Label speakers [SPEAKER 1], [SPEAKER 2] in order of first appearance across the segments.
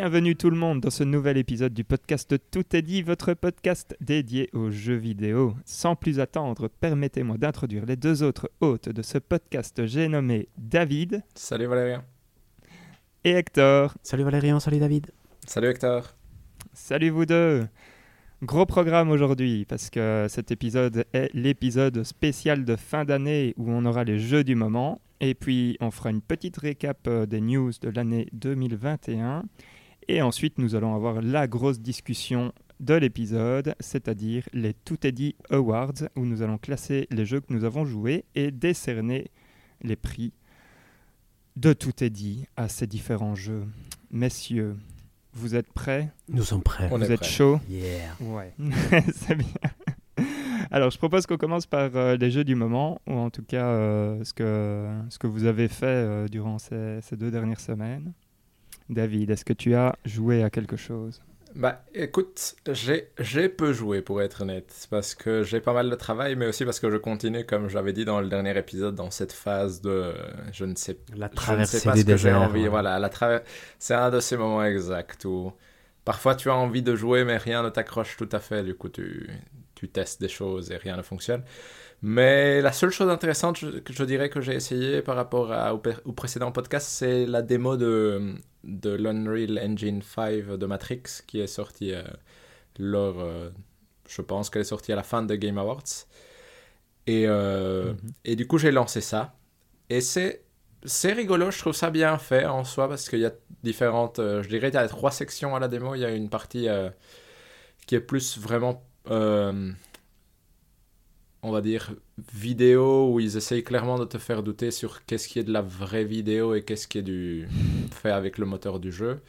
[SPEAKER 1] bienvenue tout le monde dans ce nouvel épisode du podcast Tout est dit, votre podcast dédié aux jeux vidéo. Sans plus attendre, permettez-moi d'introduire les deux autres hôtes de ce podcast. J'ai nommé David.
[SPEAKER 2] Salut Valérien.
[SPEAKER 1] Et Hector.
[SPEAKER 3] Salut Valérien, salut David.
[SPEAKER 2] Salut Hector.
[SPEAKER 1] Salut vous deux. Gros programme aujourd'hui parce que cet épisode est l'épisode spécial de fin d'année où on aura les jeux du moment et puis on fera une petite récap euh, des news de l'année 2021 et ensuite, nous allons avoir la grosse discussion de l'épisode, c'est-à-dire les Tout est dit Awards, où nous allons classer les jeux que nous avons joués et décerner les prix de Tout est dit à ces différents jeux. Messieurs, vous êtes prêts
[SPEAKER 3] Nous sommes prêts.
[SPEAKER 1] vous êtes chaud Yeah. Ouais. C'est bien. Alors, je propose qu'on commence par euh, les jeux du moment, ou en tout cas euh, ce, que, ce que vous avez fait euh, durant ces, ces deux dernières semaines. David, est-ce que tu as joué à quelque chose
[SPEAKER 2] bah écoute, j'ai peu joué pour être honnête, parce que j'ai pas mal de travail, mais aussi parce que je continue, comme j'avais dit dans le dernier épisode, dans cette phase de je ne sais, la pas ce que j'ai envie. Voilà, la c'est un de ces moments exacts où parfois tu as envie de jouer, mais rien ne t'accroche tout à fait, du coup tu, tu testes des choses et rien ne fonctionne. Mais la seule chose intéressante, que je dirais, que j'ai essayé par rapport à, au, précédent podcast, c'est la démo de, de l'Unreal Engine 5 de Matrix qui est sortie euh, lors. Euh, je pense qu'elle est sortie à la fin de Game Awards. Et, euh, mhm. et du coup, j'ai lancé ça. Et c'est. C'est rigolo, je trouve ça bien fait en soi parce qu'il y a différentes. je dirais il y a trois sections à la démo. Il y a une partie qui est plus vraiment on va dire, vidéo où ils essayent clairement de te faire douter sur qu'est-ce qui est de la vraie vidéo et qu'est-ce qui est du fait avec le moteur du jeu.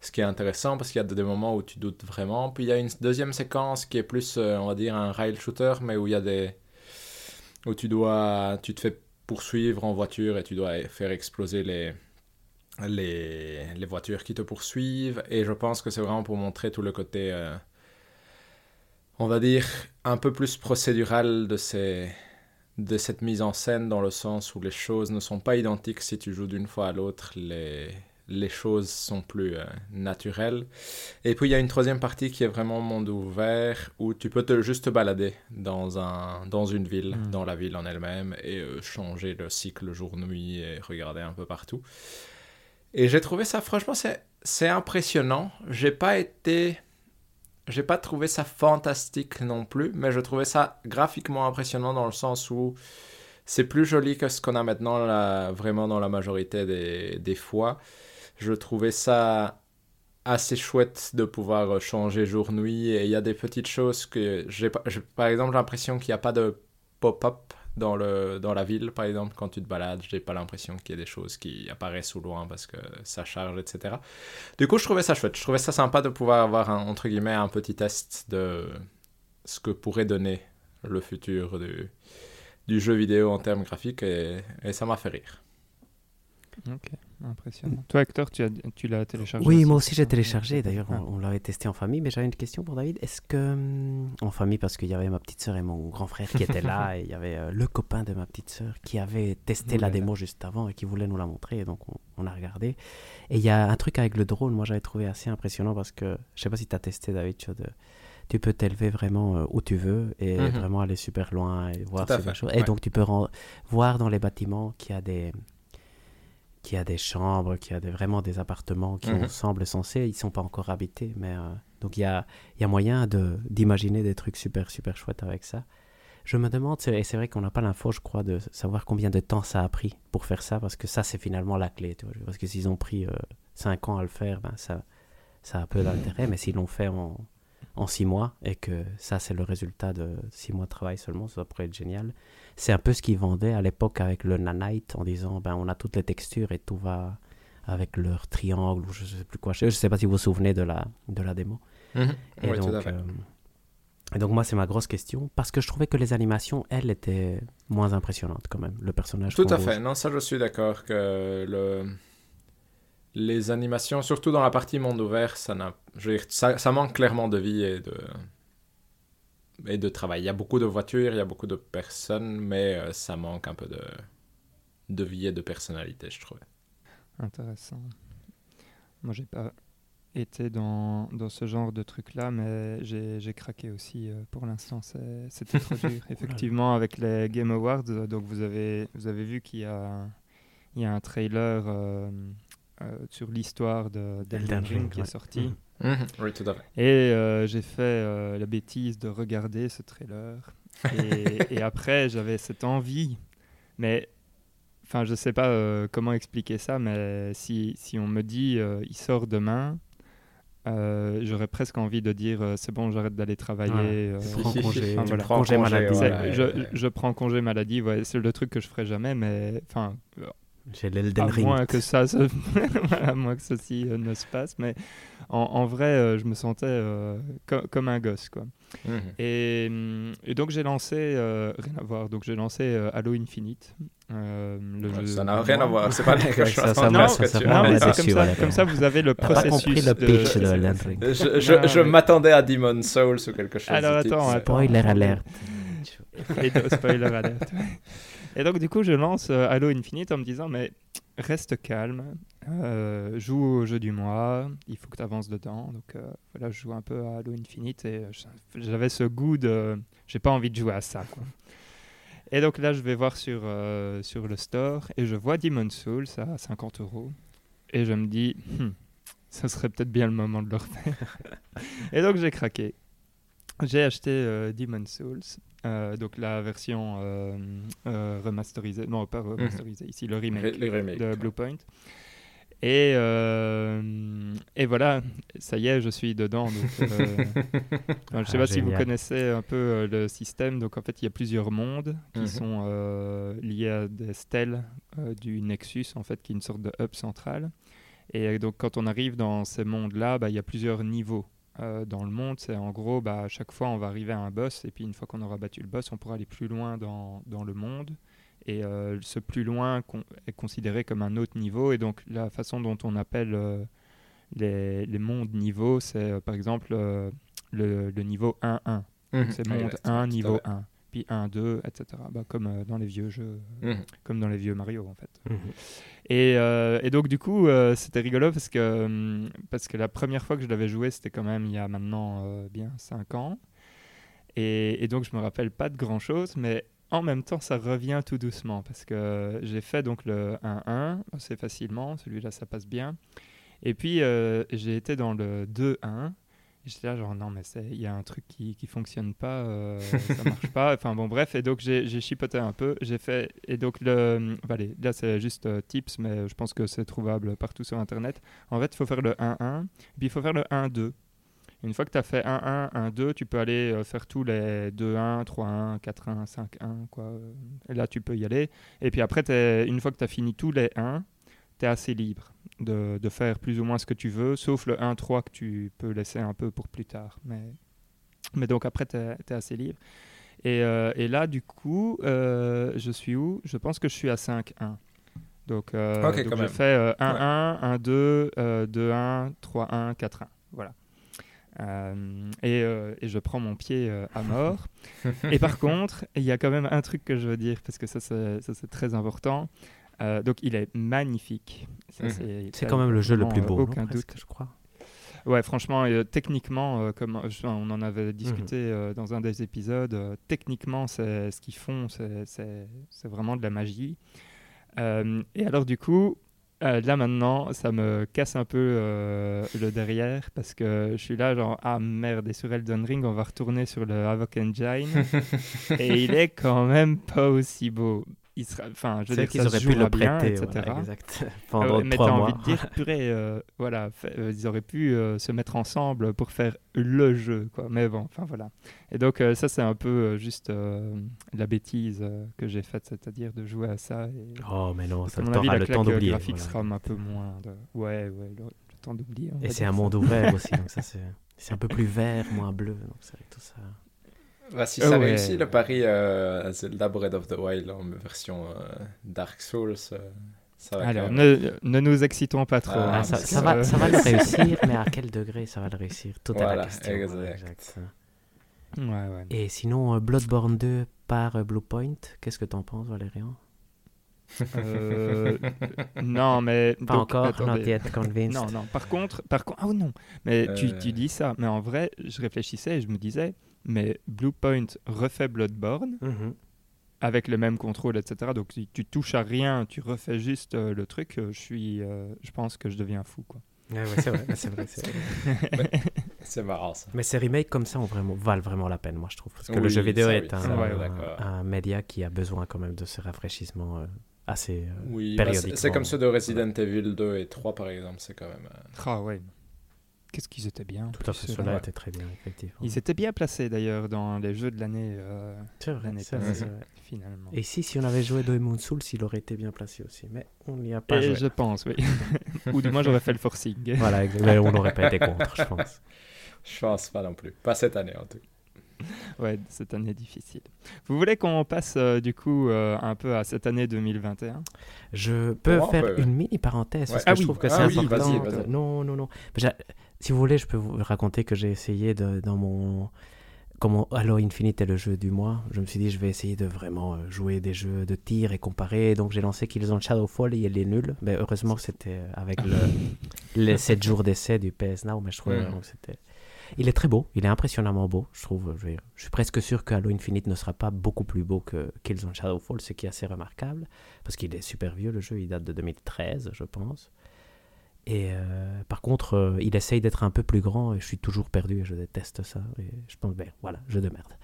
[SPEAKER 2] Ce qui est intéressant parce qu'il y a des moments où tu doutes vraiment. Puis il y a une deuxième séquence qui est plus, euh, on va dire, un rail shooter, mais où il y a des. où tu dois. tu te fais poursuivre en voiture et tu dois faire exploser les. Les, voitures qui te poursuivent et je pense que c'est vraiment pour montrer tout le côté euh, on va dire un peu plus procédural de, cette mise en scène dans le sens où les choses ne sont pas identiques si tu joues d'une fois à l'autre, les, choses sont plus euh, naturelles. Et puis il y a une troisième partie qui est vraiment monde ouvert où tu peux te, juste balader dans, une ville, hmm. dans la ville en elle-même, et euh, changer le cycle jour-nuit et regarder un peu partout. Et j'ai trouvé ça, franchement, c'est impressionnant. J'ai pas été j'ai pas trouvé ça fantastique non plus, mais je trouvais ça graphiquement impressionnant dans le sens où c'est plus joli que ce qu'on a maintenant vraiment dans la majorité des, des, fois. Je trouvais ça assez chouette de pouvoir changer jour-nuit et il y a des petites choses que j'ai par exemple l'impression qu'il n'y a pas de pop-up dans, le, dans la ville, par exemple, quand tu te balades, j'ai pas l'impression qu'il y ait des choses qui apparaissent au loin hein, parce que ça charge, etc. Du coup, je trouvais ça chouette. Je trouvais ça sympa de pouvoir avoir, entre guillemets, un petit test de ce que pourrait donner le futur du, du jeu vidéo en termes graphiques et ça m'a fait rire.
[SPEAKER 1] Ok, impressionnant. Toi, Hector, tu, as, tu l'as téléchargé
[SPEAKER 3] Oui, moi aussi j'ai téléchargé. D'ailleurs, on, l'avait testé en famille. Mais j'avais une question pour David. Est-ce que. Hum, en famille, parce qu'il y avait ma petite sœur et mon grand frère qui étaient là. et il y avait euh, le copain de ma petite sœur qui avait testé la démo juste avant et qui voulait nous la montrer. Et donc, on, a regardé. Et il y a un truc avec le drone, moi j'avais trouvé assez impressionnant parce que je ne sais pas si tu as testé, David, tu, peux t'élever vraiment euh, où tu veux et mhm. vraiment aller super loin et voir choses. Et donc, tu peux voir dans les bâtiments qu'il y a des qui a des chambres, qui a vraiment des appartements qui mhm. semblent censés, ils ne sont pas encore habités. Mais, euh, donc il y a, y a, moyen d'imaginer des trucs super, super chouettes avec ça. Je me demande, et c'est vrai qu'on n'a pas l'info, je crois, de savoir combien de temps ça a pris pour faire ça, parce que ça, c'est finalement la clé. Tu vois, parce que s'ils ont pris euh, cinq ans à le faire, ben, ça, ça a peu mhm. d'intérêt, mais s'ils l'ont fait en, en 6 mois, et que ça, c'est le résultat de 6 mois de travail seulement, ça pourrait être génial c'est un peu ce qu'ils vendaient à l'époque avec le nanite en disant ben on a toutes les textures et tout va avec leur triangle ou je sais plus quoi. Je sais pas si vous vous souvenez de la, de la démo. Mhm. Et, oui, donc, tout à fait. Euh, et donc moi c'est ma grosse question parce que je trouvais que les animations elles étaient moins impressionnantes quand même. Le personnage.
[SPEAKER 2] Tout à fait. Non ça je suis d'accord que le les animations, surtout dans la partie monde ouvert, ça, n'a... ça manque clairement de vie et de, et de travail. Il y a beaucoup de voitures, il y a beaucoup de personnes, mais euh, ça manque un peu de, de vie et de personnalité, je trouvais.
[SPEAKER 1] Intéressant. Moi, j'ai pas été dans, dans ce genre de truc-là, mais j'ai craqué aussi euh, pour l'instant. C'était trop dur. Effectivement, avec les Game Awards, donc vous avez, vous avez vu qu'il y, a, y a un trailer euh, sur l'histoire d'Elden Ring, Ring qui est sorti. Mhm.
[SPEAKER 2] Mhm. tout
[SPEAKER 1] Et euh, j'ai fait euh, la bêtise de regarder ce trailer. Et, après, j'avais cette envie. Mais, enfin, je sais pas euh, comment expliquer ça, mais si, si on me dit il sort demain, j'aurais presque envie de dire c'est bon j'arrête d'aller travailler je prends congé, maladie ouais, je, prends congé maladie c'est le truc que je ferai jamais mais enfin j'ai l'Elden Ring. À moins que ça, moi à moins que ceci euh, ne se passe, mais en, en vrai, euh, je me sentais euh, comme un gosse, quoi. Mhm. Et, mm, et, donc j'ai lancé, rien à voir. Donc j'ai lancé Halo Infinite.
[SPEAKER 2] Le ça n'a rien à voir. C'est pas la même chose. Ça, non,
[SPEAKER 1] non, mais c'est comme, ça, comme ça, vous avez le processus. Pas compris le pitch de,
[SPEAKER 2] Elden Ring. Je, je, m'attendais à Demon Souls ou quelque chose.
[SPEAKER 1] Alors attends,
[SPEAKER 3] spoiler
[SPEAKER 1] alert. Spoiler alert. Et donc, du coup, je lance euh, Halo Infinite en me disant, mais reste calme, euh, joue au jeu du mois, il faut que tu avances dedans. Donc euh, voilà, je joue un peu à Halo Infinite et j'avais ce goût de. J'ai pas envie de jouer à ça, quoi. Et donc là, je vais voir sur, sur le store et je vois Demon Souls à 50 euros. Et je me dis, ça hmm, serait peut-être bien le moment de le refaire. et donc j'ai craqué j'ai acheté euh, Demon's Souls, euh, donc la version euh, remasterisée, non pas remasterisée, mhm. ici le remake, de Bluepoint. Et, et voilà, ça y est, je suis dedans. je ne sais pas ah, si vous connaissez un peu le système. Donc en fait, il y a plusieurs mondes qui mhm. sont liés à des stèles du Nexus, en fait, qui est une sorte de hub central. Et donc quand on arrive dans ces mondes-là, bah, il y a plusieurs niveaux. Euh, dans le monde, c'est en gros, bah, à chaque fois, on va arriver à un boss, et puis une fois qu'on aura battu le boss, on pourra aller plus loin dans, dans le monde. Et euh, ce plus loin est considéré comme un autre niveau. Et donc, la façon dont on appelle euh, les, les, mondes niveaux, c'est par exemple le, niveau 1-1. Mhm. C'est monde 1, niveau 1 puis 1, 2, etc. comme euh, dans les vieux jeux, euh, mhm. comme dans les vieux Mario en fait. Mhm. Euh, et, donc du coup, c'était rigolo parce que, hum, parce que la première fois que je l'avais joué, c'était quand même il y a maintenant bien 5 ans. Et, donc je me rappelle pas de grand chose, mais en même temps ça revient tout doucement parce que j'ai fait donc le 1-1 assez facilement, celui-là ça passe bien. Et puis j'ai été dans le 2-1 J'étais là, genre, non, mais il y a un truc qui, qui fonctionne pas, euh, ça marche pas. Enfin, bon, bref, et donc j'ai chipoté un peu. J'ai fait, et donc, le, hum, allez, là, c'est juste euh, tips, mais je pense que c'est trouvable partout sur Internet. En fait, il faut faire le 1-1, puis il faut faire le 1-2. Une fois que tu as fait 1-1, 1-2, tu peux aller euh, faire tous les 2-1, 3-1, 4-1, 5-1, quoi. Euh, et là, tu peux y aller. Et puis après, une fois que tu as fini tous les 1, assez libre de, faire plus ou moins ce que tu veux, sauf le 1-3 que tu peux laisser un peu pour plus tard. Mais, mais donc après, tu es, assez libre. Euh, et, là, du coup, euh, je suis où Je pense que je suis à 5-1. Donc, euh, je fais 1-1, 1-2, 2-1, 3-1, 4-1. Voilà. Euh, et, je prends mon pied à mort. et par contre, il y a quand même un truc que je veux dire, parce que ça c'est très important. Euh, donc il est magnifique.
[SPEAKER 3] Mhm. C'est quand même le jeu le plus beau, euh, aucun doute, je crois.
[SPEAKER 1] Ouais, franchement, euh, techniquement, comme on en avait mhm. discuté dans un des épisodes, techniquement, ce qu'ils font, c'est vraiment de la magie. et alors, du coup, là maintenant, ça me casse un peu le derrière parce que je suis là, genre, ah merde, et sur Elden Ring, on va retourner sur le Havoc Engine. et il est quand même pas aussi beau il je veux qu'ils auraient pu le prêter, bien, etc. exact. Euh, Pendant mais trois mois. envie de dire, euh, voilà, euh, ils auraient pu se mettre ensemble pour faire le jeu, quoi. Mais bon, enfin voilà. Et donc ça, c'est un peu juste la bêtise que j'ai faite, c'est-à-dire de jouer à ça.
[SPEAKER 3] oh, mais non, ça t'aura le ah, temps d'oublier. Le
[SPEAKER 1] graphique sera un peu moins. Ouais, ouais, le, temps d'oublier.
[SPEAKER 3] Et c'est un monde ouvert aussi, donc ça c'est, c'est un peu plus vert, moins bleu, donc c'est tout ça.
[SPEAKER 2] Bah, si ah ça réussit, le pari euh, Zelda Breath of the Wild en hein, version euh, Dark Souls, euh,
[SPEAKER 1] ça va Alors, ne, nous excitons pas trop. Ah, hein,
[SPEAKER 3] ça, va, ça, va, le réussir, mais à quel degré ça va le réussir Tout à la question. Hein, exact. Et sinon, euh, Bloodborne 2 par Bluepoint, qu'est-ce que t'en penses, Valérian
[SPEAKER 1] non, mais.
[SPEAKER 3] Pas donc, encore, convinced. Non,
[SPEAKER 1] non. Par contre, par contre. Ah non, mais tu, tu, dis ça. Mais en vrai, je réfléchissais et je me disais, mais Bluepoint refait Bloodborne mhm. avec le même contrôle, etc. Donc si tu touches à rien, tu refais juste euh, le truc. Euh, je suis, euh, je pense que je deviens fou, quoi.
[SPEAKER 3] Ah ah, c'est vrai, c'est
[SPEAKER 2] vrai. C'est marrant ça.
[SPEAKER 3] Mais ces remakes comme ça vraiment, valent vraiment la peine, moi je trouve. Parce que le jeu vidéo est, un, média qui a besoin quand même de ce rafraîchissement assez oui, bah, périodique.
[SPEAKER 2] c'est comme ceux de Resident Evil 2 et 3 par exemple, c'est quand même.
[SPEAKER 1] Ah ouais. Qu'est-ce qu'ils étaient bien
[SPEAKER 3] Tout à fait, ceux-là étaient très bien, effectivement.
[SPEAKER 1] Ils étaient bien placés d'ailleurs dans les jeux de l'année
[SPEAKER 3] euh, finalement. Et si, si on avait joué Doemon Souls, il aurait été bien placé aussi, mais on n'y a pas Et
[SPEAKER 1] Je pense, oui. Ou du moins j'aurais fait le forcing.
[SPEAKER 3] voilà, on n'aurait pas été contre, je pense.
[SPEAKER 2] Je pense pas non plus. Pas cette année en tout cas.
[SPEAKER 1] ouais, cette année difficile. Vous voulez qu'on passe euh, du coup euh, un peu à cette année 2021
[SPEAKER 3] Je peux oh, faire bah. une mini parenthèse parce que ah je trouve que c'est ah important. Non, non, non. Si vous voulez, je peux vous raconter que j'ai essayé de, dans mon comment Halo Infinite est le jeu du mois, je me suis dit je vais essayer de vraiment euh, jouer des jeux de tir et comparer. Donc j'ai lancé qu'ils ont Shadowfall et il est nul. Mais heureusement que c'était avec le, les 7 jours d'essai du PS Now, mais je trouvais que c'était il est très beau, il est impressionnamment beau, je trouve. Je, suis presque sûr que Halo Infinite ne sera pas beaucoup plus beau que shadow Shadowfall, ce qui est assez remarquable, parce qu'il est super vieux le jeu, il date de 2013, je pense. Et euh, par contre, euh, il essaye d'être un peu plus grand et je suis toujours perdu et je déteste ça. Et je pense, ben voilà, jeu de merde.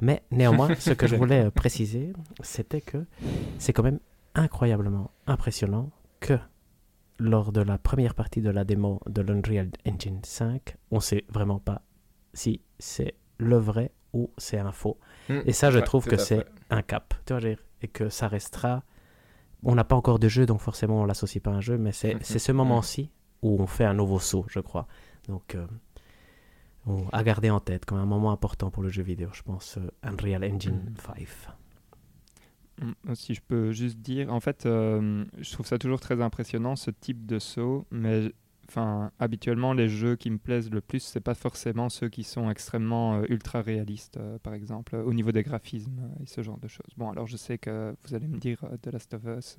[SPEAKER 3] Mais néanmoins, ce que je voulais euh, préciser, c'était que c'est quand même incroyablement impressionnant que lors de la première partie de la démo de l'Unreal Engine 5, on ne sait vraiment pas si c'est le vrai ou c'est un faux. Hmm. et ça, je trouve que c'est un cap, tu et que ça restera. On n'a pas encore de jeu, donc forcément, on l'associe pas à un jeu, mais c'est hmm, hmm. ce moment-ci où on fait un nouveau saut, je crois. Donc, euh, à garder en tête comme un moment important pour le jeu vidéo, je pense, euh, Unreal Engine 5.
[SPEAKER 1] Mm, mm, si je peux juste dire, en fait, euh, je trouve ça toujours très impressionnant ce type de saut, mais enfin, habituellement, les jeux qui me plaisent le plus, c'est pas forcément ceux qui sont extrêmement euh, ultra réalistes, euh, par exemple, au niveau des graphismes et ce genre de choses. Bon, alors je sais que vous allez me dire de The Last of Us.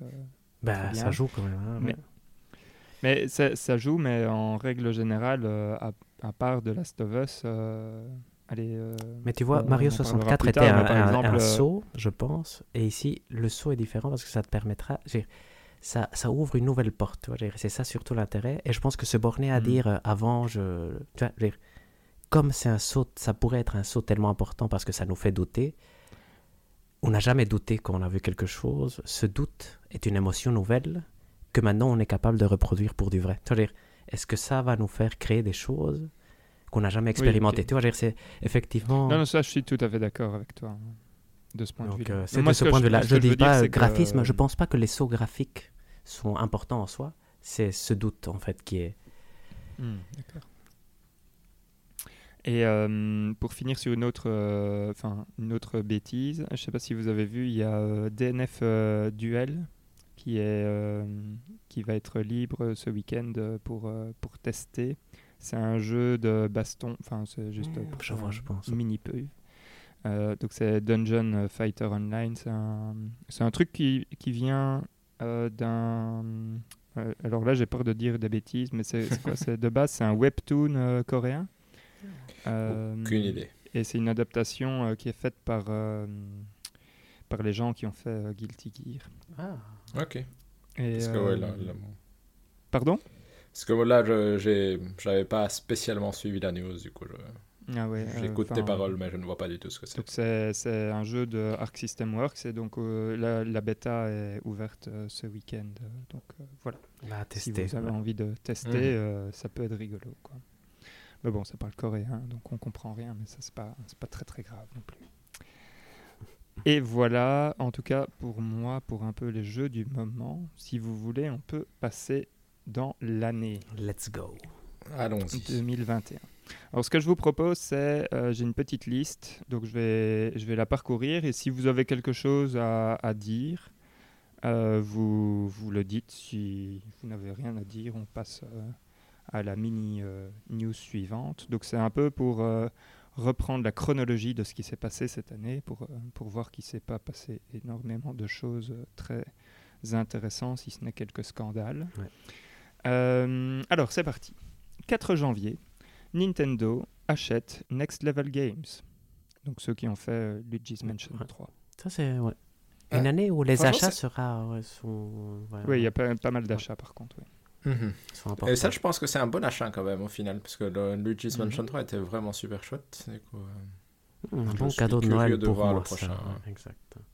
[SPEAKER 3] bah, ça joue quand même. Hein,
[SPEAKER 1] mais, ça, joue, mais en règle générale, à, part de Last of Us
[SPEAKER 3] euh, mais tu vois, Mario 64 était un, euh, saut, je pense, et ici le saut est différent parce que ça te permettra, ça, ouvre une nouvelle porte. C'est ça surtout l'intérêt. Et je pense que se borner à mhm. dire euh, avant, je, comme c'est un saut, ça pourrait être un saut tellement important parce que ça nous fait douter. On n'a jamais douté quand on a vu quelque chose. Ce doute est une émotion nouvelle que maintenant on est capable de reproduire pour du vrai. Est-ce que ça va nous faire créer des choses qu'on n'a jamais expérimenté. tu vois, c'est effectivement.
[SPEAKER 1] Non, ça, je suis tout à fait d'accord avec toi hein, de ce point de vue euh, c'est
[SPEAKER 3] de ce, point de
[SPEAKER 1] vue-là.
[SPEAKER 3] Je ne dis pas euh, graphisme. Je pense pas que les sauts graphiques sont importants en soi. C'est ce doute en fait qui est. Hmm,
[SPEAKER 1] d'accord. Et euh, pour finir sur une autre, euh, une bêtise, je ne sais pas si vous avez vu, il y a DNF Duel qui, est, qui va être libre ce week-end pour, pour tester. C'est un jeu de baston, enfin c'est juste euh, je pense. mini peu. donc c'est Dungeon Fighter Online, c'est un, truc qui, qui vient euh, d'un... Euh, alors là j'ai peur de dire des bêtises, mais c'est De base c'est un webtoon coréen.
[SPEAKER 2] Aucune idée.
[SPEAKER 1] Et c'est une adaptation qui est faite par, par les gens qui ont fait Guilty Gear.
[SPEAKER 2] Ah, ok. Parce que,
[SPEAKER 1] ouais, Pardon
[SPEAKER 2] parce que là, je n'avais pas spécialement suivi la news, du coup. Ah euh, j'écoute tes paroles, mais je ne vois pas du tout ce que
[SPEAKER 1] c'est. c'est, un jeu de Arc System Works et donc euh, la, bêta est ouverte euh, ce week-end. Donc voilà. si vous avez envie de tester, mhm. ça peut être rigolo. Quoi. Mais bon, ça parle coréen, hein, donc on comprend rien, mais ça c'est pas pas très très grave non plus. Et voilà, en tout cas pour moi, pour un peu les jeux du moment. Si vous voulez, on peut passer dans l'année.
[SPEAKER 3] Let's go.
[SPEAKER 2] allons
[SPEAKER 1] 2021. Alors, ce que je vous propose, c'est euh, j'ai une petite liste, donc je vais, je vais la parcourir. Et si vous avez quelque chose à, à dire, euh, vous, vous le dites. Si vous n'avez rien à dire, on passe euh, à la mini news suivante. Donc, c'est un peu pour reprendre la chronologie de ce qui s'est passé cette année, pour, pour voir qu'il ne s'est pas passé énormément de choses très intéressantes, si ce n'est quelques scandales. Euh, alors, c'est parti. 4 janvier, Nintendo achète Next Level Games. Donc ceux qui ont fait euh, Luigi's Mansion 3.
[SPEAKER 3] Ça, c'est... Ah, Une année où les achats sera, sont... Oui, il
[SPEAKER 1] y a pas, mal d'achats par contre.
[SPEAKER 2] Mhm. Et ça, je pense que c'est un bon achat quand même au final, parce que Luigi's mhm. Mansion 3 était vraiment super chouette. Du
[SPEAKER 3] euh, un bon cadeau de Noël pour prochain. exact.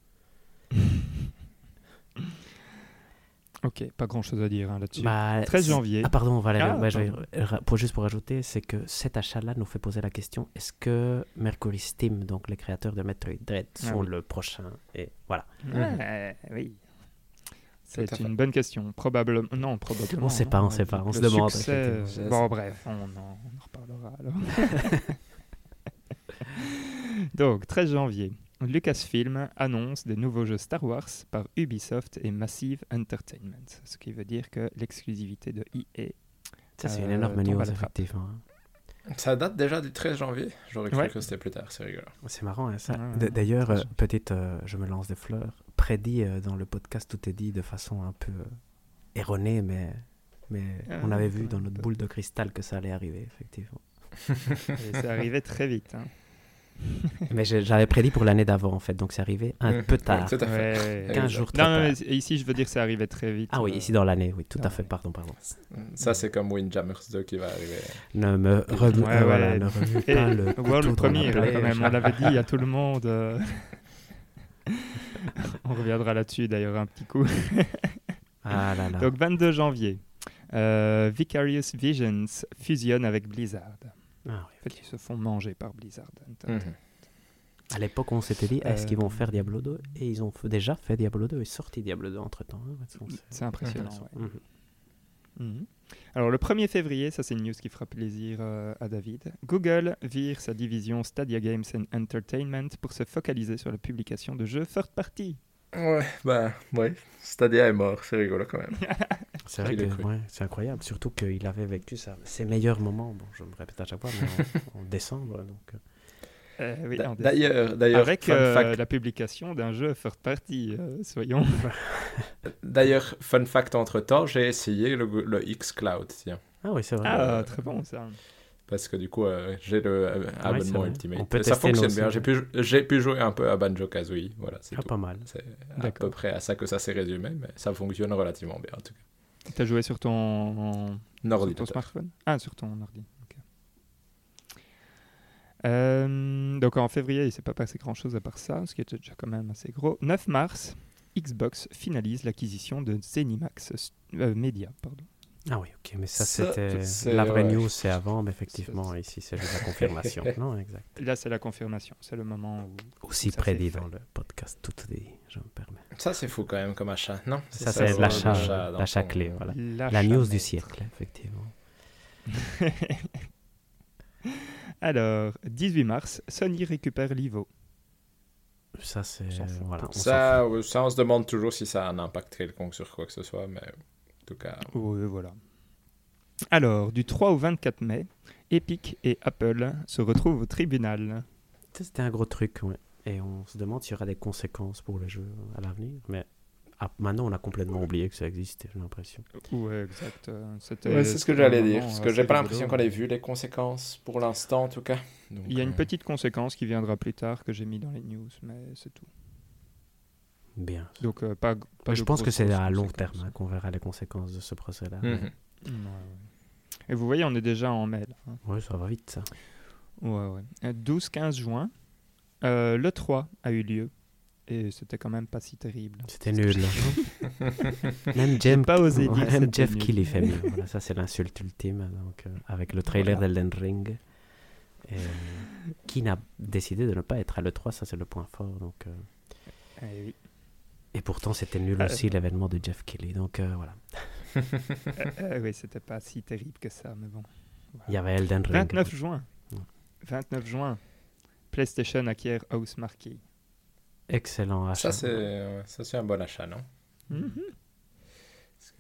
[SPEAKER 1] Ok, pas grand chose à dire hein, là-dessus. 13 bah, janvier. Ah,
[SPEAKER 3] pardon, Valérie, ah, pour, juste pour ajouter, c'est que cet achat-là nous fait poser la question est-ce que Mercury Steam, donc les créateurs de Metroid Dread, ah sont le prochain Et voilà. oui.
[SPEAKER 1] C'est une bonne question. Probablement. Non, probablement. On
[SPEAKER 3] ne sait pas, on ne sait pas. On se demande.
[SPEAKER 1] Euh, bon, bref,
[SPEAKER 3] on en, on en reparlera alors.
[SPEAKER 1] donc, 13 janvier. Lucasfilm annonce des nouveaux jeux Star Wars par Ubisoft et Massive Entertainment, ce qui veut dire que l'exclusivité de EA.
[SPEAKER 3] Ça, c'est une euh, énorme news, effectivement.
[SPEAKER 2] Hein. Ça date déjà du 13 janvier. J'aurais cru que c'était plus tard, c'est rigolo.
[SPEAKER 3] C'est marrant, hein, ça. D'ailleurs, euh, peut petite, euh, je me lance des fleurs. Prédit dans le podcast, tout est dit de façon un peu erronée, mais, mais ah, on avait vu dans notre boule de cristal que ça allait arriver, effectivement. et
[SPEAKER 1] c'est arrivé très vite. Hein.
[SPEAKER 3] mais j'avais prédit pour l'année d'avant, en fait, donc c'est arrivé un peu tard.
[SPEAKER 1] 15 jours tard. ici, je veux dire que c'est arrivé très vite.
[SPEAKER 3] Ah oui, euh, ici dans l'année, oui, tout à fait, pardon, pardon.
[SPEAKER 2] Ça, c'est comme Windjammers 2 qui va arriver.
[SPEAKER 3] Ne me euh, pas le. premier, hein, quand même,
[SPEAKER 1] on l'avait dit à tout le monde. Euh. on reviendra là-dessus d'ailleurs un petit coup. ah là là. Donc 22 janvier, Vicarious Visions fusionne avec Blizzard. Ah, en fait, ils se font manger par Blizzard. Mhm.
[SPEAKER 3] À l'époque, on s'était dit, est-ce qu'ils vont euh, faire Diablo 2 Et ils ont déjà fait Diablo 2 et sorti Diablo 2 entre-temps. Hein,
[SPEAKER 1] mm, c'est impressionnant. Mhm. Mhm. Alors, le 1er février, ça c'est une news qui fera plaisir euh, à David. Google vire sa division Stadia Games and Entertainment pour se focaliser sur la publication de jeux third party.
[SPEAKER 2] Ouais, bah, ouais. Stadia est mort, c'est rigolo quand même.
[SPEAKER 3] C'est vrai que c'est incroyable, surtout qu'il avait vécu ça, ses meilleurs moments. Bon, je me répète à chaque fois, mais en, décembre. Donc...
[SPEAKER 1] Euh, euh d'ailleurs, d'ailleurs, avec euh, la publication d'un jeu third party, euh, soyons.
[SPEAKER 2] d'ailleurs, fun fact entre temps, j'ai essayé le, X Cloud.
[SPEAKER 3] Ah oui, c'est vrai. Ah,
[SPEAKER 1] très bon ça.
[SPEAKER 2] Parce que du coup, j'ai le abonnement Ultimate. ça fonctionne bien. J'ai pu, j'ai pu jouer un peu à Banjo Kazooie. Voilà,
[SPEAKER 3] c'est ah, pas mal.
[SPEAKER 2] C'est à peu près à ça que ça s'est résumé, mais ça fonctionne relativement bien en tout cas.
[SPEAKER 1] T'as joué sur ton, smartphone Ah, sur ton ordi. Euh, donc en février, il ne s'est pas passé grand-chose à part ça, ce qui est déjà quand même assez gros. 9 mars, Xbox finalise l'acquisition de Zenimax euh, Media. Pardon.
[SPEAKER 3] Ah oui, ok, mais ça, c'était la vraie news, c'est avant, mais effectivement, ici c'est la confirmation. non, exact.
[SPEAKER 1] Là, c'est la confirmation, c'est le moment où.
[SPEAKER 3] Aussi prédit dans le podcast, tout dit, je me permets.
[SPEAKER 2] Ça, c'est fou quand même comme achat, non
[SPEAKER 3] Ça, c'est l'achat, l'achat euh, clé, voilà. La news du siècle, effectivement.
[SPEAKER 1] Alors, 18 mars, Sony récupère l'Ivo.
[SPEAKER 3] Ça, c'est.
[SPEAKER 2] Voilà, ça, euh, ça, on se demande toujours si ça a un impact quelconque sur quoi que ce soit, mais cas.
[SPEAKER 1] voilà. Alors, du 3 au 24 mai, Epic et Apple se retrouvent au tribunal.
[SPEAKER 3] C'était un gros truc, ouais. Et on se demande s'il y aura des conséquences pour le jeu à l'avenir. Mais ah, maintenant, on a complètement oublié que ça existait,
[SPEAKER 1] j'ai l'impression. Ouais, exact. c'est
[SPEAKER 2] ce que j'allais dire. Euh, Parce que j'ai pas l'impression qu'on ait vu les conséquences pour l'instant, en tout cas.
[SPEAKER 1] Il y a une euh, petite conséquence qui viendra plus tard que j'ai mis dans les news, mais c'est tout.
[SPEAKER 3] Bien.
[SPEAKER 1] Donc, euh, pas,
[SPEAKER 3] Je pense que c'est à long terme hein, qu'on verra les conséquences de ce procès-là. Mhm.
[SPEAKER 1] Et vous voyez, on est déjà en mai.
[SPEAKER 3] Hein. Oui, ça va vite, ça.
[SPEAKER 1] Ouais, ouais. 12-15 euh, juin, euh, le 3 a eu lieu. Et c'était quand même pas si terrible.
[SPEAKER 3] C'était nul. Hein. même Jeff, pas osé Jeff qui fait mieux. ça, c'est l'insulte ultime. Donc, avec le trailer de d'Elden Ring. qui n'a décidé de ne pas être à l'E3, ça c'est le point fort. Donc, eh oui. Et pourtant, c'était nul euh, aussi l'événement de Jeff Kelly. Donc euh, voilà.
[SPEAKER 1] Euh, oui, c'était pas si terrible que ça, mais bon.
[SPEAKER 3] Il y avait Elden
[SPEAKER 1] Ring. 29 juin. 29 juin. PlayStation acquiert House Marquee.
[SPEAKER 3] Excellent
[SPEAKER 2] achat. Ça, c'est un bon achat, non mm-hmm.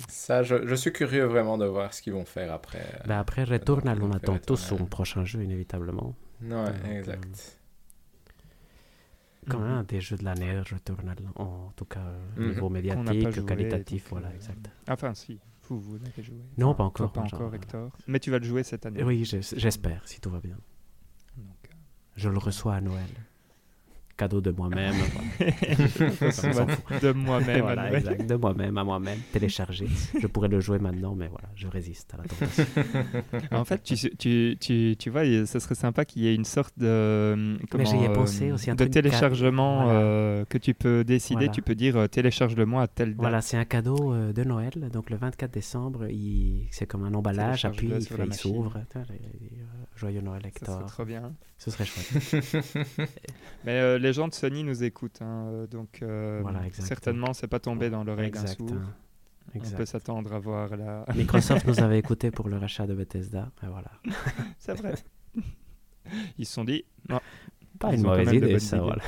[SPEAKER 2] Ça, je, suis curieux vraiment de voir ce qu'ils vont faire après.
[SPEAKER 3] Ben après, Returnal, on attend tous son prochain jeu, inévitablement.
[SPEAKER 2] Ouais, exact
[SPEAKER 3] quand même mhm. des jeux de l'année, Returnal, en tout cas, au euh, mhm. niveau médiatique, qualitatif, voilà, euh, exact.
[SPEAKER 1] Enfin, si, vous, vous l'avez joué.
[SPEAKER 3] Non, pas encore.
[SPEAKER 1] Pas encore, euh, Hector. Mais tu vas le jouer cette année.
[SPEAKER 3] Oui, j'espère, si tout va bien. je le reçois à Noël cadeau de moi-même.
[SPEAKER 1] de moi-même. Voilà,
[SPEAKER 3] exact, de moi-même, à moi-même, téléchargé. Je pourrais le jouer maintenant, mais voilà, je résiste à la tentation.
[SPEAKER 1] en fait, tu, tu, tu, tu vois, ce serait sympa qu'il y ait une sorte de, euh, comment, pensé euh, de téléchargement euh, que tu peux décider. Tu peux dire télécharge-le-moi à tel
[SPEAKER 3] date. Voilà, c'est un cadeau de Noël. Donc le 24 décembre, il... c'est comme un emballage, appuie, il s'ouvre. Joyeux Noël Hector. Ça serait
[SPEAKER 1] trop bien.
[SPEAKER 3] Ce serait chouette.
[SPEAKER 1] Mais euh, les gens de Sony nous écoutent, hein, euh, donc euh, certainement c'est pas tombé dans l'oreille d'un sourd. Exact. Hein. On peut s'attendre à voir la.
[SPEAKER 3] Microsoft nous avait écouté pour le rachat de Bethesda, ben voilà.
[SPEAKER 1] c'est vrai. Ils se sont dit.
[SPEAKER 3] pas une mauvaise idée, ça, voilà.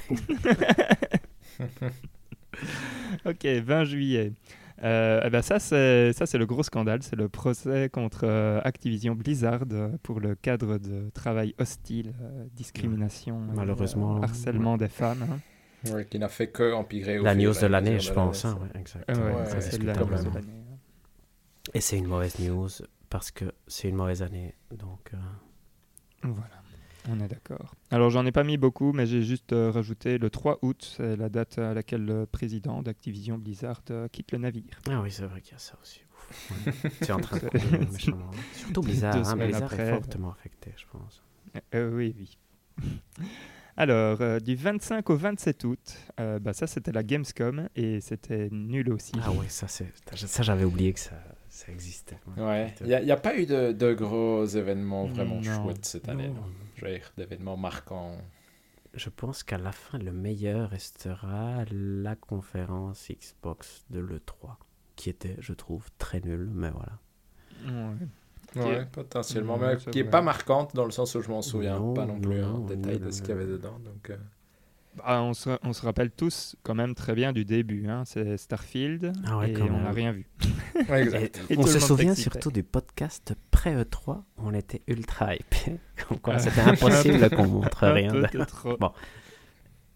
[SPEAKER 1] ok, 20 juillet. Euh, eh ben ça, c'est, ça, c'est le gros scandale. C'est le procès contre euh, Activision Blizzard euh, pour le cadre de travail hostile, discrimination, malheureusement, harcèlement des femmes.
[SPEAKER 2] Hein. qui n'a fait que empirer.
[SPEAKER 3] la news de l'année, je hein. pense. Et c'est une mauvaise news parce que c'est une mauvaise année. Donc.
[SPEAKER 1] Voilà. On est d'accord. Alors j'en ai pas mis beaucoup, mais j'ai juste euh, rajouté le 3 août, c'est la date à laquelle le président d'Activision Blizzard euh, quitte le navire.
[SPEAKER 3] Ah oui, c'est vrai qu'il y a ça aussi. Tu es en train de Surtout Blizzard, hein, Blizzard est fortement affecté, je pense.
[SPEAKER 1] Euh, oui, oui. Alors, du 25 au 27 août, bah, ça c'était la Gamescom et c'était nul aussi.
[SPEAKER 3] Ah oui, ça, ça j'avais oublié que ça, existait. Ouais,
[SPEAKER 2] il n'y a, pas eu de, gros événements vraiment chouettes cette année. Non d'événements marquants
[SPEAKER 3] Je pense qu'à la fin, le meilleur restera la conférence Xbox de l'E3, qui était, je trouve, très nulle, mais voilà.
[SPEAKER 2] Ouais. potentiellement, mais qui n'est pas marquante dans le sens où je m'en souviens pas non plus en détail de ce qu'il y avait dedans. Donc, euh,
[SPEAKER 1] ah, on, se, rappelle tous quand même très bien du début. Hein. C'est Starfield ah et on n'a rien vu.
[SPEAKER 3] on se souvient surtout du podcast pré-E3. On était ultra hype. Ah. c'était impossible qu'on montre rien. Bon.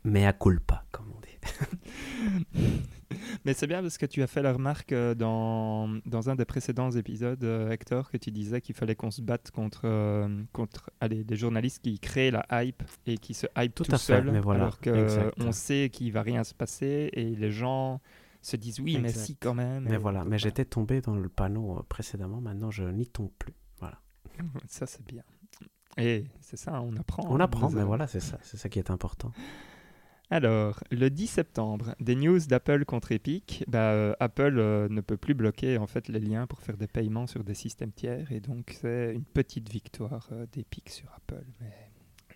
[SPEAKER 3] Mais à culpa, comme on dit.
[SPEAKER 1] Mais c'est bien parce que tu as fait la remarque euh, dans, dans un des précédents épisodes, euh, Hector, que tu disais qu'il fallait qu'on se batte contre, euh, contre des journalistes qui créent la hype et qui se hype tout, à seul, alors qu'on sait qu'il va rien se passer et les gens se disent oui, mais si quand même.
[SPEAKER 3] Mais voilà, mais j'étais tombé dans le panneau précédemment, maintenant je n'y tombe plus. Voilà.
[SPEAKER 1] Ça c'est bien. Et c'est ça, on apprend.
[SPEAKER 3] On apprend, hein, mais voilà, c'est ça, c'est ça qui est important.
[SPEAKER 1] Alors, le 10 septembre, des news d'Apple contre Epic. Bah, euh, Apple euh, ne peut plus bloquer en fait les liens pour faire des paiements sur des systèmes tiers, et donc c'est une petite victoire euh, d'Epic sur Apple.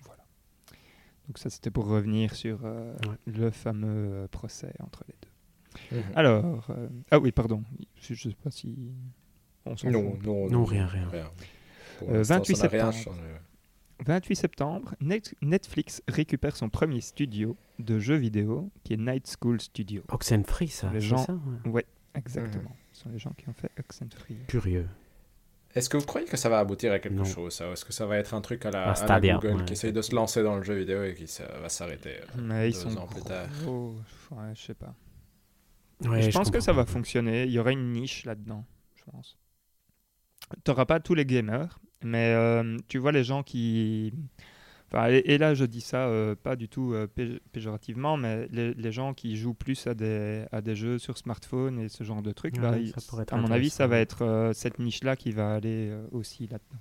[SPEAKER 1] voilà. Donc ça, c'était pour revenir sur le fameux procès entre les deux. Mhm. Alors, ah oui, pardon. Je, ne sais pas si on s'en
[SPEAKER 3] non, non, rien, rien. rien.
[SPEAKER 1] 28 septembre. 28 septembre, Netflix récupère son premier studio de jeux vidéo qui est Night School Studio.
[SPEAKER 3] Oxenfree, ça. Les
[SPEAKER 1] gens...
[SPEAKER 3] ça
[SPEAKER 1] ouais. exactement. Ce sont les gens qui ont fait Oxenfree.
[SPEAKER 3] Curieux.
[SPEAKER 2] Est-ce que vous croyez que ça va aboutir à quelque chose Est-ce que ça va être un truc à la, Google qui essaye de se lancer dans le jeu vidéo et qui va s'arrêter euh, deux ils sont ans plus tard
[SPEAKER 1] Je ouais, Je sais pas. je, pense que ça va fonctionner. Il y aurait une niche là-dedans, je pense. Tu n'auras pas tous les gamers, mais euh, tu vois, les gens qui. et, là, je dis ça euh, pas du tout euh, péjorativement, mais les, gens qui jouent plus à des, des jeux sur smartphone et ce genre de trucs, bah, à mon avis, ça va être cette niche-là qui va aller aussi là-dedans.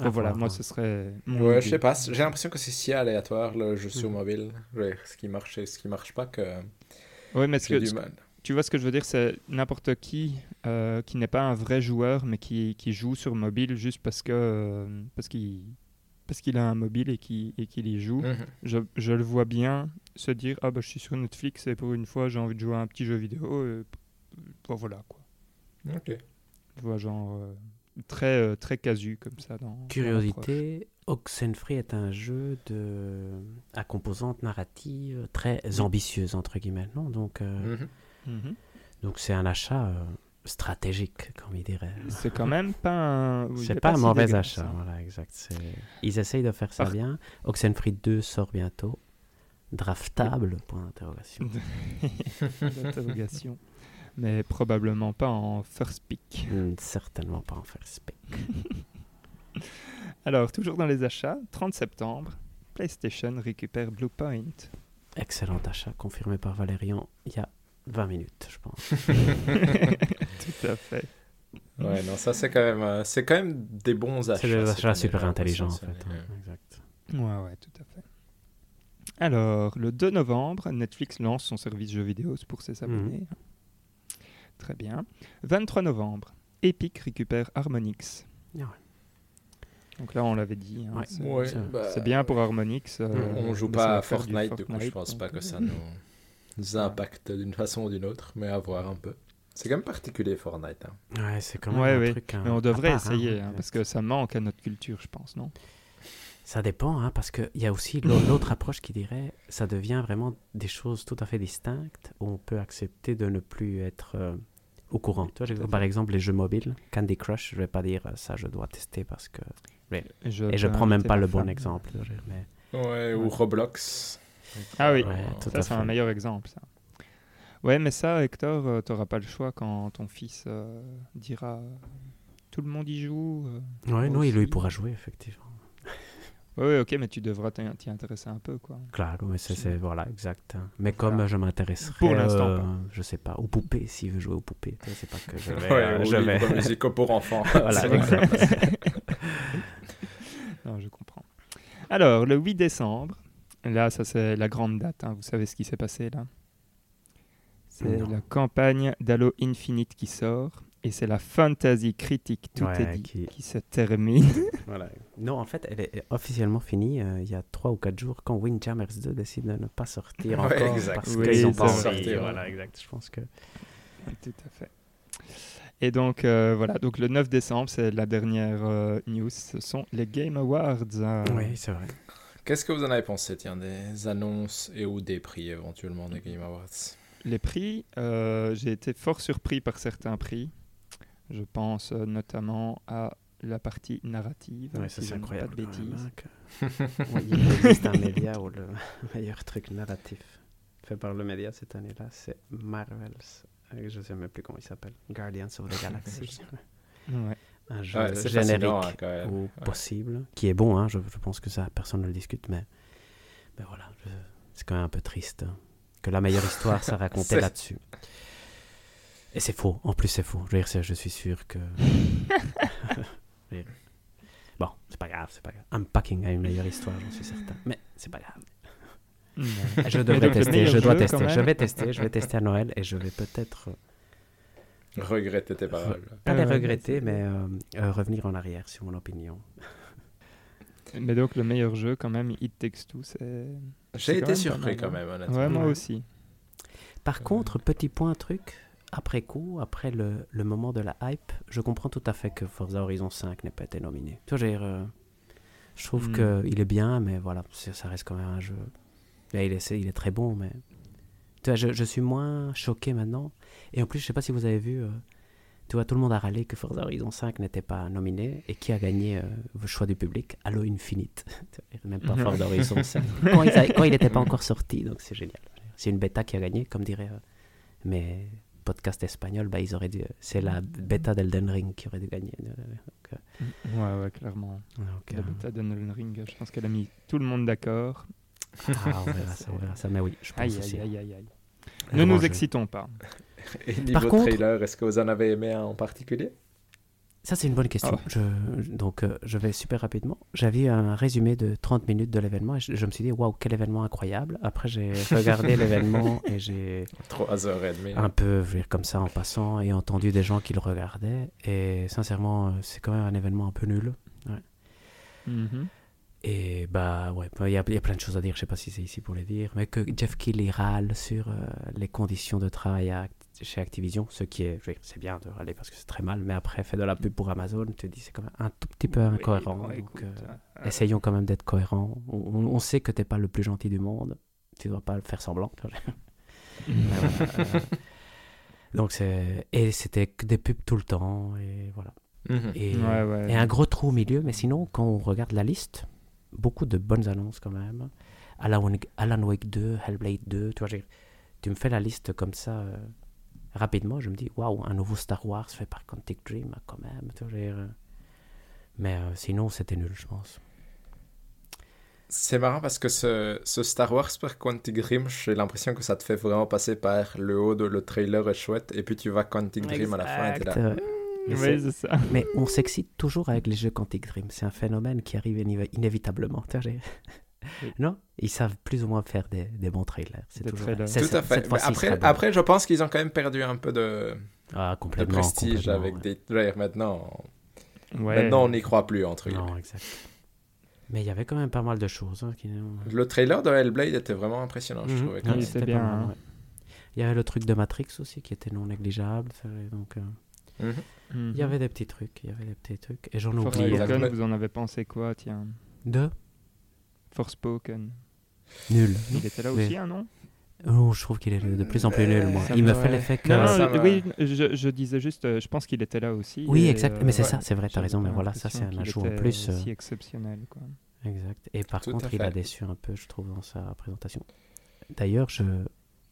[SPEAKER 1] Ah, voilà, moi ce serait.
[SPEAKER 2] ouais, je sais pas, j'ai l'impression que c'est si aléatoire le jeu sur mm. mobile, ce qui marche et ce qui marche pas que.
[SPEAKER 1] Ouais, mais ce que, tu vois ce que je veux dire C'est n'importe qui euh, qui n'est pas un vrai joueur, mais qui, qui joue sur mobile juste parce que euh, parce qu'il parce qu'il a un mobile et qu'il et y joue. Mhm. Je, je, le vois bien se dire ah bah je suis sur Netflix et pour une fois j'ai envie de jouer à un petit jeu vidéo. Et, euh, bah, voilà quoi.
[SPEAKER 2] Ok.
[SPEAKER 1] Tu vois genre très très casu comme ça. Dans,
[SPEAKER 3] Curiosité. Oxenfree est un jeu de à composante narrative très ambitieuse entre guillemets non donc. Mhm. Mhm. Donc c'est un achat euh, stratégique, comme il dirait.
[SPEAKER 1] C'est quand même pas un...
[SPEAKER 3] c'est pas, un mauvais achat, hein. voilà, exact. Ils essayent de faire ça bien. Oxenfree 2 sort bientôt. Draftable, point
[SPEAKER 1] d'interrogation. Mais probablement pas en first pick.
[SPEAKER 3] Hmm, certainement pas en first pick.
[SPEAKER 1] Alors, toujours dans les achats, 30 septembre, PlayStation récupère Bluepoint.
[SPEAKER 3] Excellent achat, confirmé par Valérian il y a 20 minutes, je pense.
[SPEAKER 1] Tout à fait.
[SPEAKER 2] Ouais, non, ça c'est quand même, euh, c'est quand même des bons achats. C'est des
[SPEAKER 3] achats super intelligents en fait. Ouais. Hein. Exact.
[SPEAKER 1] Ouais, ouais, tout à fait. Alors, le 2 novembre, Netflix lance son service jeux vidéo pour ses mhm. abonnés. Très bien. 23 novembre, Epic récupère Harmonix. Ah donc là, on l'avait dit. Hein, bah, c'est bien pour Harmonix. On euh,
[SPEAKER 2] mhm. on joue pas à Fortnite, donc du coup, je pense pas que euh, ça nous impacte d'une façon ou d'une autre, mais à voir un peu. C'est quand même particulier Fortnite. Hein.
[SPEAKER 3] Ouais, c'est quand
[SPEAKER 1] même un truc. Hein. mais on devrait essayer, hein. Hein, parce que ça manque à notre culture, je pense, non
[SPEAKER 3] ça dépend, parce qu'il y a aussi l'autre approche qui dirait ça devient vraiment des choses tout à fait distinctes où on peut accepter de ne plus être euh, au courant. par exemple, les jeux mobiles, Candy Crush, je ne vais pas dire euh, ça, je dois tester parce que. Mais, je et je prends même pas le bon exemple.
[SPEAKER 2] Ouais, ou Roblox.
[SPEAKER 1] Ah oui, ça c'est un meilleur exemple. Ouais, mais ça, Hector, tu euh, t'auras pas le choix quand ton fils euh, dira tout le monde y joue. Euh,
[SPEAKER 3] ouais, non, il, pourra jouer, effectivement.
[SPEAKER 1] ouais, ok, mais tu devras t'y intéresser un peu, quoi.
[SPEAKER 3] Claro, mais c'est, voilà, exact. Hein. Mais comme je m'intéresserai, pour l'instant, je sais pas, aux poupées, s'il veut jouer aux poupées, c'est pas que je vais,
[SPEAKER 2] pour enfants.
[SPEAKER 1] non, je comprends. Alors, le 8 décembre, Là, ça c'est la grande date, hein. vous savez ce qui s'est passé là. C'est la campagne d'Halo Infinite qui sort et c'est la fantasy critique, tout qui... se termine.
[SPEAKER 3] Non, en fait, elle est officiellement finie euh, il y a 3 ou 4 jours quand Windjammers 2 décide de ne pas sortir encore parce qu'ils n'ont pas sorti.
[SPEAKER 1] Voilà, exact. Je pense que... Tout à fait. Et donc, euh, voilà, donc le 9 décembre, c'est la dernière euh, news, ce sont les Game Awards. Hein.
[SPEAKER 3] Oui, c'est vrai.
[SPEAKER 2] Qu'est-ce que vous en avez pensé, tiens, des annonces et ou des prix éventuellement des Game Awards
[SPEAKER 1] Les prix, euh, j'ai été fort surpris par certains prix. Je pense euh, notamment à la partie narrative.
[SPEAKER 3] Oui, c'est incroyable. Pas de hein, bêtises. il un média où le meilleur truc narratif fait par le média cette année-là, c'est Marvels. Euh, je ne sais même plus comment il s'appelle. Guardians of the Galaxy. ouais un jeu générique hein, ou possible, qui est bon, hein, je, pense que ça, personne ne le discute, mais, voilà, c'est quand même un peu triste que la meilleure histoire, ça racontait là-dessus. Et c'est faux, en plus c'est faux. Je, veux dire, je suis sûr que... bon, c'est pas grave, c'est pas grave. packing a une meilleure histoire, j'en suis certain, mais c'est pas grave. Hmm. je devrais tester, je dois tester, je vais tester, je vais tester à Noël et je vais peut-être
[SPEAKER 2] Regretter tes paroles.
[SPEAKER 3] Pas les euh, regretter, mais euh, euh, revenir en arrière sur mon opinion.
[SPEAKER 1] Mais donc, le meilleur jeu, quand même, It Takes Two, c'est.
[SPEAKER 2] J'ai
[SPEAKER 1] été
[SPEAKER 2] surpris, quand hein. même, honnêtement.
[SPEAKER 1] Ouais, moi aussi.
[SPEAKER 3] Par contre, petit point, truc, après coup, après le, le, moment de la hype, je comprends tout à fait que Forza Horizon 5 n'ait pas été nominé. Tu vois, je trouve hmm. que qu'il est bien, mais voilà, ça reste quand même un jeu. il, est, il est très bon, mais tu je, suis moins choqué maintenant. Et en plus, je sais pas si vous avez vu, euh, tu vois, tout le monde a râlé que Forza Horizon 5 n'était pas nominé. Et qui a gagné le euh, choix du public Halo Infinite. Même pas mhm. Forza Horizon 5. quand il n'était pas encore sorti, donc c'est génial. C'est une bêta qui a gagné, comme dirait euh, mes podcasts espagnols. Bah, ils auraient dû... C'est la bêta d'Elden Ring qui aurait dû gagner.
[SPEAKER 1] ouais, ouais, clairement. la bêta d'Elden Ring, je pense qu'elle a mis tout le monde d'accord.
[SPEAKER 3] Ah, on verra ça, on verra ça. Mais oui, je pense aïe, aussi. Aïe, aïe, aïe.
[SPEAKER 1] Ne nous excitons pas.
[SPEAKER 2] Par contre... est-ce que vous en avez aimé un en particulier
[SPEAKER 3] Ça, c'est une bonne question. Ah. je, donc, euh, je vais super rapidement. J'avais un résumé de 30 minutes de l'événement et je, me suis dit, waouh, quel événement incroyable. Après, j'ai regardé l'événement et j'ai.
[SPEAKER 2] 3 heures et Un
[SPEAKER 3] peu comme ça en passant et entendu des gens qui le regardaient. Et sincèrement, euh, c'est quand même un événement un peu nul. Ouais. Mhm. Et bah ouais, bah, il y, y, a plein de choses à dire, je sais pas si c'est ici pour les dire, mais que Jeff Keighley râle sur euh, les conditions de travail chez Activision, ce qui est, c'est bien de râler parce que c'est très mal, mais après, fait de la pub pour Amazon, tu te dis c'est quand même un tout petit peu incohérent. donc, euh, hein, hein. Essayons quand même d'être cohérents. On, sait que t'es pas le plus gentil du monde, tu dois pas le faire semblant. Euh, donc c'est et c'était des pubs tout le temps et voilà. Mhm. et un gros trou au milieu, mais sinon quand on regarde la liste beaucoup de bonnes annonces quand même. Alan Wake, Alan 2, Hellblade 2, tu vois, tu me fais la liste comme ça euh, rapidement, je me dis, waouh, un nouveau Star Wars fait par Quantic Dream quand même, tu vois, euh, mais euh, sinon c'était nul, je pense.
[SPEAKER 2] C'est marrant parce que ce, Star Wars par Quantic Dream, j'ai l'impression que ça te fait vraiment passer par le haut de le trailer est chouette et puis tu vas Quantic Dream à la fin et t'es là.
[SPEAKER 3] Mais, on s'excite toujours avec les jeux Quantic Dream. C'est un phénomène qui arrive inévitablement. Non, ils savent plus ou moins faire des, bons trailers. C'est
[SPEAKER 2] toujours Tout à fait. Après, après, je pense qu'ils ont quand même perdu un peu de, ah, de prestige avec des trailers. Maintenant, maintenant on n'y croit plus entre guillemets. Non, exact.
[SPEAKER 3] Mais il y avait quand même pas mal de choses. Hein,
[SPEAKER 2] le trailer de Hellblade était vraiment impressionnant, je mhm. trouvais.
[SPEAKER 1] c'était bien. Hein. Il
[SPEAKER 3] y avait le truc de Matrix aussi qui était non négligeable. Donc, euh, Mhm. Il y avait des petits trucs, il y avait des petits trucs. Et j'en
[SPEAKER 1] oublie. vous en avez pensé quoi, tiens
[SPEAKER 3] De
[SPEAKER 1] Forspoken.
[SPEAKER 3] Nul.
[SPEAKER 1] Il était là aussi, un hein, oh,
[SPEAKER 3] je trouve qu'il est de plus en plus nul, moi. il me fait l'effet que.
[SPEAKER 1] Non, non, oui, je, je, disais juste, euh, je pense qu'il était là aussi.
[SPEAKER 3] Oui, exact. Euh, mais c'est ça, c'est vrai, t'as raison. Mais voilà, ça, c'est un ajout en plus. aussi euh. exceptionnel, quoi. Exact. Et par contre, il a déçu un peu, je trouve, dans sa présentation. D'ailleurs, je,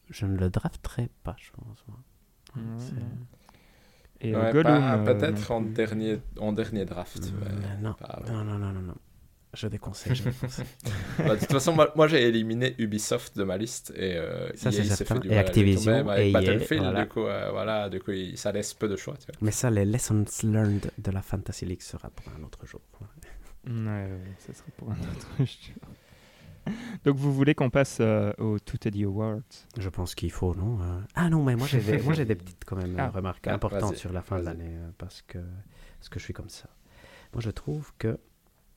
[SPEAKER 3] je ne le drafterai pas, je pense.
[SPEAKER 2] Peut-être en, dernier, en dernier draft.
[SPEAKER 3] non, non, non, non, non. Je déconseille.
[SPEAKER 2] de toute façon, moi, j'ai éliminé Ubisoft de ma liste et
[SPEAKER 3] Activision et,
[SPEAKER 2] Battlefield. Voilà. Du coup, ça laisse peu de choix.
[SPEAKER 3] Mais ça, les lessons learned de la Fantasy League sera pour un autre jour.
[SPEAKER 1] Ouais, ouais, ça sera pour un autre jour. Donc vous voulez qu'on passe euh, au Tout Teddy Awards
[SPEAKER 3] Je pense qu'il faut, non euh. Ah non, mais moi j'ai des, des petites quand même ah, euh, remarques ah, importantes sur la fin de l'année parce que, parce que je suis comme ça. Moi je trouve que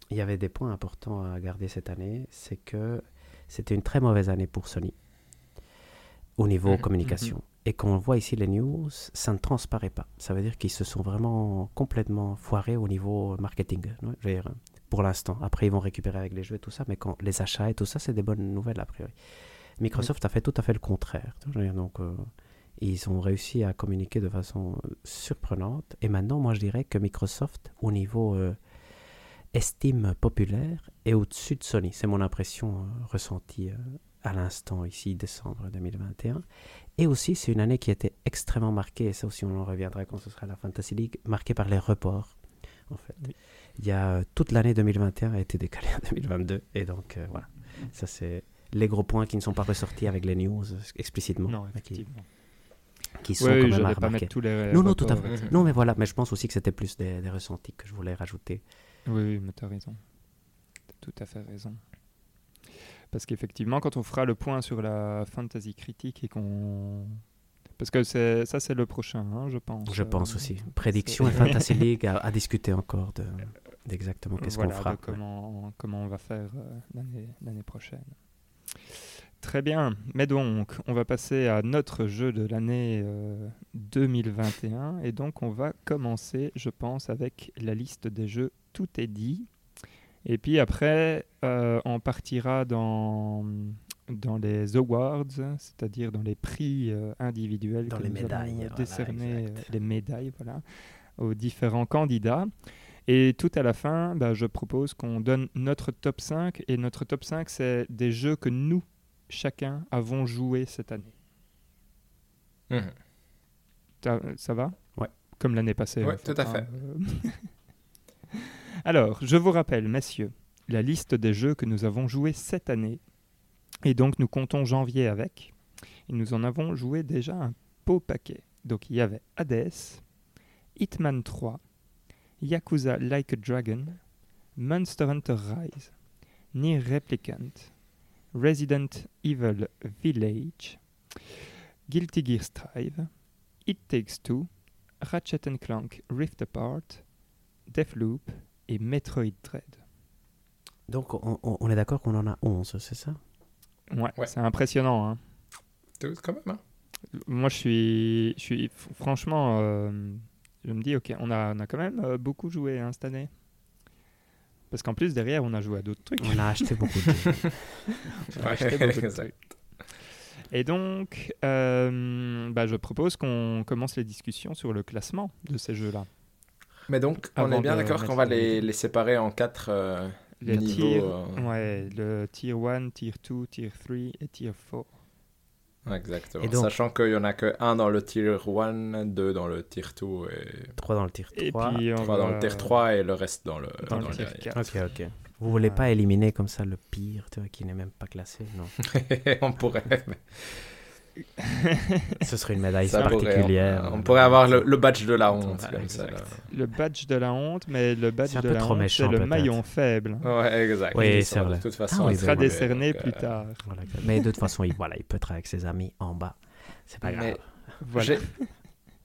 [SPEAKER 3] il y avait des points importants à garder cette année, c'est que c'était une très mauvaise année pour Sony au niveau mmh, communication. Mmh. Et quand on voit ici les news, ça ne transparaît pas. Ça veut dire qu'ils se sont vraiment complètement foirés au niveau marketing. je veux dire, pour l'instant. Après, ils vont récupérer avec les jeux et tout ça, mais quand les achats et tout ça, c'est des bonnes nouvelles a priori. Microsoft a fait tout à fait le contraire. Donc, euh, ils ont réussi à communiquer de façon euh, surprenante. Et maintenant, moi, je dirais que Microsoft, au niveau euh, estime populaire, est au-dessus de Sony. C'est mon impression ressentie à l'instant ici, décembre 2021. Et aussi, c'est une année qui était extrêmement marquée, et ça aussi on en reviendra quand ce sera la Fantasy League, marquée par les reports en fait. Il y a euh, toute l'année 2021 a été décalée en 2022. Et donc, euh, voilà. Ça, c'est les gros points qui ne sont pas ressortis avec les news euh, explicitement.
[SPEAKER 1] Non, effectivement. Qui sont quand même
[SPEAKER 3] à non, non, tout à fait. non, mais voilà, mais je pense aussi que c'était plus des, ressentis que je voulais rajouter.
[SPEAKER 1] Oui, oui mais tu as raison. Tu tout à fait raison. Parce qu'effectivement, quand on fera le point sur la fantasy critique et qu'on parce que ça, c'est le prochain, hein, je pense.
[SPEAKER 3] Je pense euh, aussi. Prédiction et Fantasy League à, à, discuter encore de, d'exactement qu'est-ce qu'on fera.
[SPEAKER 1] Comment, comment on va faire euh, l'année prochaine. Très bien. Mais donc, on va passer à notre jeu de l'année 2021. Euh, et donc, on va commencer, je pense, avec la liste des jeux Tout est dit. Et puis après, on partira dans dans les awards, c'est-à-dire dans les prix euh, individuels
[SPEAKER 3] dans que les médailles,
[SPEAKER 1] euh, euh, les médailles voilà, aux différents candidats. Et tout à la fin, bah, je propose qu'on donne notre top 5. Et notre top 5, c'est des jeux que nous, chacun, avons joué cette année. Mhm. Ça, va
[SPEAKER 3] Ouais.
[SPEAKER 1] Comme l'année passée.
[SPEAKER 2] Ouais, hein, tout à fait.
[SPEAKER 1] Alors, je vous rappelle, messieurs, la liste des jeux que nous avons joués cette année et donc nous comptons janvier avec. Et nous en avons joué déjà un beau paquet. Donc il y avait Hades, Hitman 3, Yakuza Like a Dragon, Monster Hunter Rise, Near Replicant, Resident Evil Village, Guilty Gear Strive, It Takes Two, Ratchet Clank Rift Apart, Deathloop et Metroid Dread.
[SPEAKER 3] Donc on, on est d'accord qu'on en a 11, c'est ça
[SPEAKER 1] Ouais, c'est impressionnant. Hein.
[SPEAKER 2] Quand même, hein?
[SPEAKER 1] Moi, je suis, je suis franchement, euh, je me dis, ok, on a, on a quand même euh, beaucoup joué hein, cette année. Parce qu'en plus, derrière, on a joué à d'autres trucs.
[SPEAKER 3] On a acheté beaucoup de trucs. acheté
[SPEAKER 1] beaucoup Et donc, euh, bah, je propose qu'on commence les discussions sur le classement de ces jeux-là.
[SPEAKER 2] Mais donc, on est bien d'accord qu'on va les, les, séparer en quatre le
[SPEAKER 1] tier, euh, ouais, le tier 1, tier 2, tier 3 et tier 4.
[SPEAKER 2] Exactement. Sachant qu'il n'y en a que 1 dans le tier 1, 2 dans le tier 2 et
[SPEAKER 3] 3 dans le tier 3. Et puis
[SPEAKER 2] 3 dans le tier 3 et le reste dans le, dans, le tier
[SPEAKER 3] 4. Ok, ok. Vous voulez pas éliminer comme ça le pire, qui n'est même pas classé, non
[SPEAKER 2] On pourrait. Mais...
[SPEAKER 3] Ce serait une médaille
[SPEAKER 2] particulière. on, pourrait avoir le, badge de la honte.
[SPEAKER 1] le badge de la honte, mais le badge de la honte, c'est le maillon faible.
[SPEAKER 2] Ouais, exact. De
[SPEAKER 3] toute ah, façon, il sera décerné euh, plus tard. mais de toute façon, il, voilà, il peut être avec ses amis en bas. C'est pas grave.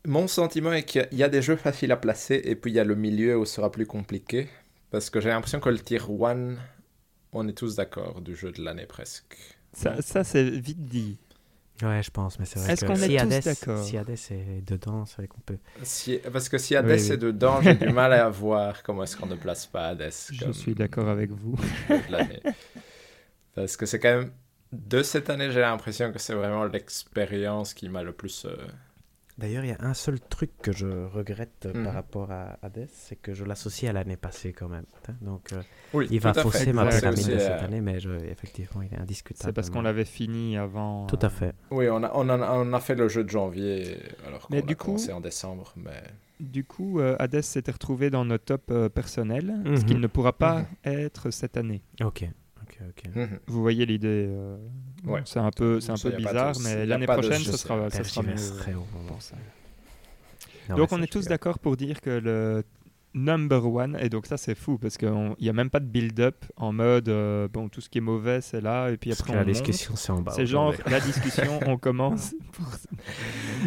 [SPEAKER 2] Mon sentiment est qu'il y a des jeux faciles à placer et puis il y a le milieu où ce sera plus compliqué. Parce que j'ai l'impression que le tier 1, on est tous d'accord du jeu de l'année presque.
[SPEAKER 1] Ça, ça c'est vite dit.
[SPEAKER 3] Ouais, je pense, mais c'est vrai. Est-ce qu'on est, si tous Si est dedans, c'est vrai qu'on peut.
[SPEAKER 2] Si, parce que si Hades est dedans, j'ai du mal à voir comment est-ce qu'on ne place pas Hades.
[SPEAKER 1] Je suis d'accord avec vous.
[SPEAKER 2] parce que c'est quand même. De cette année, j'ai l'impression que c'est vraiment l'expérience qui m'a le plus. Euh,
[SPEAKER 3] D'ailleurs, il y a un seul truc que je regrette euh, par mhm. rapport à Hades, c'est que je l'associe à l'année passée quand même. Hein, donc, euh, il va fausser ma pyramide de cette année, mais effectivement, il est indiscutable.
[SPEAKER 1] C'est parce qu'on l'avait fini avant.
[SPEAKER 3] Tout à fait.
[SPEAKER 2] Oui, on a, fait le jeu de janvier, alors qu'on a commencé en décembre, mais
[SPEAKER 1] du coup, euh, Hades s'était retrouvé dans nos top personnel, personnels, ce mhm. qu'il ne pourra pas mhm. être cette année.
[SPEAKER 3] Ok. Mhm.
[SPEAKER 1] Vous voyez l'idée euh, C'est un peu, c'est un peu bizarre, mais l'année prochaine, ce sera, euh, ça sera mieux. Donc, on est tous d'accord pour dire que le number one. Et donc ça, c'est fou parce qu'il n'y a même pas de build-up en mode euh, bon, tout ce qui est mauvais, c'est là. Et puis après,
[SPEAKER 3] la discussion, c'est en bas. genre
[SPEAKER 1] la discussion, on commence.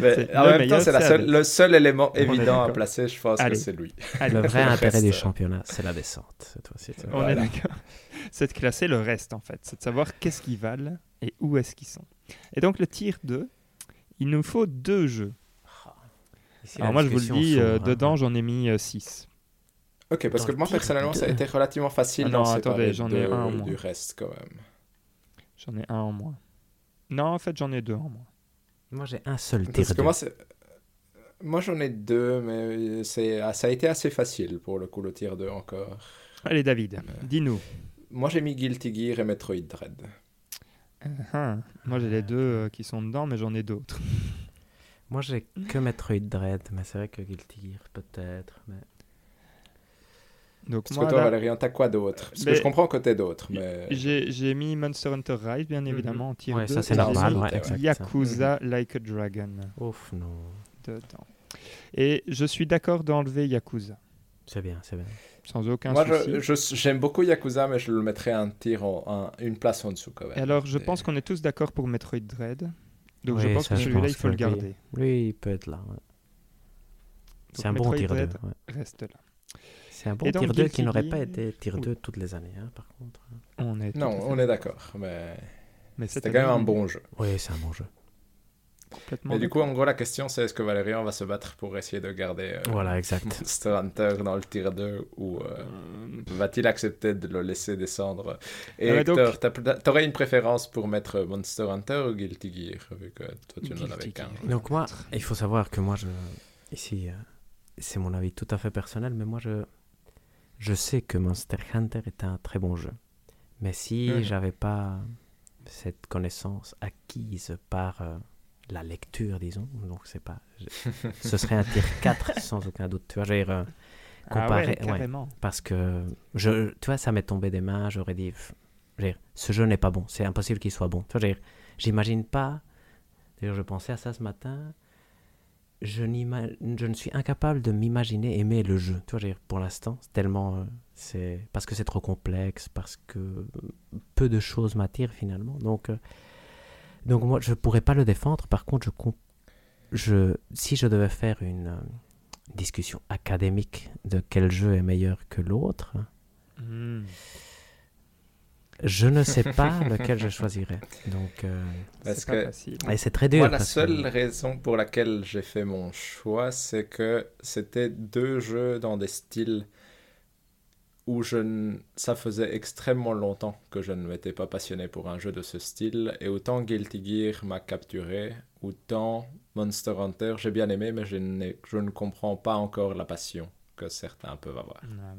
[SPEAKER 2] en même temps, c'est le seul élément évident à placer, je pense que c'est lui.
[SPEAKER 3] Le vrai intérêt des championnats c'est la descente. Cette
[SPEAKER 1] fois est C'est de classer le reste en fait. C'est de savoir qu'est-ce qu'ils valent et où est-ce qu'ils sont. Et donc le tir 2, il nous faut deux jeux. Ah. Alors moi je vous le dis, euh, hein. dedans j'en ai mis 6. Euh,
[SPEAKER 2] Ok, parce que moi personnellement, ça a été relativement facile ah non, attendez, j'en ai un en moins. du reste quand même.
[SPEAKER 1] J'en ai un en moins. Non, en fait, j'en ai deux en moins.
[SPEAKER 3] Moi, j'ai un seul tir. Parce que
[SPEAKER 2] moi,
[SPEAKER 3] moi
[SPEAKER 2] j'en ai deux, mais ah, ça a été assez facile pour le coup, le tir 2 encore.
[SPEAKER 1] Allez, David, euh, dis-nous.
[SPEAKER 2] Moi, j'ai mis Guilty Gear et Metroid Dread.
[SPEAKER 1] Uh-huh. Moi, j'ai les deux euh, qui sont dedans, mais j'en ai d'autres.
[SPEAKER 3] moi, j'ai que Metroid Dread, mais c'est vrai que Guilty Gear, peut-être. Mais...
[SPEAKER 2] Donc Parce que toi, là, Valérian, hein, t'as quoi d'autre Parce que je comprends côté t'es d'autres. Mais...
[SPEAKER 1] J'ai mis Monster Hunter Rise, bien mhm. évidemment, en tier ouais, ça c'est normal. Yakuza mhm. Like a Dragon.
[SPEAKER 3] Ouf, non.
[SPEAKER 1] Et je suis d'accord d'enlever Yakuza.
[SPEAKER 3] C'est bien, c'est bien.
[SPEAKER 1] Sans aucun souci. Moi,
[SPEAKER 2] j'aime beaucoup Yakuza, mais je le mettrais un tir, en, une place en dessous quand
[SPEAKER 1] même. alors, je pense qu'on est tous d'accord pour Metroid Dread.
[SPEAKER 3] Donc, je pense que celui-là, il faut le garder. Lui, il peut être là. C'est un bon tir. Dread reste là. C'est un bon tir 2 qui n'aurait pas été tir 2 toutes les années, hein, par contre.
[SPEAKER 2] On est non, on est d'accord. Mais, mais c'était quand même un bon jeu.
[SPEAKER 3] Oui, c'est un bon jeu.
[SPEAKER 2] Mais du coup, en gros, la question, c'est est-ce que Valérian va se battre pour essayer de garder euh, voilà, exact. Monster Hunter dans le tir 2 ou euh, euh, va-t-il accepter de le laisser descendre Et ah, Hector, t'aurais une préférence pour mettre Monster Hunter ou Guilty Gear Vu que toi, tu n'en avais qu'un.
[SPEAKER 3] Donc, moi, il faut savoir que moi, je... ici, c'est mon avis tout à fait personnel, mais moi, je je sais que Monster Hunter est un très bon jeu. Mais si mhm. j'avais pas cette connaissance acquise par euh, la lecture, disons, donc c'est pas, ce serait un tir 4 sans aucun doute. Tu vois, j'ai euh, ah comparé, parce que je, tu vois, ça m'est tombé des mains. J'aurais dit, ce jeu n'est pas bon. C'est impossible qu'il soit bon. Tu vois, j'imagine pas. D'ailleurs, je pensais à ça ce matin je, je ne suis incapable de m'imaginer aimer le jeu. pour l'instant, c'est tellement. Euh, c'est parce que c'est trop complexe, parce que euh, peu de choses m'attirent finalement. Donc, euh, donc moi, je ne pourrais pas le défendre. Par contre, je, je, si je devais faire une discussion académique de quel jeu est meilleur que l'autre. Hmm. Je ne sais pas lequel je choisirais. Donc, euh, c'est
[SPEAKER 2] que... Ah, c'est très dur. Moi, la seule raison pour laquelle j'ai fait mon choix, c'est que c'était deux jeux dans des styles où je ça faisait extrêmement longtemps que je ne m'étais pas passionné pour un jeu de ce style, et autant Guilty Gear m'a capturé, autant Monster Hunter, j'ai bien aimé, mais je, ne comprends pas encore la passion que certains peuvent avoir. Ah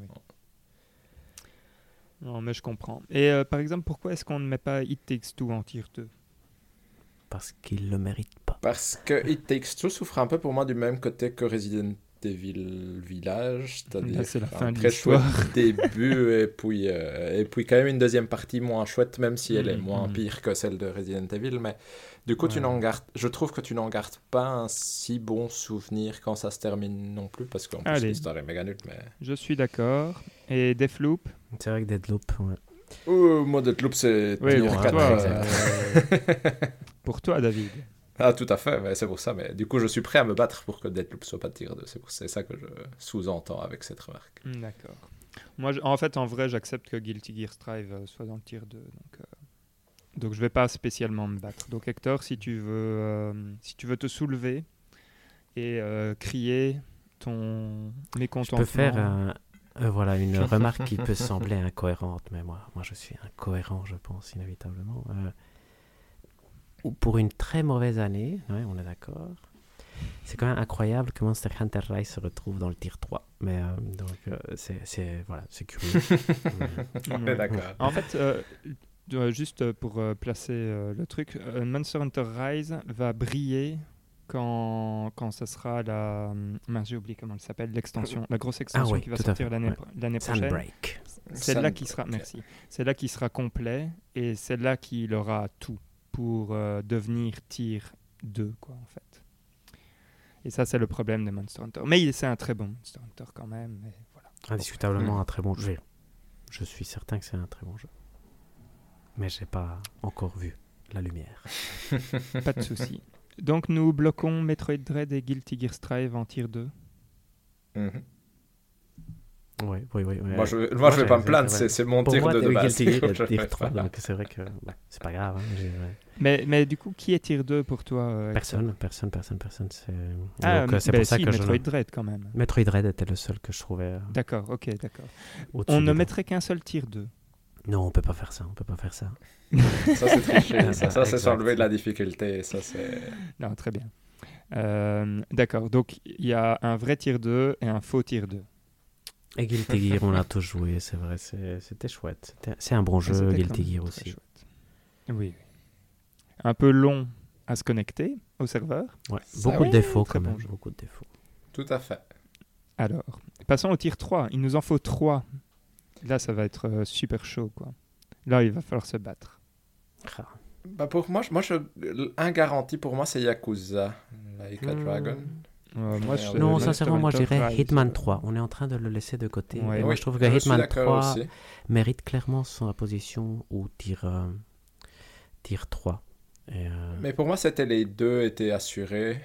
[SPEAKER 1] non, mais je comprends. Et euh, par exemple, pourquoi est-ce qu'on ne met pas It Takes Two en tier 2
[SPEAKER 3] Parce qu'il le mérite pas.
[SPEAKER 2] Parce que It Takes Two souffre un peu pour moi du même côté que Resident Evil Village, c'est-à-dire un très chouette début et puis euh, et puis quand même une deuxième partie moins chouette, même si elle est mm, mm, moins mm. pire que celle de Resident Evil, mais du coup, tu n'en je trouve que tu n'en gardes pas un si bon souvenir quand ça se termine non plus, parce qu'en plus l'histoire est méga nulle. Mais...
[SPEAKER 1] Je suis d'accord. Et Deathloop
[SPEAKER 3] c'est vrai que Deadloop, ouais.
[SPEAKER 2] Euh, moi, Deadloop, c'est pour, toi, euh,
[SPEAKER 1] pour toi, David.
[SPEAKER 2] Ah, tout à fait, c'est pour ça. Mais du coup, je suis prêt à me battre pour que Deadloop soit pas tir 2. C'est ça que je sous-entends avec cette remarque.
[SPEAKER 1] Hmm, d'accord. Moi, en fait, en vrai, j'accepte que Guilty Gear Strive euh, soit dans le tir 2. Donc, je donc je vais pas spécialement me battre. Donc, Hector, si tu veux, si tu veux te soulever et crier ton mécontentement. Je peux
[SPEAKER 3] faire un, euh, voilà, une remarque qui peut sembler incohérente, mais moi, moi je suis incohérent, je pense, inévitablement. Euh, pour une très mauvaise année, on est d'accord. C'est quand même incroyable que Monster Hunter Rise se retrouve dans le tier 3. Mais euh, donc, c'est voilà, curieux.
[SPEAKER 2] on est d'accord. En
[SPEAKER 1] fait, juste pour placer le truc, Monster Hunter Rise va briller quand, quand ce sera la. j'ai oublié comment elle s'appelle, l'extension, euh, la grosse ah extension qui va sortir l'année prochaine. Celle-là qui sera. Merci. Celle-là qui sera complet et celle-là qui aura tout pour euh, devenir tir 2, quoi, en fait. Et ça, c'est le problème de Monster Hunter. Mais c'est un très bon Monster Hunter quand même.
[SPEAKER 3] Indiscutablement, un très bon jeu. Je suis certain que c'est un très bon jeu. Mais j'ai pas encore vu la lumière.
[SPEAKER 1] pas de souci. Donc nous bloquons Metroid Dread et Guilty Gear Strive en tier 2.
[SPEAKER 3] Mhm. Oui, oui, oui. moi,
[SPEAKER 2] je, moi, vais pas me plaindre, c'est mon tir de, de base.
[SPEAKER 3] c'est vrai que c'est pas grave. Hein,
[SPEAKER 1] mais, mais du coup, qui est tir 2 pour toi
[SPEAKER 3] euh, Personne, personne, personne, personne. C'est
[SPEAKER 1] ah, bah,
[SPEAKER 3] pour
[SPEAKER 1] ça si, que Metroid je... Dread quand même.
[SPEAKER 3] Metroid Dread était le seul que je trouvais. Euh,
[SPEAKER 1] d'accord, ok, d'accord. On ne mettrait qu'un seul tir 2.
[SPEAKER 3] Non, on peut pas faire ça, on peut pas faire ça.
[SPEAKER 2] ça, c'est triché. ça, ça c'est s'enlever de la difficulté. Ça,
[SPEAKER 1] non, très bien. Euh, d'accord. Donc, il y a un vrai tir 2 et un faux tir 2.
[SPEAKER 3] Et Guilty Gear, on l'a tous joué, c'est vrai. C'était chouette. C'est un bon ah, jeu, Guilty Gear aussi.
[SPEAKER 1] Oui, Un peu long à se connecter au serveur.
[SPEAKER 3] Beaucoup de défauts, quand même. beaucoup de défauts.
[SPEAKER 2] Tout à fait.
[SPEAKER 1] Alors, passons au tir 3. Il nous en faut 3. Là, ça va être euh, super chaud, quoi. Là, il va falloir se battre.
[SPEAKER 2] Bah pour moi, moi je, un garanti pour moi c'est Yakuza, Like a hmm. Dragon.
[SPEAKER 3] non, sincèrement, moi je dirais Hitman 3. On est en train de le laisser de côté. Moi, je trouve que Hitman 3 mérite clairement son position ou dire dire 3.
[SPEAKER 2] Mais pour moi, c'était les deux étaient assurés.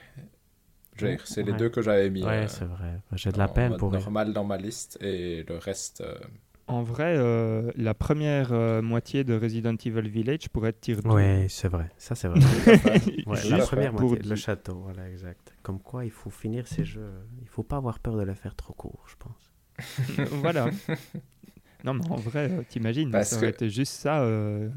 [SPEAKER 2] C'est
[SPEAKER 3] les
[SPEAKER 2] deux que j'avais mis.
[SPEAKER 3] Ouais, euh, c'est vrai. J'ai de la peine pour.
[SPEAKER 2] Normal dans ma liste et le reste, euh,
[SPEAKER 1] en vrai, euh, la première euh, moitié de Resident Evil Village pourrait être tirée.
[SPEAKER 3] Oui, c'est vrai. Ça, c'est vrai. la première moitié, de le château, voilà, exact. Comme quoi, il faut finir ces jeux. Il faut pas avoir peur de la faire trop court, je
[SPEAKER 1] pense. voilà. Non, mais en vrai, euh, t'imagines, ça aurait que... été juste ça.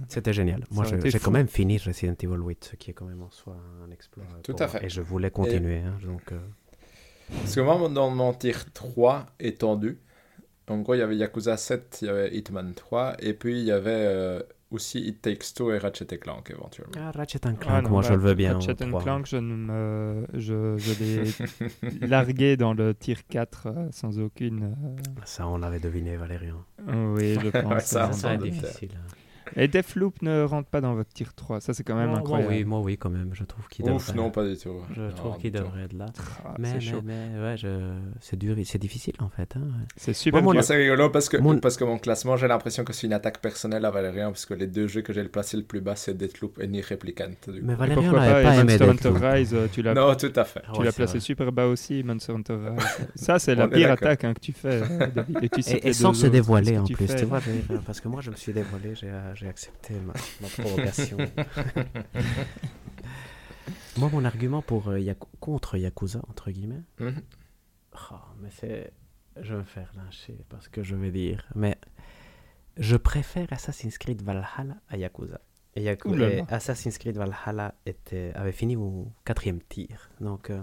[SPEAKER 3] C'était génial. Moi, j'ai quand même fini Resident Evil 8, ce qui est quand même en soi un exploit. Tout à fait. Et je voulais continuer. Hein, donc,
[SPEAKER 2] Parce que moi, dans mon tir 3 étendu, en gros, il y avait Yakuza 7, il y avait Hitman 3, et puis il y avait euh, aussi It Takes Two et Ratchet Clank éventuellement. Ah,
[SPEAKER 3] Ratchet ah Clank, moi je le veux bien.
[SPEAKER 1] Ratchet Clank, je, me, je, je l'ai largué dans le tir 4 euh, sans aucune. Euh,
[SPEAKER 3] ça, on l'avait deviné, Valérian. Hein.
[SPEAKER 1] Oui, je pense.
[SPEAKER 3] ça, c'est difficile. Hein.
[SPEAKER 1] Et Deathloop ne rentre pas dans votre tier 3, ça c'est quand même incroyable.
[SPEAKER 3] Moi oui, moi oui, quand même, je trouve qu'il devrait.
[SPEAKER 2] non, pas du tout. Je
[SPEAKER 3] trouve qu'il devrait être là. Ah, mais, mais, ouais, c'est dur, c'est difficile en fait. Hein.
[SPEAKER 1] C'est super
[SPEAKER 2] C'est rigolo parce que, mon... parce que mon classement, j'ai l'impression que c'est une attaque personnelle à Valérian, parce que les deux jeux que j'ai le placé le plus bas, c'est Deathloop et Nier Replicant.
[SPEAKER 3] mais Valérian n'avait pas, Rise, euh,
[SPEAKER 2] tu l'as. Non, tout à fait.
[SPEAKER 1] Ah tu l'as placé super bas aussi, Monster Hunter Rise. ça, c'est la pire attaque hein, que tu fais.
[SPEAKER 3] Euh, et sans se dévoiler en plus, hein. parce que moi je me suis dévoilé, j'ai euh, j'ai accepté ma, provocation. Moi, mon argument pour, euh, Yaku contre Yakuza, entre guillemets, mhm. ah, mais c'est. Je vais me faire lyncher parce que je vais dire, mais je préfère Assassin's Creed Valhalla à Yakuza. Et, Yaku Assassin's Creed Valhalla était, avait fini au quatrième tir. Donc. Euh,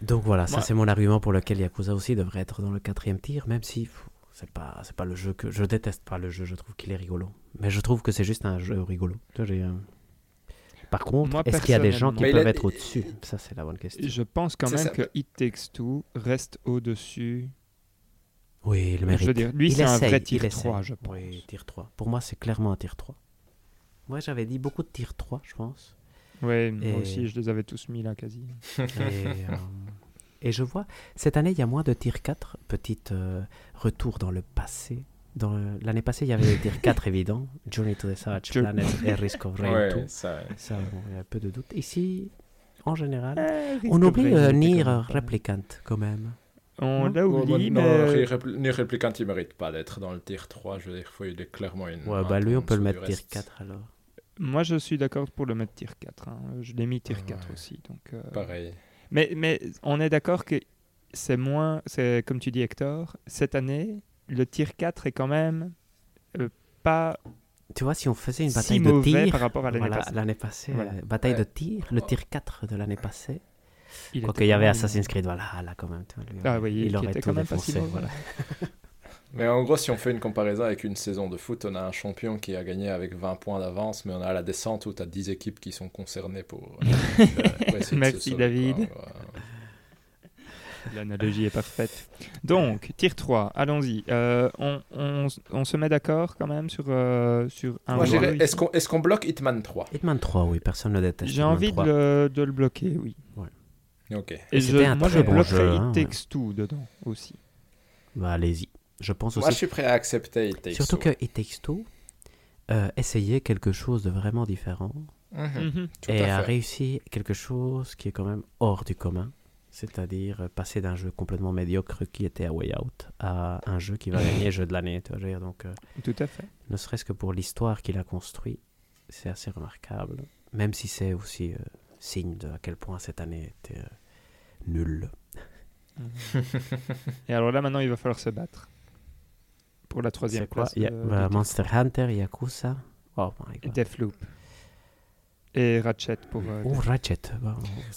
[SPEAKER 3] donc voilà, ça c'est mon argument pour lequel Yakuza aussi devrait être dans le quatrième tir, même si c'est pas, c'est pas le jeu que je déteste pas le jeu. Je trouve qu'il est rigolo, mais je trouve que c'est juste un jeu rigolo. Euh, par contre, est-ce qu'il y a des gens qui peuvent être au-dessus Ça, c'est la bonne question.
[SPEAKER 1] Je pense quand même que It Takes Two reste au-dessus.
[SPEAKER 3] Oui, le mérite. Je veux
[SPEAKER 1] lui, c'est un vrai tir 3, je pense.
[SPEAKER 3] Pour moi, c'est clairement un tir 3. Moi, j'avais dit beaucoup de tir 3, je pense.
[SPEAKER 1] Oui, moi aussi, je les avais tous mis là, quasi.
[SPEAKER 3] Euh, Et je vois, cette année, il y a moins de tir 4. Petit euh, retour dans le passé. Dans L'année passée, il y avait des tir 4, évident. Journey to the Savage Planet et Risk Ça, il y a peu de doute. Ici, en général, eh, on oublie euh, Nier Replicant quand même.
[SPEAKER 1] On l'a oublié, non, mais...
[SPEAKER 2] Euh, Nier Replicant, il mérite pas d'être dans le tir 3. Je veux dire, il est clairement une...
[SPEAKER 3] Ouais, bah lui, on peut le mettre tir 4 alors.
[SPEAKER 1] Moi, je suis d'accord pour le mettre tir 4. Hein. Je l'ai mis tir 4 aussi. Donc,
[SPEAKER 2] euh, Pareil.
[SPEAKER 1] Mais, mais on est d'accord que c'est moins, c'est comme tu dis Hector, cette année, le tir 4 est quand même euh, pas
[SPEAKER 3] tu vois, si on faisait une bataille de tir par rapport à l'année passée, euh, bataille de tir, le tir 4 de l'année passée. Il y avait Assassin's Creed, voilà, là quand même. ah
[SPEAKER 1] oui, il, aurait était quand même défoncé, voilà.
[SPEAKER 2] Mais en gros, si on fait une comparaison avec une saison de foot, on a un champion qui a gagné avec 20 points d'avance, mais on a la descente où tu as 10 équipes qui sont concernées pour.
[SPEAKER 1] Euh, Merci David. L'analogie est parfaite. Donc, tir 3, allons-y. Euh, on, se met d'accord quand même sur, euh, sur
[SPEAKER 2] un. est-ce qu'on est bloque Hitman 3
[SPEAKER 3] Hitman 3, oui, personne ne
[SPEAKER 1] le
[SPEAKER 3] déteste.
[SPEAKER 1] J'ai envie de le, de le, bloquer, oui. Ouais.
[SPEAKER 2] Ok. Et,
[SPEAKER 1] je, moi, je bloquerai bon hein, It dedans aussi.
[SPEAKER 3] Bah, allez-y. Je pense
[SPEAKER 2] aussi.
[SPEAKER 3] je suis
[SPEAKER 2] prêt à accepter It
[SPEAKER 3] Surtout que It Takes euh, essayait quelque chose de vraiment différent mhm. Mhm. et a réussi quelque chose qui est quand même hors du commun. C'est-à-dire euh, passer d'un jeu complètement médiocre qui était à Way Out à un jeu qui va gagner jeu de l'année. Donc,
[SPEAKER 1] euh, Tout à fait.
[SPEAKER 3] Ne serait-ce que pour l'histoire qu'il a construit c'est assez remarquable. Même si c'est aussi signe de à quel point cette année était nulle.
[SPEAKER 1] et alors là, maintenant, il va falloir se battre pour la troisième
[SPEAKER 3] quoi place. Yeah, a bah, Monster Hunter, Yakuza.
[SPEAKER 1] Oh Deathloop. Et Ratchet pour. Euh,
[SPEAKER 3] oh, Ratchet.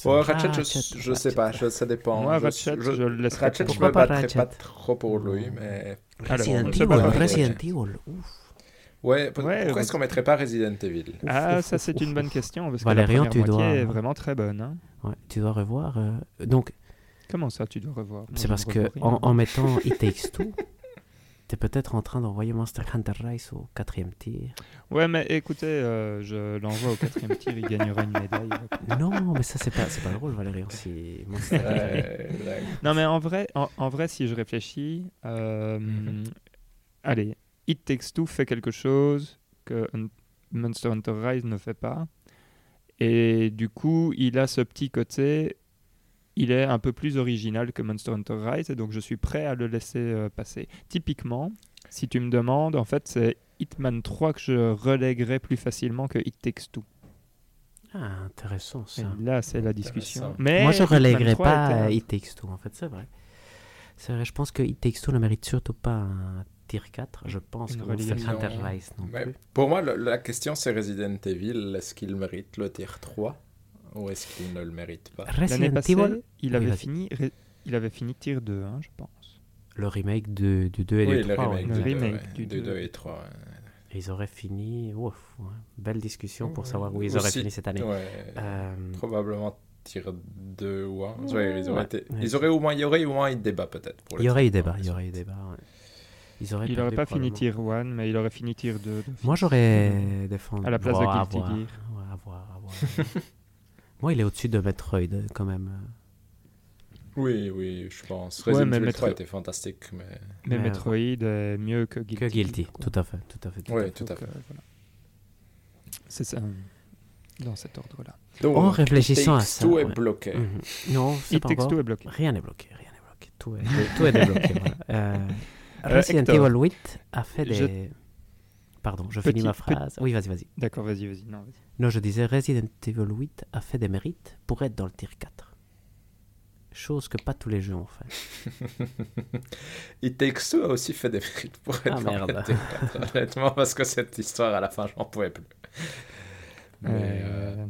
[SPEAKER 2] Ratchet, je, je sais pas, je, ça dépend.
[SPEAKER 1] Ratchet, je, ne
[SPEAKER 2] le
[SPEAKER 3] Ratchet, je
[SPEAKER 2] me battrais pas trop pour lui, mais. Resident Evil,
[SPEAKER 3] Resident hein, Evil,
[SPEAKER 2] ouf. Ouais, pourquoi est-ce qu'on mettrait pas Resident Evil
[SPEAKER 1] Ah, ça c'est une bonne question, parce que la première dois... est vraiment très bonne. Hein.
[SPEAKER 3] Ouais, tu dois revoir. Euh, donc...
[SPEAKER 1] Comment ça, tu dois revoir
[SPEAKER 3] C'est parce que en, mettant It Takes Two, peut-être en train d'envoyer Monster Hunter Rise au quatrième tir.
[SPEAKER 1] Ouais, mais écoutez, euh, je l'envoie au quatrième tir, il gagnera une médaille.
[SPEAKER 3] Non, mais ça, c'est pas, c'est pas drôle, Valérie.
[SPEAKER 1] Hein, non, mais en vrai, en, vrai si je réfléchis, euh, mhm. allez, It Takes Two fait quelque chose que Monster Hunter Rise ne fait pas. Et du coup, il a ce petit côté il est un peu plus original que Monster Hunter Rise, et donc je suis prêt à le laisser euh, passer. Typiquement, si tu me demandes, en fait, c'est Hitman 3 que je relèguerais plus facilement que It Takes
[SPEAKER 3] Ah, intéressant ça.
[SPEAKER 1] là, c'est la discussion. Mais
[SPEAKER 3] Moi, je relèguerais pas hit euh, en fait, c'est vrai. C'est vrai, je pense que It Takes ne mérite surtout pas un tier 4, je pense, que Monster Hunter Rise non
[SPEAKER 2] Pour moi, la question, c'est Resident Evil, est-ce qu'il mérite le tier 3 ou est-ce qu'il ne le mérite pas L'année passée,
[SPEAKER 1] il avait, fini, il avait fini Tier 2, hein, je pense.
[SPEAKER 3] Le remake du 2 et
[SPEAKER 2] du 3. Le remake, du, du, 2 et 3.
[SPEAKER 3] Ils auraient fini. Ouf, belle discussion pour savoir où ils auraient fini cette année. Euh...
[SPEAKER 2] Probablement Tier 2 ou 1. ils, auraient ils auraient au moins, il y aurait au moins eu débat peut-être.
[SPEAKER 3] Il y aurait eu débat. Hein, il y aurait débat.
[SPEAKER 1] Ils auraient n'aurait pas fini Tier 1, mais il aurait fini Tier 2.
[SPEAKER 3] Moi, j'aurais défendu. À
[SPEAKER 1] la place de Guilty À voir, à voir.
[SPEAKER 3] Moi, il est au-dessus de Metroid, quand même.
[SPEAKER 2] Oui, oui, je pense. Resident Evil 3 était fantastique, mais...
[SPEAKER 1] Metroid est mieux que Guilty. Que
[SPEAKER 3] Guilty, tout à fait, tout à fait.
[SPEAKER 2] oui, tout à fait. Euh, c'est ça,
[SPEAKER 1] dans cet ordre-là.
[SPEAKER 3] en réfléchissant à ça... tout est bloqué. Mhm. Non, c'est pas est bloqué. Rien n'est bloqué, rien n'est bloqué. Tout est, tout est débloqué, euh, euh, Resident Evil 8 a fait des... Pardon, je finis ma phrase. Oui, vas-y, vas-y.
[SPEAKER 1] D'accord, vas-y, vas-y.
[SPEAKER 3] Non,
[SPEAKER 1] vas
[SPEAKER 3] non, je disais Resident Evil 8 a fait des mérites pour être dans le tier 4. Chose que pas tous les jeux ont fait.
[SPEAKER 2] It Takes Two a aussi fait des mérites pour ah, être dans le tier 4. Honnêtement, parce que cette histoire, à la fin, n'en pouvais plus. Mais euh, euh...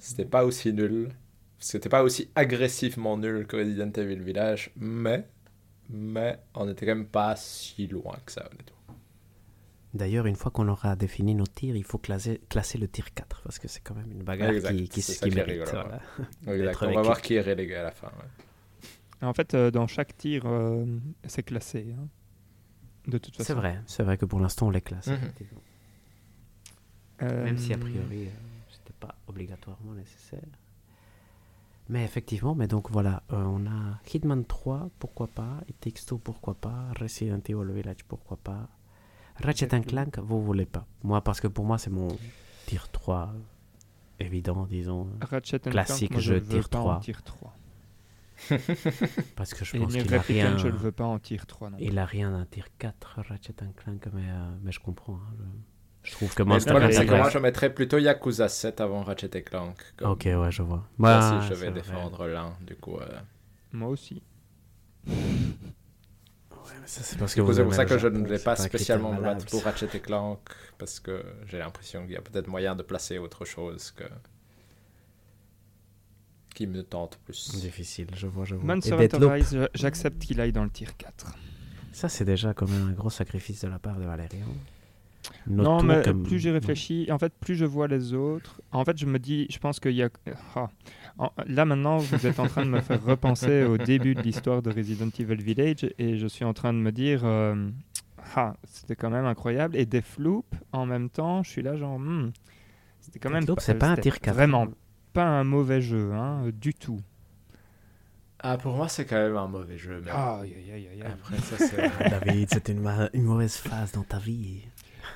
[SPEAKER 2] c'était pas aussi nul. C'était pas aussi agressivement nul que Resident Evil Village, mais, mais on n'était quand même pas si loin que ça, honnêtement.
[SPEAKER 3] D'ailleurs, une fois qu'on aura défini nos tirs, il faut classer, classer le tir 4 parce que c'est quand même une bagarre qui, qui, qui, mérite. Voilà. On
[SPEAKER 2] va voir qui est relégué à la fin.
[SPEAKER 1] En fait, euh, dans chaque tir, euh, c'est classé. Hein. de toute façon.
[SPEAKER 3] C'est vrai, c'est vrai que pour l'instant, on les classe. Mhm. Même si a euh, priori, c'était pas obligatoirement nécessaire. Mais effectivement, mais donc voilà, on a Hitman 3, pourquoi pas, et Texto, pourquoi pas, Resident Evil Village, pourquoi pas, Ratchet and Clank, vous voulez pas. Moi, parce que pour moi, c'est mon tir 3 évident, disons. Ratchet and classique Clank, moi, jeu tir 3. Tier 3. parce que je pense qu'il a rien. Je le veux pas en tir 3 non. Il a rien d'un tir 4 Ratchet and Clank, mais, euh, mais je comprends. Hein, je... Je trouve que Monster
[SPEAKER 2] Hunter Moi, je mettrais plutôt Yakuza 7 avant Ratchet and Clank.
[SPEAKER 3] Ok, ouais, je vois.
[SPEAKER 2] Moi aussi, bah, je vais défendre l'un, du coup. Euh.
[SPEAKER 1] Moi aussi.
[SPEAKER 2] c'est parce que pour ça que je ne l'ai pas spécialement battre pour Ratchet et Clank, parce que j'ai l'impression qu'il y a peut-être moyen de placer autre chose que qui me tente plus.
[SPEAKER 3] Difficile, je vois, je
[SPEAKER 1] vois. Euh, j'accepte qu'il aille dans le tir 4.
[SPEAKER 3] Ça, c'est déjà quand même un gros sacrifice de la part de Valérian.
[SPEAKER 1] Hein. non, mais plus j'y réfléchis, en fait, plus je vois les autres, en fait, je me dis, je pense qu'il y a... Ah, là maintenant, vous êtes en train de me faire repenser au début de l'histoire de Resident Evil Village et je suis en train de me dire, euh, ah, c'était quand même incroyable. Et des floups en même temps, je suis là genre, hmm,
[SPEAKER 3] c'était quand même pas,
[SPEAKER 1] c'est pas un tir Vraiment pas un mauvais jeu, hein, du tout.
[SPEAKER 2] Ah, pour moi, c'est quand même un mauvais jeu. Mais... Oh, yeah,
[SPEAKER 3] yeah, Après, ça, c'est... David, c'était une, mauvaise phase dans ta vie.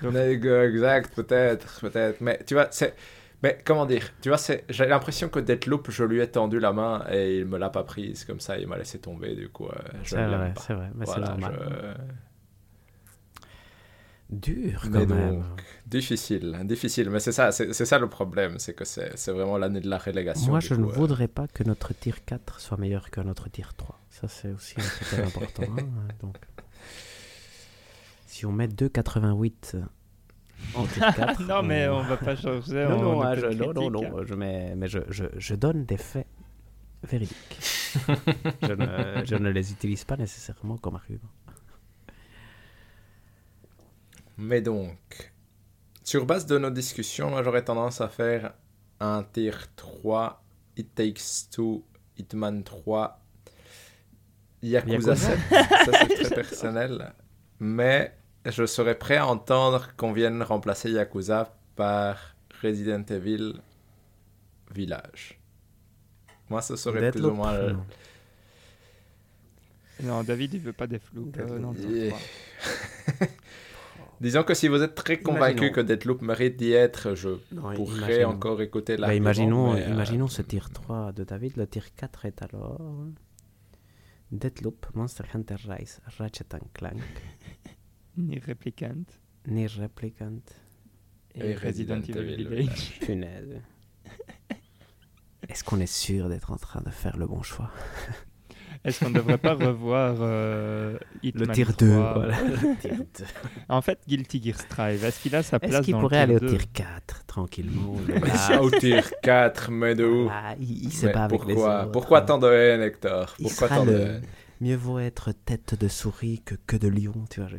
[SPEAKER 2] Euh, exact, peut-être, peut-être. Mais tu vois, c'est mais comment dire Tu vois, j'ai l'impression que loup, je lui ai tendu la main et il me l'a pas prise comme ça, il m'a laissé tomber. Du coup, euh, c'est vrai, c'est vrai, mais c'est normal.
[SPEAKER 3] Dur quand même.
[SPEAKER 2] difficile, difficile. Mais c'est ça, c'est, ça le problème, c'est que c'est, vraiment l'année de la relégation.
[SPEAKER 3] Moi, je ne euh. voudrais pas que notre tir 4 soit meilleur que notre tir 3. Ça, c'est aussi très important. Hein, donc. Si on met 2,88
[SPEAKER 1] non, mais on va pas changer. Non, hein,
[SPEAKER 3] non, non, non, je, mais je, je, donne des faits véridiques. je, ne, je ne les utilise pas nécessairement comme argument.
[SPEAKER 2] Mais donc, sur base de nos discussions, moi j'aurais tendance à faire un tier 3, It Takes Two, Hitman 3, Yakuza, 7. Ça c'est très personnel. Mais je serais prêt à entendre qu'on vienne remplacer Yakuza par Resident Evil Village. Moi, ce serait plus ou moins. Euh,
[SPEAKER 1] non, David, il veut pas des euh, flous.
[SPEAKER 2] Disons que si vous êtes très convaincu que Deadloop mérite d'y être, je pourrais encore écouter bah,
[SPEAKER 3] la. vidéo. imaginons, euh, imaginons ce tir 3 de David, le tir 4 est alors. Deadloop, Monster Hunter Rise, Ratchet Clank.
[SPEAKER 1] Ni Replicant.
[SPEAKER 3] Ni Replicant. Et, Resident, Evil Village. Punaise. Est-ce qu'on est sûr d'être en train de faire le bon choix
[SPEAKER 1] Est-ce qu'on ne devrait pas revoir euh, le
[SPEAKER 3] tir 2, voilà.
[SPEAKER 1] le tir 2 En fait, Guilty Gear Strive, est-ce qu'il
[SPEAKER 3] a
[SPEAKER 1] sa place
[SPEAKER 3] Est-ce qu'il pourrait aller au tir 4 tranquillement
[SPEAKER 2] ah, Au tir 4, mais de où ah,
[SPEAKER 3] Il ne
[SPEAKER 2] sait
[SPEAKER 3] pas
[SPEAKER 2] avec les
[SPEAKER 3] autres.
[SPEAKER 2] Pourquoi tant de haine, Hector Pourquoi tant de haine
[SPEAKER 3] mieux vaut être tête de souris que queue de lion, tu vois.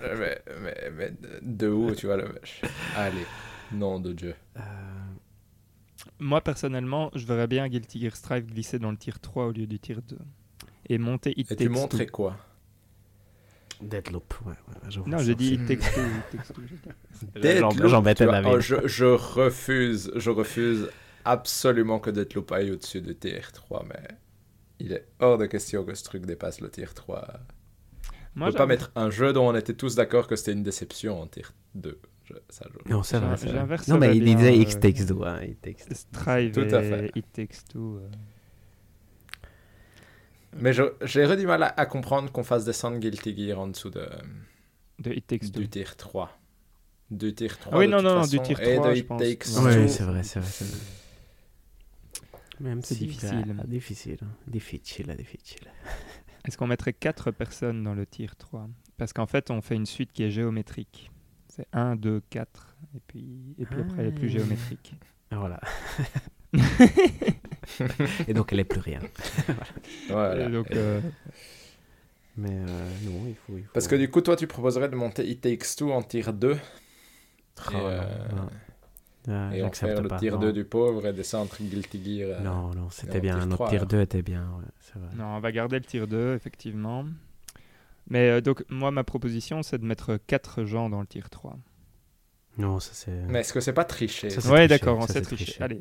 [SPEAKER 2] Euh, mais, mais, de où, tu vois, le vache. Allez, nom de Dieu. Euh,
[SPEAKER 1] moi, personnellement, je verrais bien Guilty Gear Strive glisser dans le tir 3 au lieu du tir 2. Et monter
[SPEAKER 2] It Et tu montrais quoi
[SPEAKER 3] Deadloop, ouais. ouais
[SPEAKER 2] non,
[SPEAKER 1] j'ai dit It Takes Deadloop,
[SPEAKER 2] la oh, je, je refuse, je refuse absolument que Deadloop aille au-dessus de tr 3, mais il est hors de question que ce truc dépasse le tier 3. on ne pas mettre un jeu dont on était tous d'accord que c'était une déception en tier 2.
[SPEAKER 3] ça, Non, c'est Non, mais il disait x euh, Takes
[SPEAKER 1] 2
[SPEAKER 3] Hein,
[SPEAKER 1] Strive Tout à fait. It Takes Two. Euh.
[SPEAKER 2] Mais j'ai redit mal à, comprendre qu'on fasse descendre Guilty Gear en dessous
[SPEAKER 1] de,
[SPEAKER 2] de It
[SPEAKER 1] Takes 2. du
[SPEAKER 2] tier 3. Du tier
[SPEAKER 1] 3. oui, de non, toute non, façon, du tier 3. Et
[SPEAKER 2] de
[SPEAKER 1] It Takes 2 Oui,
[SPEAKER 3] c'est vrai, c'est vrai. Même c'est difficile. Bah, difficile. Hein. Difficile, difficile.
[SPEAKER 1] Est-ce qu'on mettrait 4 personnes dans le tir 3 Parce qu'en fait, on fait une suite qui est géométrique. C'est 1, 2, 4, et puis, et puis après, elle est plus géométrique.
[SPEAKER 3] Voilà. et donc, elle n'est plus rien.
[SPEAKER 2] voilà.
[SPEAKER 3] Mais euh, non, il faut,
[SPEAKER 2] Parce que du coup, toi, tu proposerais de monter It Takes Two en tir 2. Oh, euh... Ah, et on fait le tir 2 du pauvre et descend entre Guilty Gear.
[SPEAKER 3] Euh, non, non, c'était bien. Notre tir 2 était bien.
[SPEAKER 1] Non, on va garder le tir 2, effectivement. Mais euh, donc, moi, ma proposition, c'est de mettre 4 gens dans le tir 3.
[SPEAKER 3] Non, ça c'est. Euh,
[SPEAKER 2] Mais est-ce que c'est pas tricher
[SPEAKER 1] oui d'accord, on sait tricher Allez.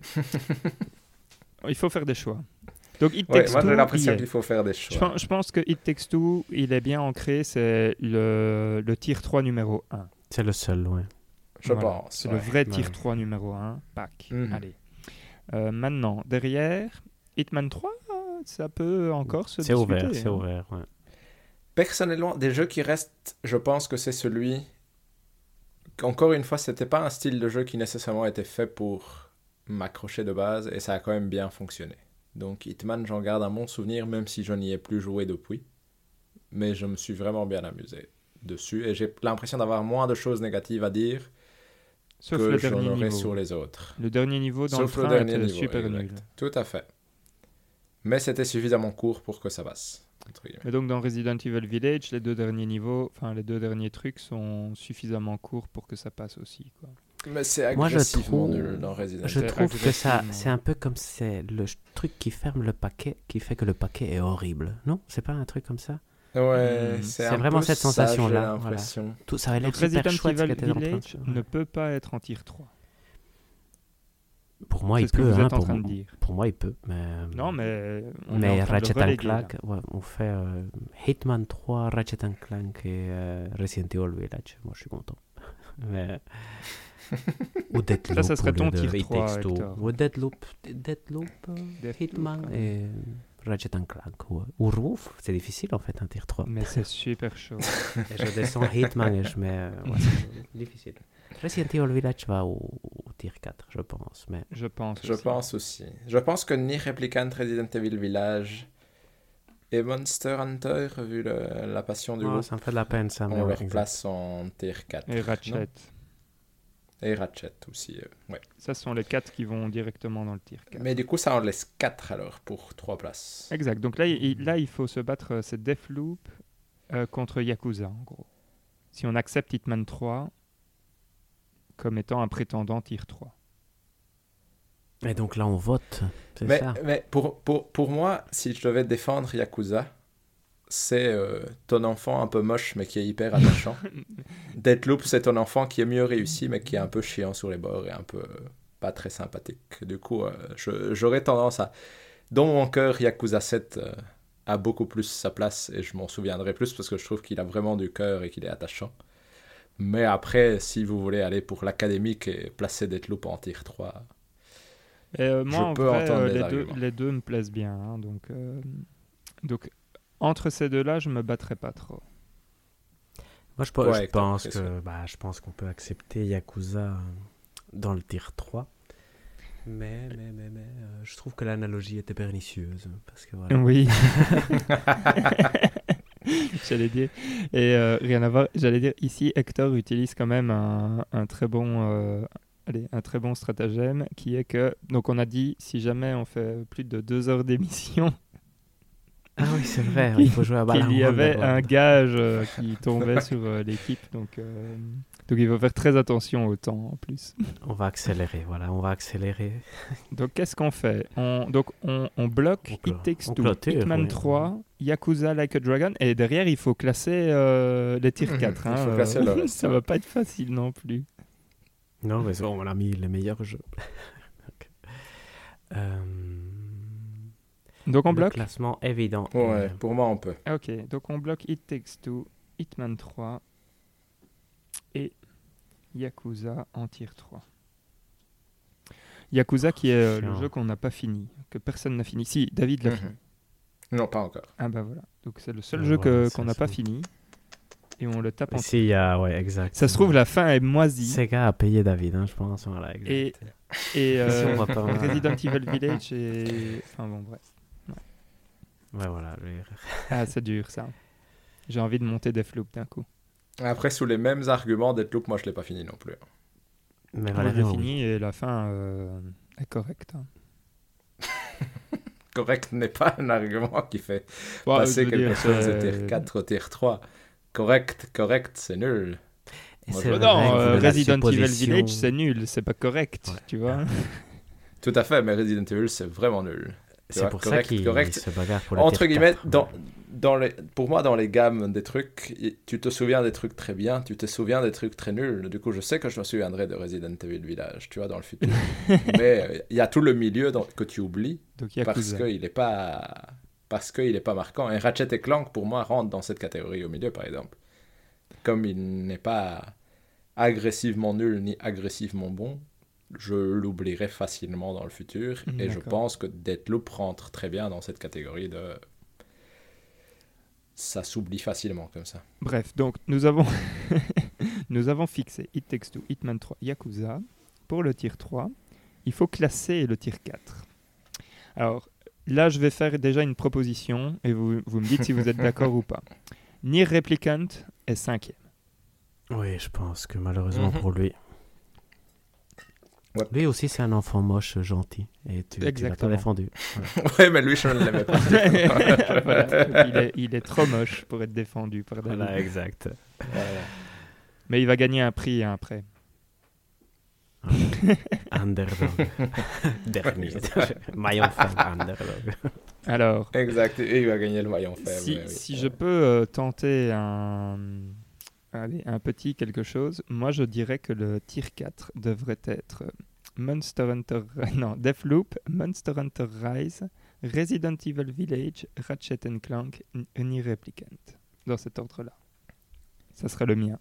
[SPEAKER 1] il faut faire des choix. Donc, It ouais, moi,
[SPEAKER 2] J'ai l'impression qu'il faut faire des choix.
[SPEAKER 1] Je pense, que It Takes Two, il est bien ancré. C'est le, le tir 3 numéro 1.
[SPEAKER 3] C'est le seul, ouais.
[SPEAKER 2] Je pense.
[SPEAKER 1] C'est le vrai tier 3 numéro 1. Pack. Mhm. Allez. Euh, maintenant, derrière, Hitman 3, ça peut encore se C'est
[SPEAKER 3] ouvert, c'est hein. ouvert. Ouais.
[SPEAKER 2] Personnellement, des jeux qui restent, je pense que c'est celui. Encore une fois, c'était pas un style de jeu qui nécessairement était fait pour m'accrocher de base et ça a quand même bien fonctionné. Donc Hitman, j'en garde un bon souvenir, même si je n'y ai plus joué depuis. Mais je me suis vraiment bien amusé dessus et j'ai l'impression d'avoir moins de choses négatives à dire Sauf que le dernier niveau. sur les autres.
[SPEAKER 1] Le dernier niveau dans le, train super
[SPEAKER 2] Tout à fait. Mais c'était suffisamment court pour que ça passe.
[SPEAKER 1] Et donc dans Resident Evil Village, les deux derniers niveaux, enfin les deux derniers trucs sont suffisamment courts pour que ça passe aussi. Quoi.
[SPEAKER 2] Mais c'est agressivement Moi, je nul dans Resident
[SPEAKER 3] Evil Je trouve que ça, c'est un peu comme c'est le truc qui ferme le paquet, qui fait que le paquet est horrible. Non, c'est pas un truc comme ça.
[SPEAKER 2] Ouais, mmh. c'est vraiment cette sensation-là. Voilà.
[SPEAKER 3] Tout ça très super chouette ce qu'était
[SPEAKER 1] Village ne peut pas être en tier 3.
[SPEAKER 3] Pour moi, il peut. Vous hein, êtes en pour, train de dire. pour, moi, il peut. Mais...
[SPEAKER 1] Non, mais.
[SPEAKER 3] On mais Ratchet Clank, ouais, on fait euh, Hitman 3, Ratchet Clank et euh, Resident Evil Village. Moi, je suis content. mais... Ou Deathloop. Ça, ça serait ton tier 3. Ou Deadloop. Deathloop, Hitman hein. et. Ratchet Clank ou, ou Roof. C'est difficile en fait un hein, tier 3.
[SPEAKER 1] Mais c'est super chaud.
[SPEAKER 3] et je descends Hitman et je mets. Euh, ouais, difficile. Resident Evil Village va au, tier 4, je pense. Mais...
[SPEAKER 1] Je pense.
[SPEAKER 2] Je aussi. pense aussi. Je pense que ni Replicant, Resident Evil Village et Monster Hunter, vu la passion du oh, Ça me fait de la peine ça. On le ouais, replace en tier 4.
[SPEAKER 1] Et Ratchet.
[SPEAKER 2] Et Ratchet aussi, euh, ouais.
[SPEAKER 1] Ça sont les quatre qui vont directement dans le tir.
[SPEAKER 2] Mais du coup, ça en laisse quatre, alors pour trois places.
[SPEAKER 1] Exact. Donc là, il, mm. là, il faut se battre, euh, c'est Deathloop euh, contre Yakuza, en gros. Si on accepte Hitman 3 comme étant un prétendant tir 3.
[SPEAKER 3] Et donc là, on vote.
[SPEAKER 2] Mais,
[SPEAKER 3] ça.
[SPEAKER 2] mais pour, pour, pour moi, si je devais défendre Yakuza, c'est euh, ton enfant un peu moche mais qui est hyper attachant. Deathloop, c'est ton enfant qui est mieux réussi mais qui est un peu chiant sur les bords et un peu euh, pas très sympathique. Du coup, euh, j'aurais tendance à... Dans mon cœur, Yakuza 7 a beaucoup plus sa place et je m'en souviendrai plus parce que je trouve qu'il a vraiment du cœur et qu'il est attachant. Mais après, si vous voulez aller pour l'académique et placer Deathloop en tier 3,
[SPEAKER 1] je peux entendre les, deux, les, deux, me plaisent bien. Hein. donc... Donc entre ces deux-là, je me battrais pas trop.
[SPEAKER 3] Moi, je, pense bah, je pense qu'on peut accepter Yakuza dans le tir 3. Mais, mais, mais, euh, je trouve que l'analogie était pernicieuse. Parce que Oui.
[SPEAKER 1] j'allais dire. Et euh, rien à voir, j'allais dire, ici, Hector utilise quand même un, très bon. Euh, un très bon stratagème qui est que, donc on a dit, si jamais on fait plus de deux heures d'émission,
[SPEAKER 3] ah oui, c'est vrai, il faut jouer à Il
[SPEAKER 1] y avait un gage euh, qui tombait sur euh, l'équipe, donc, euh, donc il faut faire très attention au temps en plus.
[SPEAKER 3] On va accélérer, voilà, on va accélérer.
[SPEAKER 1] Donc qu'est-ce qu'on fait on, Donc on, bloque It Hitman 3, Yakuza Like a Dragon, et derrière il faut classer les tirs 4. Mhm, hein, Ça va pas être facile non plus.
[SPEAKER 3] Non, mais bon, on a mis les meilleurs jeux.
[SPEAKER 1] Donc on bloque.
[SPEAKER 3] Le classement évident.
[SPEAKER 2] Ouais, euh, pour moi on peut.
[SPEAKER 1] Ok, donc on bloque It Takes Two, Hitman 3 et Yakuza en tire 3. Yakuza oh, qui est euh, le jeu qu'on n'a pas fini, que personne n'a fini. Si, David l'a mhm. fini.
[SPEAKER 2] Non, pas encore.
[SPEAKER 1] Ah bah voilà. Donc c'est le seul ah jeu que qu'on n'a pas fini. Et on le tape
[SPEAKER 3] en il y a... ouais, exact.
[SPEAKER 1] Ça se trouve, la fin est moisie.
[SPEAKER 3] Sega a payé David, hein, je pense.
[SPEAKER 1] Et, euh, hein. Resident Evil Village et... Enfin bon, bref.
[SPEAKER 3] Ouais, voilà.
[SPEAKER 1] Ah, c'est dur, ça. J'ai envie de monter Deathloop d'un coup.
[SPEAKER 2] Après, sous les mêmes arguments, Deathloop, moi, je l'ai pas fini non plus.
[SPEAKER 1] Mais voilà, j'ai fini et la fin euh, est correcte. Hein.
[SPEAKER 2] correct n'est pas un argument qui fait passer quelque chose de euh, tier 4 au tier 3. Correct, correct, c'est nul.
[SPEAKER 1] c'est euh, Resident Evil Village, c'est nul, c'est pas correct, tu vois.
[SPEAKER 2] Tout à fait, mais Resident Evil, c'est vraiment nul. C'est pour ça qu'il se Entre guillemets, pour moi, dans les gammes des trucs, tu te souviens des trucs très bien, tu te souviens des trucs très nuls. Du coup, je sais que je me souviendrai de Resident Evil Village, tu vois, dans le futur. Mais il y a tout le milieu que tu oublies parce qu'il n'est pas parce qu'il n'est pas marquant. Et Ratchet et Clank, pour moi, rentre dans cette catégorie au milieu, par exemple. Comme il n'est pas agressivement nul ni agressivement bon, je l'oublierai facilement dans le futur. Mm, et je pense que le rentre très bien dans cette catégorie de. Ça s'oublie facilement comme ça.
[SPEAKER 1] Bref, donc nous avons, nous avons fixé It Takes Two, Hitman 3, Yakuza. Pour le tir 3, il faut classer le tir 4. Alors là, je vais faire déjà une proposition et vous, me dites si vous êtes d'accord ou pas. Nier Replicant est cinquième.
[SPEAKER 3] Oui, je pense que malheureusement mhm. pour lui, lui aussi, c'est un enfant moche, gentil. Et tu, l'as pas défendu.
[SPEAKER 2] ouais, mais lui, je ne l'avais
[SPEAKER 1] pas défendu il, est, trop moche pour être défendu par
[SPEAKER 3] exact.
[SPEAKER 1] Mais il va gagner un prix hein, après.
[SPEAKER 3] Ah. underdog. Dernier. maillon faible, underdog.
[SPEAKER 1] Alors.
[SPEAKER 2] Exact, et il va gagner le maillon
[SPEAKER 1] faible. Si, je peux euh, tenter un Allez, un petit quelque chose. Moi, je dirais que le tier 4 devrait être Monster Hunter... Non, Deathloop, Monster Hunter Rise, Resident Evil Village, Ratchet Clank, Any Dans cet ordre-là. Ça serait le mien.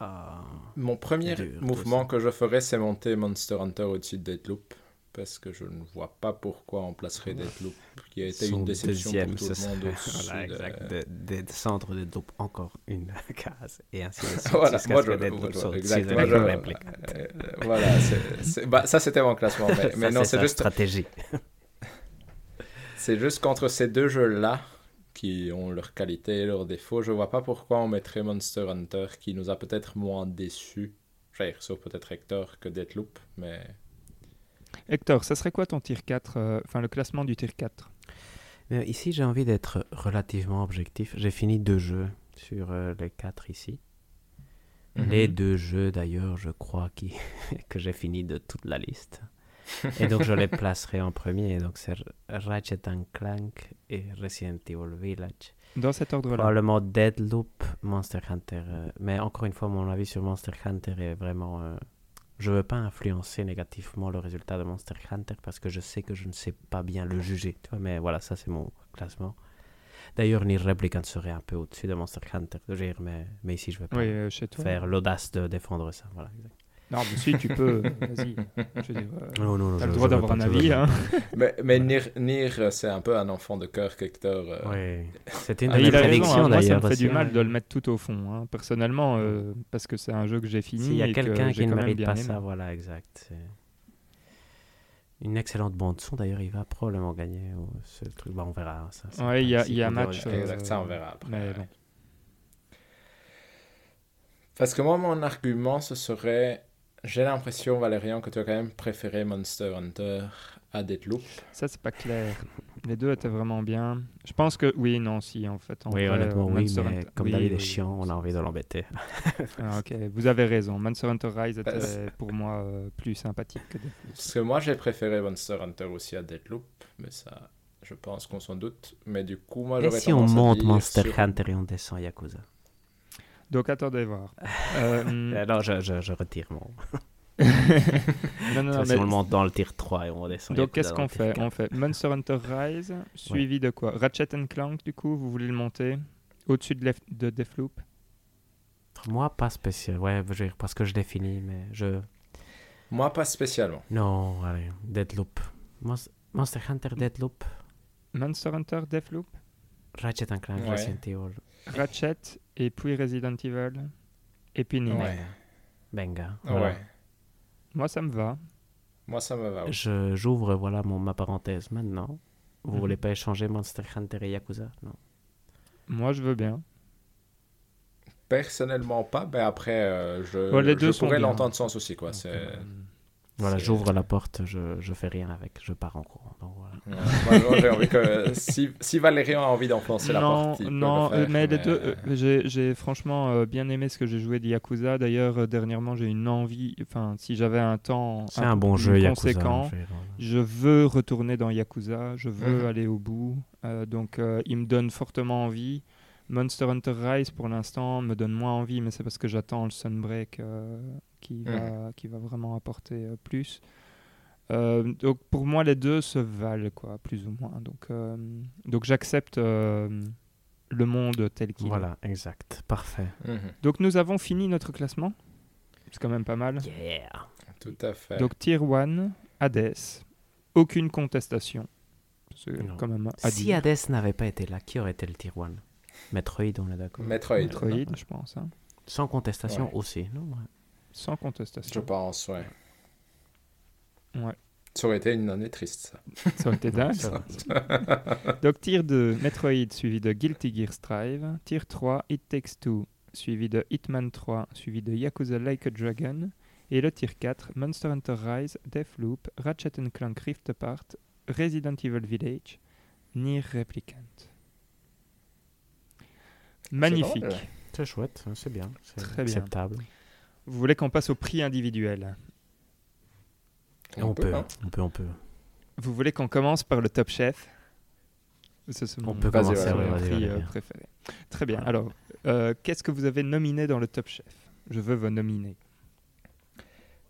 [SPEAKER 2] Ah. Mon premier mouvement que je ferais, c'est monter Monster Hunter au-dessus de Deathloop parce que je ne vois pas pourquoi on placerait Deadloop, qui a été une déception pour tout le monde. voilà,
[SPEAKER 3] exact. Euh. De, de, Deadloop encore une case et ainsi de suite.
[SPEAKER 2] voilà,
[SPEAKER 3] moi je, le euh,
[SPEAKER 2] euh, voilà, bah, ça c'était mon classement, mais, non, c'est juste stratégie. c'est juste qu'entre ces deux jeux-là qui ont leur qualité et leurs défauts, je ne vois pas pourquoi on mettrait Monster Hunter qui nous a peut-être moins déçus, sauf peut-être Hector que Deadloop, mais
[SPEAKER 1] Hector, ça serait quoi ton tir 4, euh, enfin le classement du tir 4
[SPEAKER 3] Ici, j'ai envie d'être relativement objectif. J'ai fini deux jeux sur euh, les quatre ici. Mhm. Les deux jeux, d'ailleurs, je crois qui... que j'ai fini de toute la liste. Et donc, je les placerai en premier. Donc, c'est Ratchet and Clank et Resident Evil Village.
[SPEAKER 1] Dans cet ordre-là.
[SPEAKER 3] Probablement Deadloop, Monster Hunter. Euh, mais encore une fois, mon avis sur Monster Hunter est vraiment je veux pas influencer négativement le résultat de Monster Hunter parce que je sais que je ne sais pas bien le juger. mais voilà, ça c'est mon classement. D'ailleurs, Nier Replicant serait un peu au-dessus de Monster Hunter, mais, mais ici je vais pas euh, faire l'audace de défendre ça. Voilà,
[SPEAKER 1] non, mais si, tu peux. Vas-y. Euh, non, non, T'as le droit d'avoir un avis. Hein.
[SPEAKER 2] mais, mais Nir, c'est un peu un enfant de cœur, Hector. Euh,
[SPEAKER 3] oui. C'était une ah, prédiction,
[SPEAKER 1] hein.
[SPEAKER 3] Moi, ça me
[SPEAKER 1] fait du mal de le mettre tout au fond, hein, personnellement, euh, parce que c'est un jeu que j'ai fini.
[SPEAKER 3] S'il y a quelqu'un qui ne mérite pas ça, voilà, exact. Une excellente bande-son, d'ailleurs, il va probablement gagner ce truc. Bah, on verra. Hein,
[SPEAKER 1] ça, il y a, un match. Exact,
[SPEAKER 3] ça,
[SPEAKER 1] on verra
[SPEAKER 2] après. Mais, Parce que moi, mon argument, ce serait j'ai l'impression, Valérian, que tu as quand même préféré Monster Hunter à Deadloop.
[SPEAKER 1] Ça, c'est pas clair. Les deux étaient vraiment bien. Je pense que oui, non, si, en fait.
[SPEAKER 3] oui, honnêtement, euh, oui, mais comme David est chiant, on a envie de l'embêter.
[SPEAKER 1] Ah, ok, vous avez raison. Monster Hunter Rise était pour moi euh, plus sympathique que Deadloop.
[SPEAKER 2] Parce que moi, j'ai préféré Monster Hunter aussi à Deadloop, mais ça, je pense qu'on s'en doute. Mais du coup, moi,
[SPEAKER 3] j'aurais Et si on monte Monster Hunter et on descend Yakuza
[SPEAKER 1] donc attendez voir.
[SPEAKER 3] Euh, Alors euh, je, je, retire mon. non, non, non, on le monte dans le tier 3 et on descend.
[SPEAKER 1] Donc qu'est-ce qu'on fait On fait Monster Hunter Rise, suivi de quoi Ratchet Clank, du coup, vous voulez le monter Au-dessus de, de Deathloop
[SPEAKER 3] Moi, pas spécial. Ouais, je veux dire, parce que je définis, mais je.
[SPEAKER 2] Moi, pas spécialement.
[SPEAKER 3] Non, allez, Deathloop. Monster Hunter Deathloop.
[SPEAKER 1] Monster Hunter Deathloop
[SPEAKER 3] Ratchet Clank, ouais. Resident Evil.
[SPEAKER 1] Ratchet et puis Resident Evil et puis
[SPEAKER 3] Benga. Ouais.
[SPEAKER 1] Moi, ça me va.
[SPEAKER 2] Moi, ça me va.
[SPEAKER 3] Je, j'ouvre voilà mon, ma parenthèse maintenant. Vous mhm. voulez pas échanger Monster Hunter et Yakuza Non.
[SPEAKER 1] Moi, je veux bien.
[SPEAKER 2] Personnellement, pas. Mais après, euh, je, pourrais l'entendre sans souci. Quoi. C'est...
[SPEAKER 3] Voilà, j'ouvre la porte, je, je fais rien avec, je pars en courant. Donc
[SPEAKER 2] voilà. que, si, si a envie d'enfoncer
[SPEAKER 1] la
[SPEAKER 2] porte,
[SPEAKER 1] non, mais, mais... j'ai franchement euh, bien aimé ce que j'ai joué de Yakuza. D'ailleurs, euh, dernièrement, j'ai une envie, enfin, si j'avais un temps
[SPEAKER 3] c'est un, bon jeu conséquent, Yakuza,
[SPEAKER 1] je veux retourner dans Yakuza, je veux mhm. aller au bout. Euh, donc, il me donne fortement envie. Monster Hunter Rise, pour l'instant, me donne moins envie, mais c'est parce que j'attends le Sunbreak euh, qui, mm. va, qui va vraiment apporter euh, plus. Euh, donc pour moi, les deux se valent, quoi, plus ou moins. Donc, donc j'accepte le monde tel qu'il est.
[SPEAKER 3] Voilà, exact, parfait. Mm-hmm.
[SPEAKER 1] Donc nous avons fini notre classement. C'est quand même pas mal. Yeah
[SPEAKER 2] Tout à fait.
[SPEAKER 1] Donc Tier 1, Hades, aucune contestation.
[SPEAKER 3] quand même Si Hades n'avait pas été là, qui aurait été le Tier 1 Metroid, on est d'accord.
[SPEAKER 2] Metroid.
[SPEAKER 1] je pense. Hein.
[SPEAKER 3] Sans contestation aussi, non
[SPEAKER 1] Sans contestation.
[SPEAKER 2] Je pense, ouais. Ouais. Ça aurait été une année triste, ça.
[SPEAKER 1] Ça aurait été dingue, Donc, tir 2, Metroid, suivi de Guilty Gear Strive. Tir 3, It Takes Two, suivi de Hitman 3, suivi de Yakuza Like a Dragon. Et le tir 4, Monster Hunter Rise, Deathloop, Ratchet Clank Rift Apart, Resident Evil Village, Nier Replicant. Magnifique.
[SPEAKER 3] C'est chouette, c'est bien, c'est acceptable.
[SPEAKER 1] Vous voulez qu'on passe au prix individuel
[SPEAKER 3] on, peut, hein. on peut, on peut.
[SPEAKER 1] Vous voulez qu'on commence par le top chef
[SPEAKER 3] on peut commencer euh, prix euh,
[SPEAKER 1] préféré. Très bien. Alors, euh, qu'est-ce que vous avez nominé dans le Top Chef Je veux vous nominer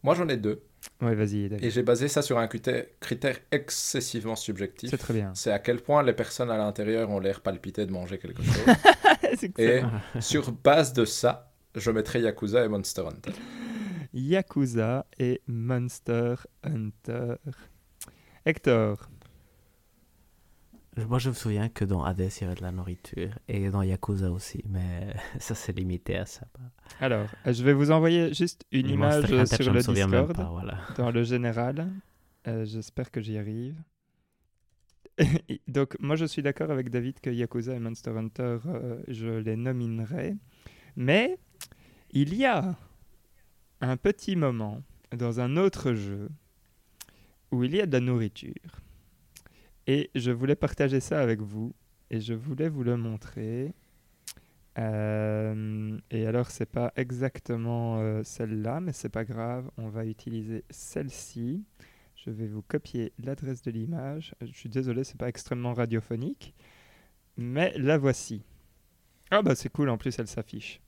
[SPEAKER 2] Moi, j'en ai deux.
[SPEAKER 1] vas-y.
[SPEAKER 2] Et j'ai basé ça sur un critère, excessivement subjectif.
[SPEAKER 1] C'est très bien.
[SPEAKER 2] C'est à quel point les personnes à l'intérieur ont l'air palpitées de manger quelque chose. et sur base de ça, je mettrai Yakuza et Monster Hunter.
[SPEAKER 1] Yakuza et Monster Hunter. Hector.
[SPEAKER 3] Moi, je me souviens que dans Hades, il y avait de la nourriture. Et dans Yakuza aussi. Mais ça, c'est limité à ça.
[SPEAKER 1] Alors, je vais vous envoyer juste une image sur le Discord. Dans le général. Euh, j'espère que j'y arrive. Donc, moi, je suis d'accord avec David que Yakuza et Monster Hunter, euh, je les nominerai. Mais il y a un petit moment dans un autre jeu où il y a de la nourriture. Et je voulais partager ça avec vous. Et je voulais vous le montrer. Euh, et alors, c'est pas exactement euh, celle-là, mais c'est pas grave. On va utiliser celle-ci. Je vais vous copier l'adresse de l'image. Euh, je suis désolé, c'est pas extrêmement radiophonique, mais la voici. Ah bah c'est cool, en plus elle s'affiche.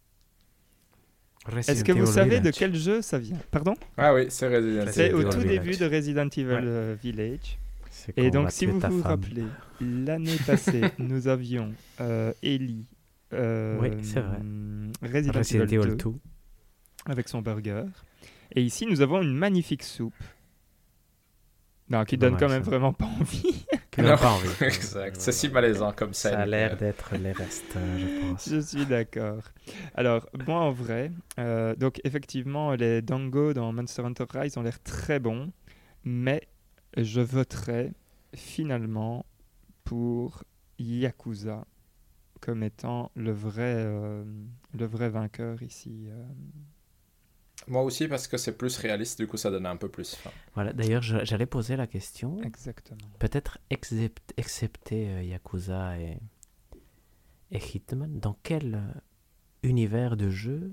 [SPEAKER 1] Est-ce que vous savez de quel jeu ça vient Pardon
[SPEAKER 2] Ah oui, c'est Resident
[SPEAKER 1] Evil. C'est
[SPEAKER 2] au
[SPEAKER 1] tout début de Resident Evil euh, Village. Et donc, si vous vous rappelez, l'année passée, nous avions euh, Ellie. oui, c'est vrai. Resident, Evil 2, avec son burger. Et ici, nous avons une magnifique soupe non, qui donne quand même vraiment pas envie. Qui donne pas
[SPEAKER 2] envie. exact. C'est si malaisant comme ça. Ça
[SPEAKER 3] a l'air d'être les restes, euh, je pense. Je
[SPEAKER 1] suis d'accord. Alors, moi en vrai, euh, donc effectivement, les Dango dans Monster Hunter Rise ont l'air très bons, mais je voterai finalement pour Yakuza comme étant le vrai, euh, le vrai vainqueur ici. Euh
[SPEAKER 2] moi aussi, parce que c'est plus réaliste, du coup, ça donne un peu plus.
[SPEAKER 3] Voilà, d'ailleurs, j'allais poser la question. Exactement. Peut-être excepté, euh, Yakuza et, et Hitman, dans quel euh, univers de jeu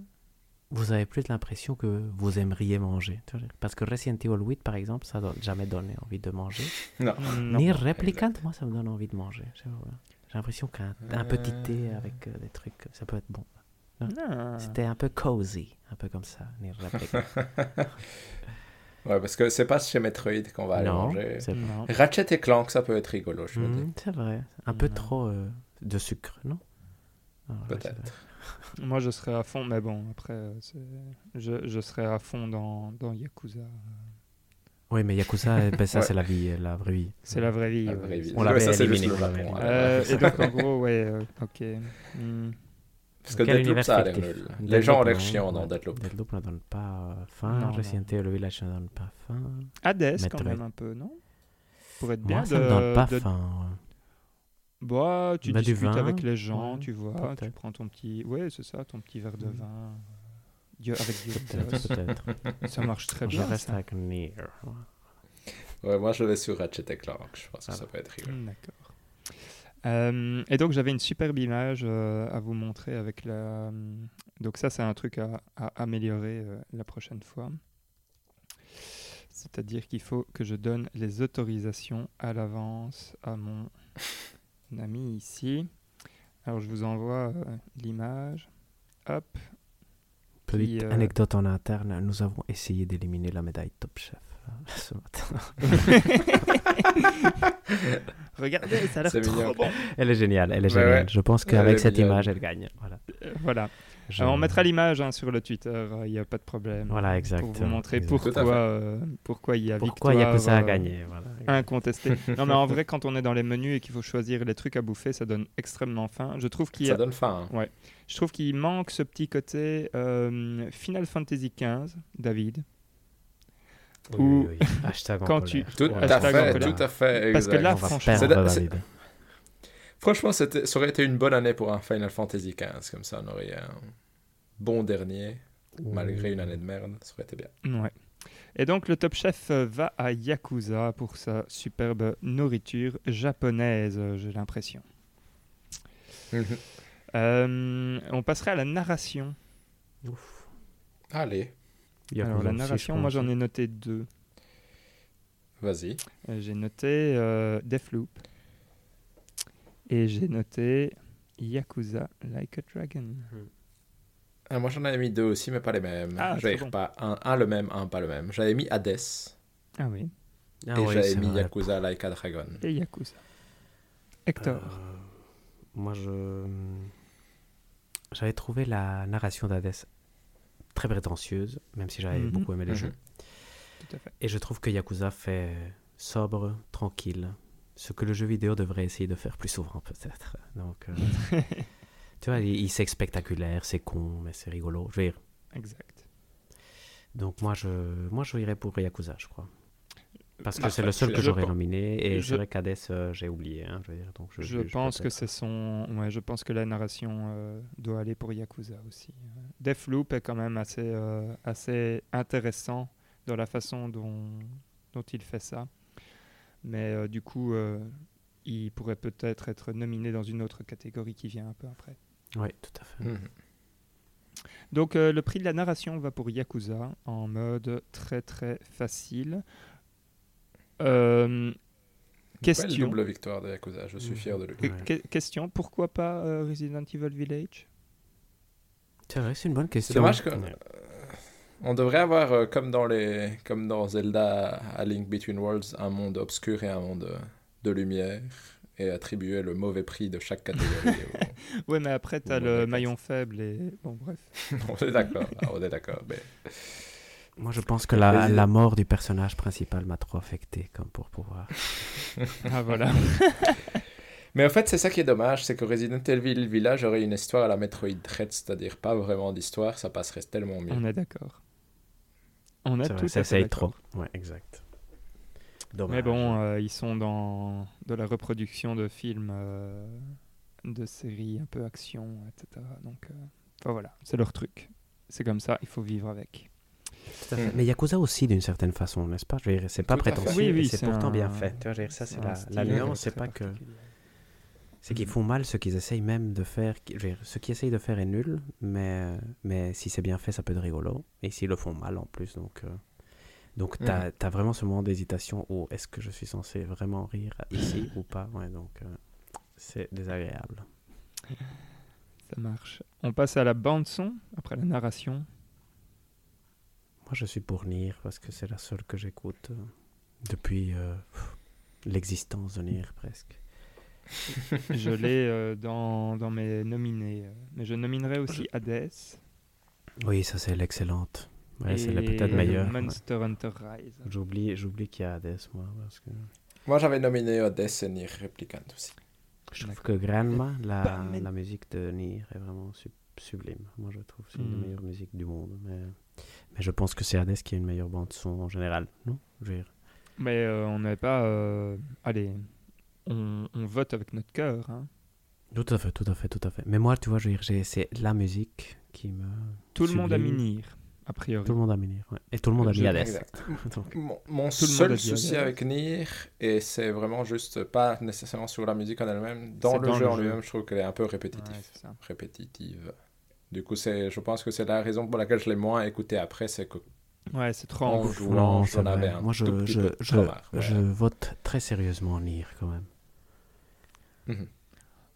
[SPEAKER 3] vous avez plus l'impression que vous aimeriez manger Parce que Resident Evil 8, par exemple, ça ne jamais donné envie de manger. Non. Ni Replicant, moi, ça me donne envie de manger. J'ai l'impression qu'un petit thé euh. avec des trucs, ça peut être bon. Ah. C'était un peu cozy, un peu comme ça.
[SPEAKER 2] ouais, parce que c'est pas chez Metroid qu'on va aller manger. Ratchet et Clank, ça peut être rigolo, je hmm,
[SPEAKER 3] C'est vrai. Un peu trop euh, de sucre, non
[SPEAKER 2] ah, Peut-être.
[SPEAKER 1] Moi, je serais à fond, mais bon, après, euh, je, je serais à fond dans, dans Yakuza.
[SPEAKER 3] Oui, mais Yakuza, eh ben, ça, c'est la vie, euh, la vraie vie.
[SPEAKER 1] C'est la vraie vie. On l'avait Le euh, et donc, en gros, ouais, ok. Hmm. Parce que Deadloop,
[SPEAKER 2] ça a l'air Les gens ont l'air chiants dans Deadloop,
[SPEAKER 3] Deadloop n'en donne pas euh, fin. Resident Evil Village n'en donne pas fin.
[SPEAKER 1] Hades, quand même, un peu, non
[SPEAKER 3] Pour être bien. Moi, ça ne donne pas faim.
[SPEAKER 1] Bah, tu bah, discutes avec les gens, tu vois. Tu prends ton petit. Ouais, c'est ça, ton petit verre de mm. vin. avec Dieu, peut-être. Ça marche très bien. Je reste avec Nier.
[SPEAKER 2] Ouais, moi, je vais sur Ratchet Clank. Je pense que ah. ça peut être rigolo.
[SPEAKER 1] D'accord. Euh, et donc j'avais une superbe image euh, à vous montrer avec la... Donc ça c'est un truc à, améliorer euh, la prochaine fois. C'est-à-dire qu'il faut que je donne les autorisations à l'avance à mon ami ici. Alors je vous envoie l'image. Hop.
[SPEAKER 3] Petite anecdote en interne, nous avons essayé d'éliminer la médaille Top Chef ce matin. Regardez, ça a l'air trop bon. Elle est géniale, elle est géniale. Je pense qu'avec cette image, elle gagne. Voilà.
[SPEAKER 1] Euh, voilà. on mettra l'image hein, sur le Twitter, il euh, n'y a pas de problème. Voilà, exact. Pour montrer pourquoi euh, pourquoi il y a que ça à gagner. Incontesté. non, mais en vrai, quand on est dans les menus et qu'il faut choisir les trucs à bouffer, ça donne extrêmement faim. Je trouve qu'il Ça
[SPEAKER 2] donne faim. Hein.
[SPEAKER 1] Ouais. Je trouve qu'il manque ce petit côté Final Fantasy XV, David ou Hashtag quand tu tout, à
[SPEAKER 2] fait, tout à fait, Parce que là, franchement, franchement, ça aurait été une bonne année pour un Final Fantasy XV comme ça, on aurait un bon dernier malgré une année de merde, ça aurait été bien.
[SPEAKER 1] Ouais. Et donc le top chef va à Yakuza pour sa superbe nourriture japonaise, j'ai l'impression. Mhm. Euh, on passerait à la narration.
[SPEAKER 2] Allez.
[SPEAKER 1] Alors la narration, moi j'en ai noté deux.
[SPEAKER 2] Vas-y.
[SPEAKER 1] Euh, j'ai noté euh, Deathloop. Et j'ai noté Yakuza Like a Dragon. Hmm.
[SPEAKER 2] Euh, moi j'en avais mis deux aussi, mais pas les mêmes. Ah, pas un, le même, un pas le même. J'avais mis Hades.
[SPEAKER 1] Ah oui. Ah et j'avais mis Yakuza Like a Dragon. Et Yakuza. Hector.
[SPEAKER 3] moi je. J'avais trouvé la narration d'Hades très prétentieuse, même si j'avais mhm. beaucoup aimé le mhm. jeu. Et je trouve que Yakuza fait sobre, tranquille, ce que le jeu vidéo devrait essayer de faire plus souvent peut-être. Donc, euh, tu vois, il, c'est spectaculaire, c'est con, mais c'est rigolo. Je veux dire. Exact. Donc moi, je, moi, je irais pour Yakuza, je crois. Parce que bah, c'est le seul que j'aurais nominé et je... dirais euh, j'ai oublié. Hein, je, donc
[SPEAKER 1] je, pense que c'est son. je pense que la narration euh, doit aller pour Yakuza aussi. Hein. Deathloop est quand même assez, euh, assez intéressant dans la façon dont, dont il fait ça. Mais du coup, il pourrait peut-être être nominé dans une autre catégorie qui vient un peu après.
[SPEAKER 3] Oui, tout à fait. Mhm.
[SPEAKER 1] Donc le prix de la narration va pour Yakuza en mode très très facile.
[SPEAKER 2] Euh, question. double victoire de Yakuza, je suis fier de
[SPEAKER 1] lui. question, pourquoi pas euh, Resident Evil Village
[SPEAKER 3] C'est vrai, c'est une bonne question. C'est dommage euh,
[SPEAKER 2] On devrait avoir, euh, comme, dans les, comme dans Zelda, à Link Between Worlds, un monde obscur et un monde de lumière, et attribuer le mauvais prix de chaque catégorie.
[SPEAKER 1] Ouais, mais après, t'as le maillon faible et... Bon, bref.
[SPEAKER 2] on est d'accord, on est d'accord, mais...
[SPEAKER 3] Moi, je pense que la, mort du personnage principal m'a trop affecté, comme pour pouvoir. ah, voilà.
[SPEAKER 2] Mais en fait, c'est ça qui est dommage, c'est que Resident Evil Village aurait une histoire à la Metroid Dread, c'est-à-dire pas vraiment d'histoire, ça passerait tellement
[SPEAKER 1] mieux. On est d'accord. On a tout ça. Ça trop. Ouais, exact. Mais bon, euh, ils sont dans de la reproduction de films, euh, de séries un peu action, etc. Donc, euh, voilà, c'est leur truc. C'est comme ça, il faut vivre avec.
[SPEAKER 3] Mais Yakuza aussi, d'une certaine façon, n'est-ce pas C'est pas prétentieux, c'est pourtant bien fait. Tu ça, c'est la, nuance c'est pas que. C'est qu'ils mm. font mal ce qu'ils essayent même de faire. Ce qu'ils essayent de faire est nul, mais, mais si c'est bien fait, ça peut être rigolo. Et s'ils le font mal en plus, donc. Euh, donc, mm. tu as, vraiment ce moment d'hésitation où est-ce que je suis censé vraiment rire ici ou pas Donc, euh, c'est désagréable.
[SPEAKER 1] Ça marche. On passe à la bande-son, après la narration.
[SPEAKER 3] Moi, je suis pour Nir parce que c'est la seule que j'écoute euh, depuis euh, l'existence de Nir presque.
[SPEAKER 1] je l'ai euh, dans, dans, mes nominés. Mais je nominerai aussi Hades.
[SPEAKER 3] Oui, ça c'est l'excellente. c'est la peut-être meilleure. Monster Hunter Rise. J'oublie, j'oublie qu'il y a Hades, moi. Parce que...
[SPEAKER 2] Moi j'avais nominé Hades et Nir Replicant aussi.
[SPEAKER 3] Je trouve que Granma, la, la musique de Nir est vraiment sublime. Moi je trouve que c'est une des hmm. meilleures musiques du monde. Mais... Mais je pense que c'est Hades qui a une meilleure bande son en général, non
[SPEAKER 1] Mais euh, on n'est pas. Euh, allez, on, vote avec notre cœur. Hein.
[SPEAKER 3] Tout à fait, tout à fait, tout à fait. Mais moi, tu vois, c'est la musique qui me. Tout le monde a Minir, a priori. Tout le monde a
[SPEAKER 2] Minir, Et tout le monde a mis mon, mon seul souci avec Nir, et c'est vraiment juste pas nécessairement sur la musique en elle-même, dans le jeu en lui-même, je trouve qu'elle est un peu répétitive. répétitive. Du coup, je pense que c'est la raison pour laquelle je l'ai moins écouté après, c'est que Ouais, c'est trop En Moi,
[SPEAKER 3] je, je, je, je, vote très sérieusement Nier quand même.
[SPEAKER 2] Mhm.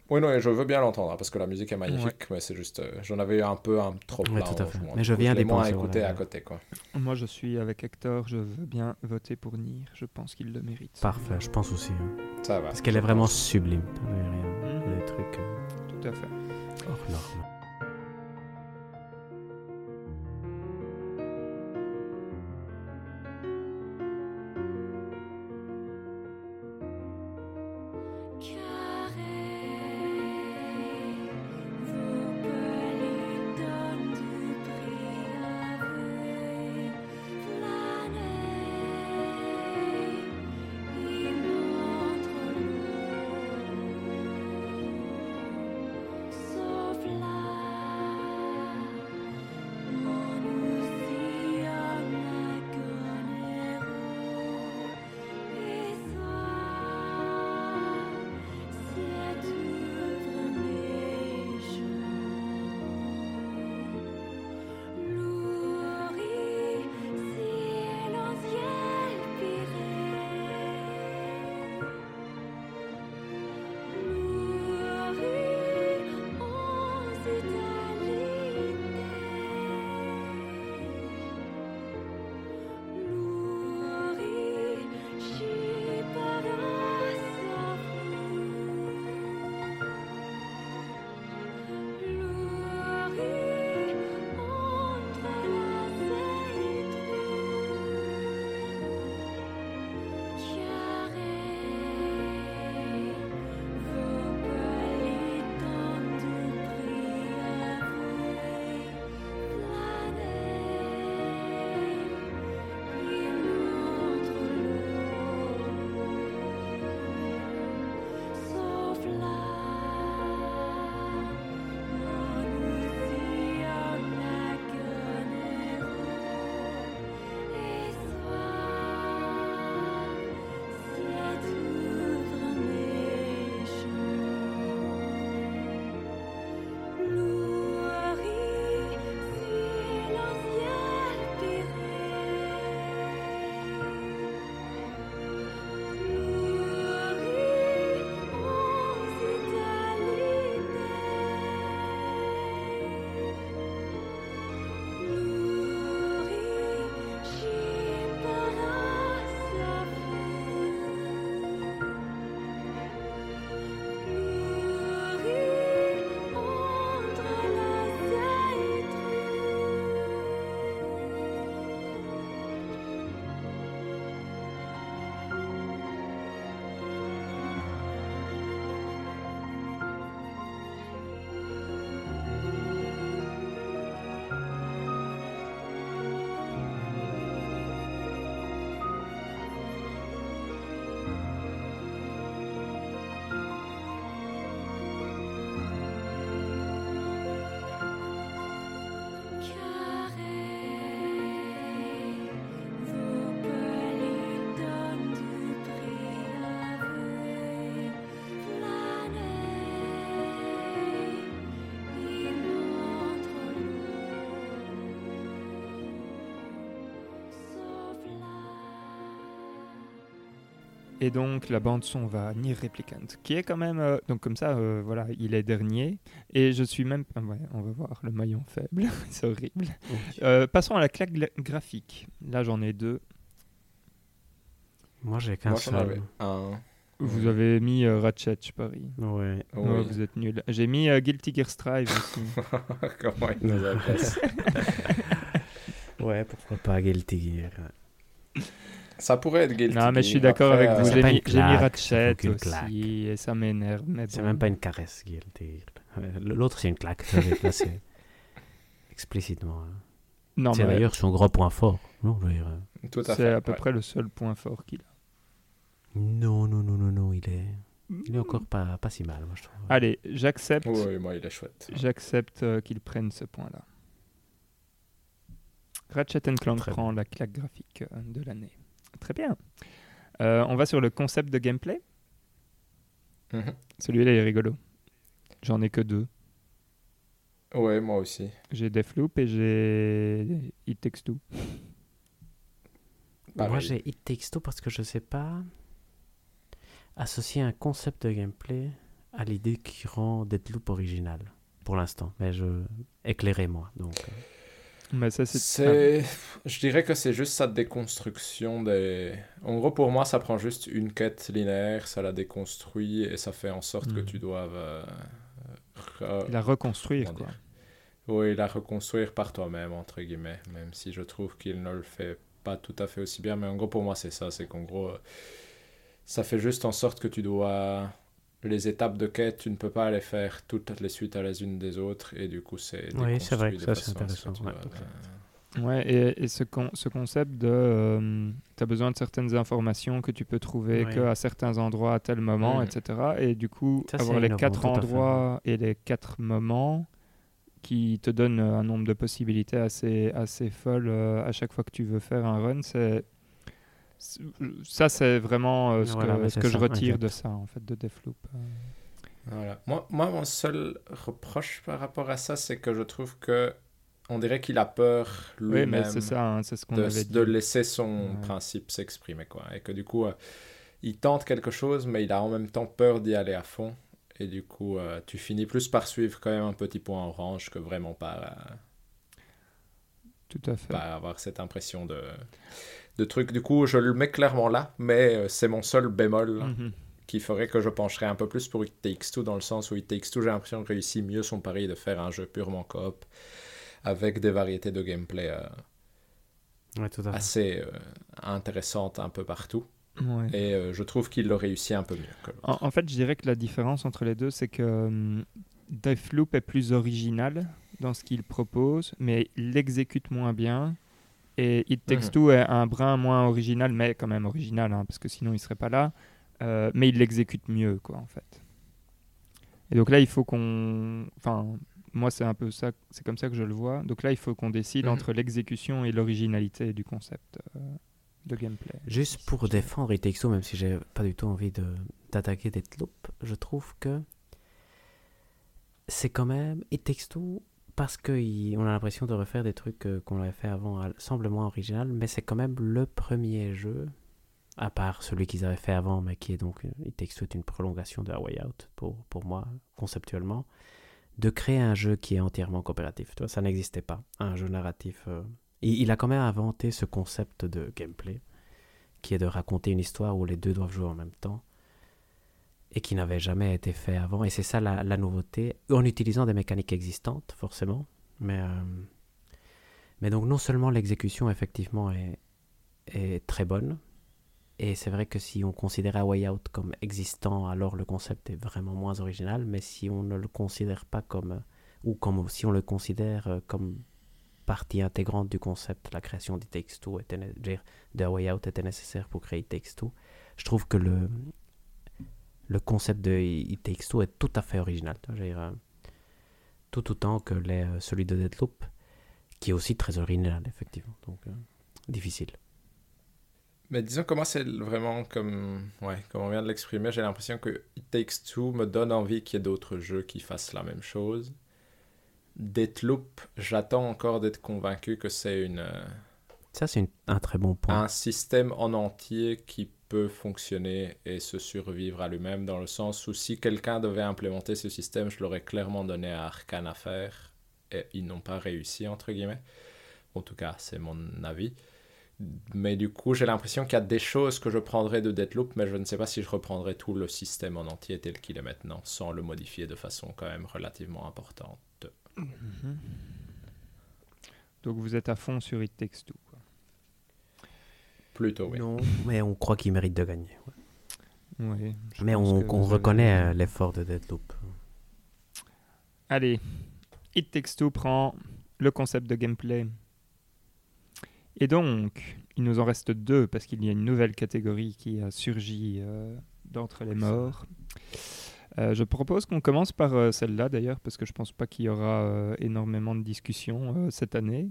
[SPEAKER 2] Oui, non, et je veux bien l'entendre hein, parce que la musique est magnifique, mais c'est juste. Euh, j'en avais eu un peu un trop tout à fait. Mais
[SPEAKER 1] je
[SPEAKER 2] viens des
[SPEAKER 1] moins écouter à côté. Quoi. Moi, je suis avec Hector, je veux bien voter pour Nier. Je pense qu'il le mérite.
[SPEAKER 3] Parfait, je pense aussi. Hein. Ça va. Parce qu'elle est vraiment sublime. les trucs euh. Tout à fait.
[SPEAKER 1] Et donc la bande son va Nier Replicant, qui est quand même euh, donc comme ça, euh, voilà, il est dernier. Et je suis même, ah ouais, on va voir le maillon faible, c'est horrible. Oh euh, passons à la claque graphique. Là, j'en ai deux.
[SPEAKER 3] Moi, j'ai qu'un seul. Un...
[SPEAKER 1] Vous avez mis Ratchet, je parie. Ouais. ouais Vous êtes nul. J'ai mis Guilty Gear Strive aussi. Comment il nous a
[SPEAKER 3] Ouais, pourquoi pas Guilty Gear. Ça pourrait être Guilty Non, mais je suis d'accord avec vous. Euh, j'ai mis, Ratchet aussi, et ça m'énerve. C'est même pas une caresse, Guilty. Euh, l'autre, c'est une claque. explicitement. Hein. Non, c'est d'ailleurs son gros point fort. Euh,
[SPEAKER 1] c'est à peu près le seul point fort qu'il a.
[SPEAKER 3] Non, non, non, non, non, il est. Mm. Il est encore pas, pas si mal, moi, je trouve.
[SPEAKER 1] Allez, j'accepte. Oui, moi, il est chouette. J'accepte qu'il prenne ce point-là. Ratchet Clank prend la claque graphique de l'année. Très bien. Euh, on va sur le concept de gameplay. Mhm. Celui-là est rigolo. J'en ai que deux.
[SPEAKER 2] Ouais, moi aussi.
[SPEAKER 1] J'ai Deathloop et j'ai It Takes Two.
[SPEAKER 3] Moi j'ai It Takes Two parce que je sais pas associer un concept de gameplay à l'idée qui rend Deathloop original pour l'instant. Mais je moi donc. Euh
[SPEAKER 2] c'est. Je dirais que c'est juste sa déconstruction des. En gros, pour moi, ça prend juste une quête linéaire, ça la déconstruit et ça fait en sorte que hmm. tu dois... Euh,
[SPEAKER 1] la reconstruire, quoi.
[SPEAKER 2] Oui, la reconstruire par toi-même, entre guillemets. Même si je trouve qu'il ne le fait pas tout à fait aussi bien. Mais en gros, pour moi, c'est ça. C'est qu'en gros, euh, ça fait juste en sorte que tu dois les étapes de quête, tu ne peux pas les faire toutes les suites à les unes des autres, et du coup, c'est. Oui, c'est vrai que ça, c'est intéressant.
[SPEAKER 1] Ben, ouais, et, ce, ce, concept de. Euh, tu as besoin de certaines informations que tu peux trouver que qu'à certains endroits, à tel moment, mm. etc. Et du coup, avoir les quatre endroits et les quatre moments qui te donnent un nombre de possibilités assez, assez folles euh, à chaque fois que tu veux faire un run, c'est ça, c'est vraiment euh, ce, que, que je retire de ça, en fait, de Deathloop. Euh.
[SPEAKER 2] Moi, mon seul reproche par rapport à ça, c'est que je trouve que on dirait qu'il a peur lui-même c'est hein, de, laisser son principe s'exprimer, quoi. Et que du coup, euh, il tente quelque chose, mais il a en même temps peur d'y aller à fond. Et du coup, tu finis plus par suivre quand même un petit point orange que vraiment par tout à fait. Pas bah, avoir cette impression de, de truc. Du coup, je le mets clairement là, mais euh, c'est mon seul bémol. Mhm. qui ferait que je pencherais un peu plus pour It Takes Two, dans le sens où It Takes Two, j'ai l'impression réussit mieux son pari de faire un jeu purement coop, avec des variétés de gameplay euh, assez euh, intéressantes un peu partout. Et je trouve qu'il le réussit un peu mieux.
[SPEAKER 1] en, en, fait, je dirais que la différence entre les deux, c'est que hum, Deathloop est plus original dans ce qu'il propose, mais il l'exécute moins bien. Et It Takes mhm. est un brin moins original, mais quand même original, hein, parce que sinon il serait pas là. Euh, mais il l'exécute mieux, quoi, en fait. Et donc là, il faut qu'on. Enfin, moi, c'est un peu ça, c'est comme ça que je le vois. Donc là, il faut qu'on décide mhm. entre l'exécution et l'originalité du concept euh, de gameplay.
[SPEAKER 3] Juste pour défendre It Takes même si j'ai pas du tout envie d'attaquer de, des je trouve que c'est quand même It Takes parce qu'on a l'impression de refaire des trucs euh, qu'on avait fait avant, semble moins original, mais c'est quand même le premier jeu, à part celui qu'ils avaient fait avant, mais qui est donc, euh, il une prolongation de Way Out, pour, pour moi, conceptuellement, de créer un jeu qui est entièrement coopératif. Toi, ça n'existait pas, un jeu narratif. Euh, il a quand même inventé ce concept de gameplay, qui est de raconter une histoire où les deux doivent jouer en même temps et qui n'avait jamais été fait avant. Et c'est ça la, nouveauté, en utilisant des mécaniques existantes, forcément. Mais, euh, mais donc non seulement l'exécution, effectivement, est, est, très bonne, et c'est vrai que si on considérait Way Out comme existant, alors le concept est vraiment moins original, mais si on ne le considère pas comme, euh, ou comme, si on le considère euh, comme partie intégrante du concept, la création du Takes de Way Out était nécessaire pour créer Takes je trouve que le, le concept de It Takes Two est tout à fait original. Dire, euh, tout autant que les, euh, celui de Deadloop, qui est aussi très original, effectivement. Donc, euh, difficile.
[SPEAKER 2] Mais disons comment c'est vraiment comme ouais comme on vient de l'exprimer j'ai l'impression que It Takes Two me donne envie qu'il y ait d'autres jeux qui fassent la même chose. Deadloop, j'attends encore d'être convaincu que c'est une
[SPEAKER 3] ça c'est un très bon point un
[SPEAKER 2] système en entier qui peut fonctionner et se survivre à lui-même, dans le sens où si quelqu'un devait implémenter ce système, je l'aurais clairement donné à Arkane à faire, et ils n'ont pas réussi, entre guillemets. En tout cas, c'est mon avis. Mais du coup, j'ai l'impression qu'il y a des choses que je prendrais de Deadloop, mais je ne sais pas si je reprendrais tout le système en entier tel qu'il est maintenant, sans le modifier de façon quand même relativement importante.
[SPEAKER 1] Mm-hmm. Donc vous êtes à fond sur It Takes Two
[SPEAKER 3] non, mais on croit qu'il mérite de gagner. mais on, reconnaît euh, l'effort de Deadloop.
[SPEAKER 1] Allez, It Takes Two prend le concept de gameplay. Et donc, il nous en reste deux parce qu'il y a une nouvelle catégorie qui a surgi euh, d'entre les morts. Euh, je propose qu'on commence par celle-là d'ailleurs parce que je pense pas qu'il y aura énormément de discussions cette année.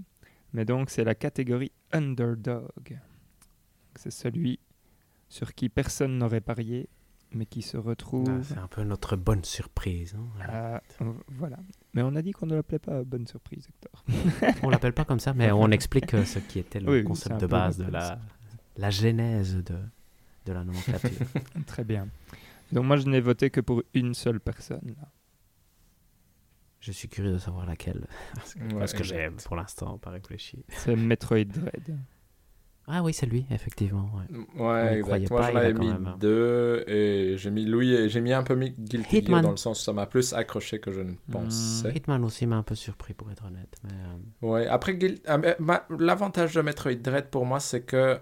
[SPEAKER 1] Mais donc, c'est la catégorie Underdog. C'est celui sur qui personne n'aurait parié, mais qui se retrouve. Ah,
[SPEAKER 3] c'est un peu notre bonne surprise. Hein,
[SPEAKER 1] ah, voilà. Mais on a dit qu'on ne l'appelait pas euh, bonne surprise, Hector.
[SPEAKER 3] on l'appelle pas comme ça, mais on explique euh, ce qui était le concept de base, de la, la genèse de, de la nomenclature.
[SPEAKER 1] Très bien. Donc moi, je n'ai voté que pour une seule personne.
[SPEAKER 3] Je suis curieux de savoir laquelle. Parce que, j'aime, pour l'instant pas réfléchi.
[SPEAKER 1] C'est Metroid Dread.
[SPEAKER 3] Ah oui, c'est lui, effectivement. Ouais, exactement.
[SPEAKER 2] Moi, j'en avais mis hein. deux et j'ai mis Louis et j'ai mis un peu mis Guilty dans le sens où ça m'a plus accroché que je ne hmm, pensais.
[SPEAKER 3] Hitman aussi m'a un peu surpris pour être honnête. Mais... Euh,
[SPEAKER 2] ouais, après, ah, l'avantage de Metroid Dread pour moi, c'est que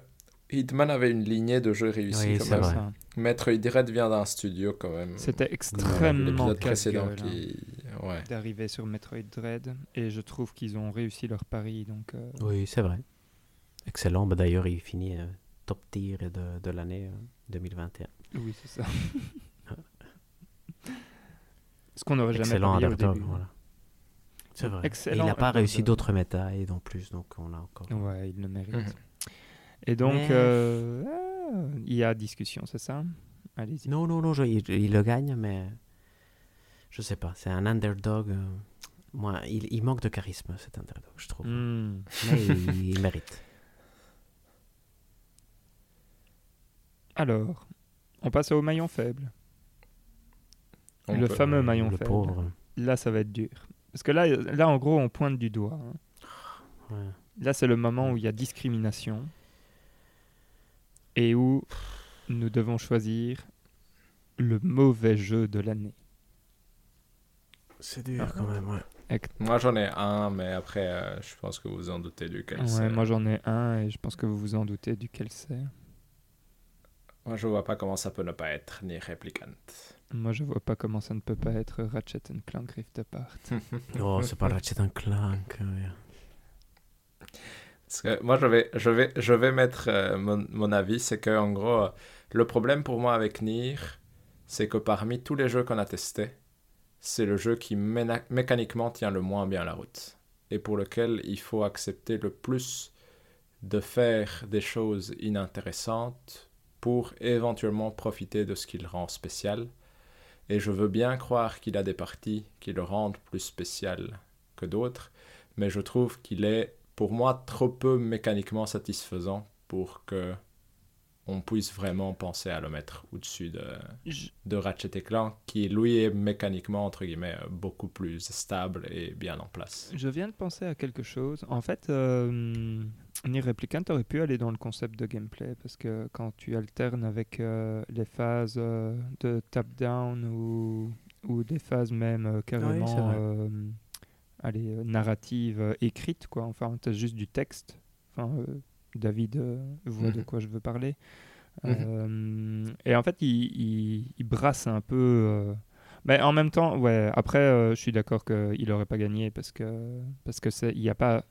[SPEAKER 2] Hitman avait une lignée de jeux réussis oui, Vrai. Metroid Dread vient d'un studio quand même. C'était extrêmement
[SPEAKER 1] précédent qui... ouais. d'arriver sur Metroid Dread et je trouve qu'ils ont réussi leur pari. Donc, euh,
[SPEAKER 3] Oui, c'est vrai. Excellent. Ben, d'ailleurs, il finit euh, top tir de, de l'année 2021. Hein,
[SPEAKER 1] oui, c'est ça. Ce
[SPEAKER 3] qu'on n'aurait jamais Excellent underdog, voilà. C'est vrai. il n'a pas réussi d'autres et non plus, donc on a encore.
[SPEAKER 1] Ouais, il le mérite. Mhm. Et donc, euh, ah, il y a discussion, c'est ça
[SPEAKER 3] Allez-y. Non, non, non, il, le gagne, mais je sais pas. C'est un underdog. Euh, moi, il, il, manque de charisme, cet underdog, je trouve. Hmm. Mais il, il mérite.
[SPEAKER 1] Alors, on passe au maillon faible. le fameux maillon faible. Là, ça va être dur. Parce que là, là en gros, on pointe du doigt. Hein. Là, c'est le moment où il y a discrimination et où nous devons choisir le mauvais jeu de l'année.
[SPEAKER 3] C'est dur ah. quand même,
[SPEAKER 2] Moi j'en ai un, mais après euh, je pense que vous vous en doutez duquel
[SPEAKER 1] ouais, c'est. Moi j'en ai un et je pense que vous vous en doutez duquel c'est.
[SPEAKER 2] Moi, je vois pas comment ça peut ne pas être ni Replicant.
[SPEAKER 1] Moi, je vois pas comment ça ne peut pas être Ratchet Clank Rift Apart.
[SPEAKER 3] non, oh, c'est pas Ratchet Clank. Hein,
[SPEAKER 2] moi, je vais, je vais, je vais mettre euh, mon, avis, c'est que en gros, le problème pour moi avec Nier, c'est que parmi tous les jeux qu'on a testés, c'est le jeu qui mécaniquement tient le moins bien la route et pour lequel il faut accepter le plus de faire des choses inintéressantes pour éventuellement profiter de ce qu'il rend spécial, et je veux bien croire qu'il a des parties qui le rendent plus spécial que d'autres, mais je trouve qu'il est pour moi trop peu mécaniquement satisfaisant pour que on puisse vraiment penser à le mettre au-dessus de, Ratchet et Clank, qui lui est mécaniquement, entre guillemets, euh, beaucoup plus stable et bien en place.
[SPEAKER 1] Je viens de penser à quelque chose. En fait, euh, Nier Replicant aurait pu aller dans le concept de gameplay, parce que quand tu alternes avec euh, les phases euh, de tap down ou, ou des phases même carrément allez, narratives écrites, quoi. Enfin, tu as juste du texte. David euh, voit de mhm. quoi je veux parler. Mhm. Euh, et en fait, il, brasse un peu. Euh, mais en même temps, ouais, après, je suis d'accord qu'il n'aurait pas gagné parce que parce que c'est il n'y a pas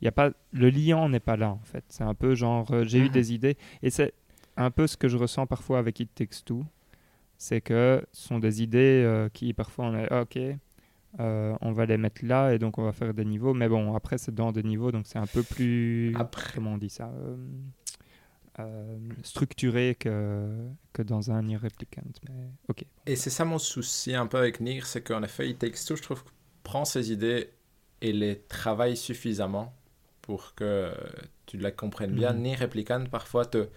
[SPEAKER 1] il a pas le liant n'est pas là en fait. C'est un peu genre j'ai eu mhm. des idées et c'est un peu ce que je ressens parfois avec It Takes Two, c'est que ce sont des idées qui parfois on est ah, OK, euh, on va les mettre là et donc on va faire des niveaux. Mais bon, après, c'est dans des niveaux, donc c'est un peu plus. Après... on dit ça euh, euh, Structuré que, que dans un Nier Replicant. ok.
[SPEAKER 2] Et c'est ça mon souci un peu avec Nier, c'est qu'en effet, il Takes tout. je trouve, prend ses idées et les travaille suffisamment pour que tu la comprennes bien. Mmh. Nier Replicant, parfois, te,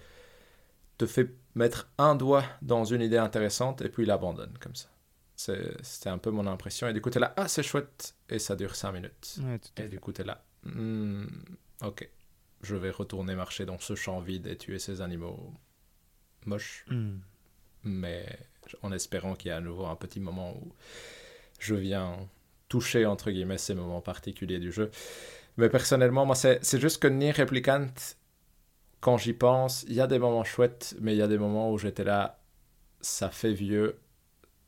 [SPEAKER 2] te fait mettre un doigt dans une idée intéressante et puis il abandonne comme ça. C'était un peu mon impression. Et du coup, t'es là, ah, c'est chouette. Et ça dure 5 minutes. et du coup, t'es là, hmm, ok, je vais retourner marcher dans ce champ vide et tuer ces animaux moches. Hmm. Mais en espérant qu'il y a à nouveau un petit moment où je viens toucher, entre guillemets, ces moments particuliers du jeu. Mais personnellement, moi, c'est juste que Nier Replicant, quand j'y pense, il y a des moments chouettes, mais il y a des moments où j'étais là, ça fait vieux,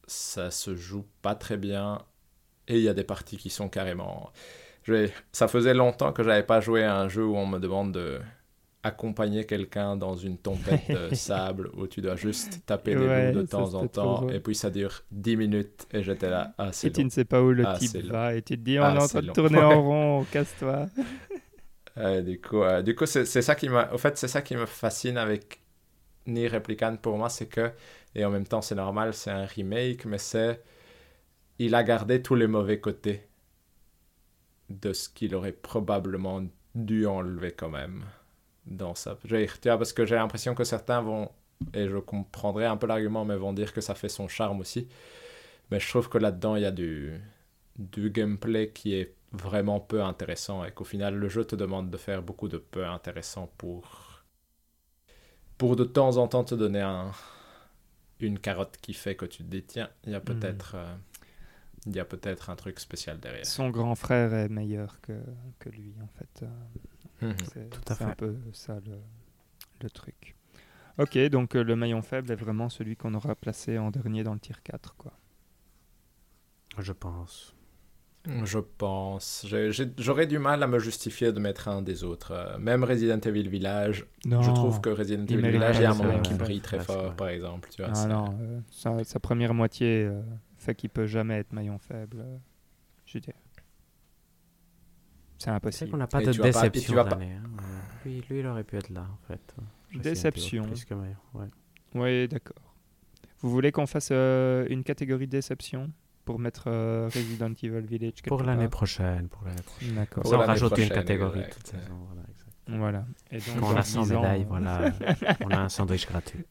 [SPEAKER 2] ça se joue pas très bien et il y a des parties qui sont carrément. Je... Ça faisait longtemps que j'avais pas joué à un jeu où on me demande de accompagner quelqu'un dans une tempête de sable où tu dois juste taper des ouais, de temps en temps et puis ça dure 10 minutes et j'étais là ah, et long. tu ne sais pas où le ah, type va et tu te dis on ah, est en train de tourner en rond casse-toi du coup euh, du coup c'est ça qui m'a fait c'est ça qui me fascine avec ni Replicant pour moi c'est que et en même temps, c'est normal, c'est un remake, mais c'est. Il a gardé tous les mauvais côtés de ce qu'il aurait probablement dû enlever quand même dans ça. tu vois, parce que j'ai l'impression que certains vont, et je comprendrai un peu l'argument, mais vont dire que ça fait son charme aussi. Mais je trouve que là-dedans, il y a du, du gameplay qui est vraiment peu intéressant et qu'au final, le jeu te demande de faire beaucoup de peu intéressant pour, pour de temps en temps te donner un, une carotte qui fait que tu te détiens, il y a hmm. peut-être... Euh, il y peut-être un truc spécial derrière.
[SPEAKER 1] Son grand frère est meilleur que, lui, en fait. Euh, hmm. C'est un peu ça le, truc. Ok, donc euh, le maillon faible est vraiment celui qu'on aura placé en dernier dans le tir 4, quoi.
[SPEAKER 3] Je pense.
[SPEAKER 2] Je pense. J'aurais du mal à me justifier de mettre un des autres. Euh, même Resident Evil Village, je trouve que Resident Evil Village, il a un
[SPEAKER 1] moment qui brille très fort, par exemple. Ah non, euh, sa, première moitié euh, fait qu'il peut jamais être maillon faible. je
[SPEAKER 3] C'est impossible. On n'a pas de déception pas, hein. lui, il aurait pu être là, en fait.
[SPEAKER 1] déception. Oui, ouais, d'accord. Vous voulez qu'on fasse une catégorie déception pour mettre euh, Resident Evil Village
[SPEAKER 3] Pour l'année prochaine, pour l'année prochaine. D'accord. rajouter rajouter une
[SPEAKER 1] catégorie toute saison. Voilà, Et donc, Quand on a 100 médailles, voilà, on a un sandwich gratuit.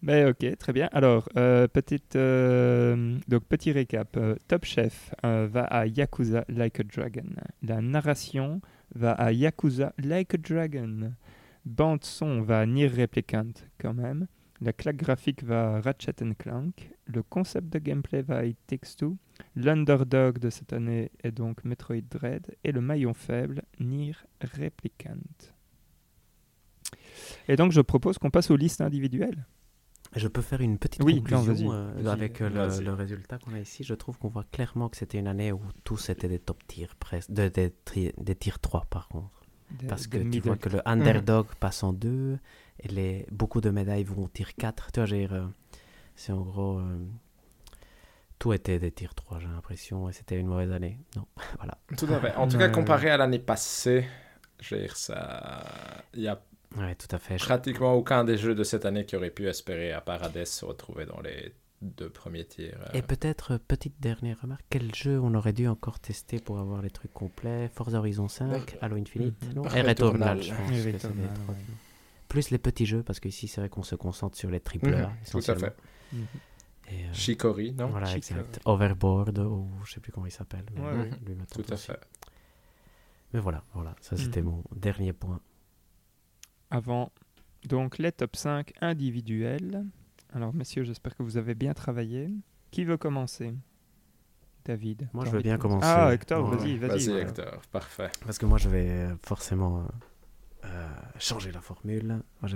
[SPEAKER 1] Mais ben, ok, très bien. Alors, euh, euh donc, petit récap. Euh, Top Chef va à Yakuza Like a Dragon. La narration va à Yakuza Like a Dragon bande-son va Near Replicant quand même. La claque graphique va Ratchet Clank. Le concept de gameplay va It Takes Two. L'underdog de cette année est donc Metroid Dread. Et le maillon faible, Nier Replicant. Et donc, je propose qu'on passe aux listes individuelles.
[SPEAKER 3] Je peux faire une petite oui, conclusion euh, avec euh, le, résultat qu'on a ici. Je trouve qu'on voit clairement que c'était une année où tous c'était des top tiers, des, des tiers 3 par contre. Parce que tu vois que le mm. underdog passe en deux, et les, beaucoup de médailles vont au tir 4. Tu vois, j'ai, euh, c'est en gros. Euh, tout était des tirs 3, j'ai l'impression, et c'était une mauvaise année. Non, voilà.
[SPEAKER 2] Tout à fait. En tout cas, comparé à l'année passée, j'ai ça. Il y a
[SPEAKER 3] ouais, tout à fait.
[SPEAKER 2] pratiquement aucun des jeux de cette année qui aurait pu espérer, à part se retrouver dans les de premier tir. Euh.
[SPEAKER 3] Et peut-être, euh, petite dernière remarque, quel jeu on aurait dû encore tester pour avoir les trucs complets Forza Horizon 5, Halo Infinite mm. Returnal, je Plus les petits jeux, parce qu'ici, c'est vrai qu'on se concentre sur les tripleurs. Mhm. Tout à fait.
[SPEAKER 2] Euh, Chicory, non
[SPEAKER 3] exact. Overboard, ou je sais plus comment il s'appelle. Tout à fait. Mais voilà, voilà, ça c'était mhm. mon dernier point.
[SPEAKER 1] Avant donc les top 5 individuels. Alors, messieurs, j'espère que vous avez bien travaillé. Qui veut commencer David.
[SPEAKER 3] Moi, je veux bien commencer.
[SPEAKER 1] Ah, Hector, vas-y,
[SPEAKER 2] vas-y. Hector, parfait.
[SPEAKER 3] Parce que moi, je vais euh, forcément euh, euh, changer la formule. Moi,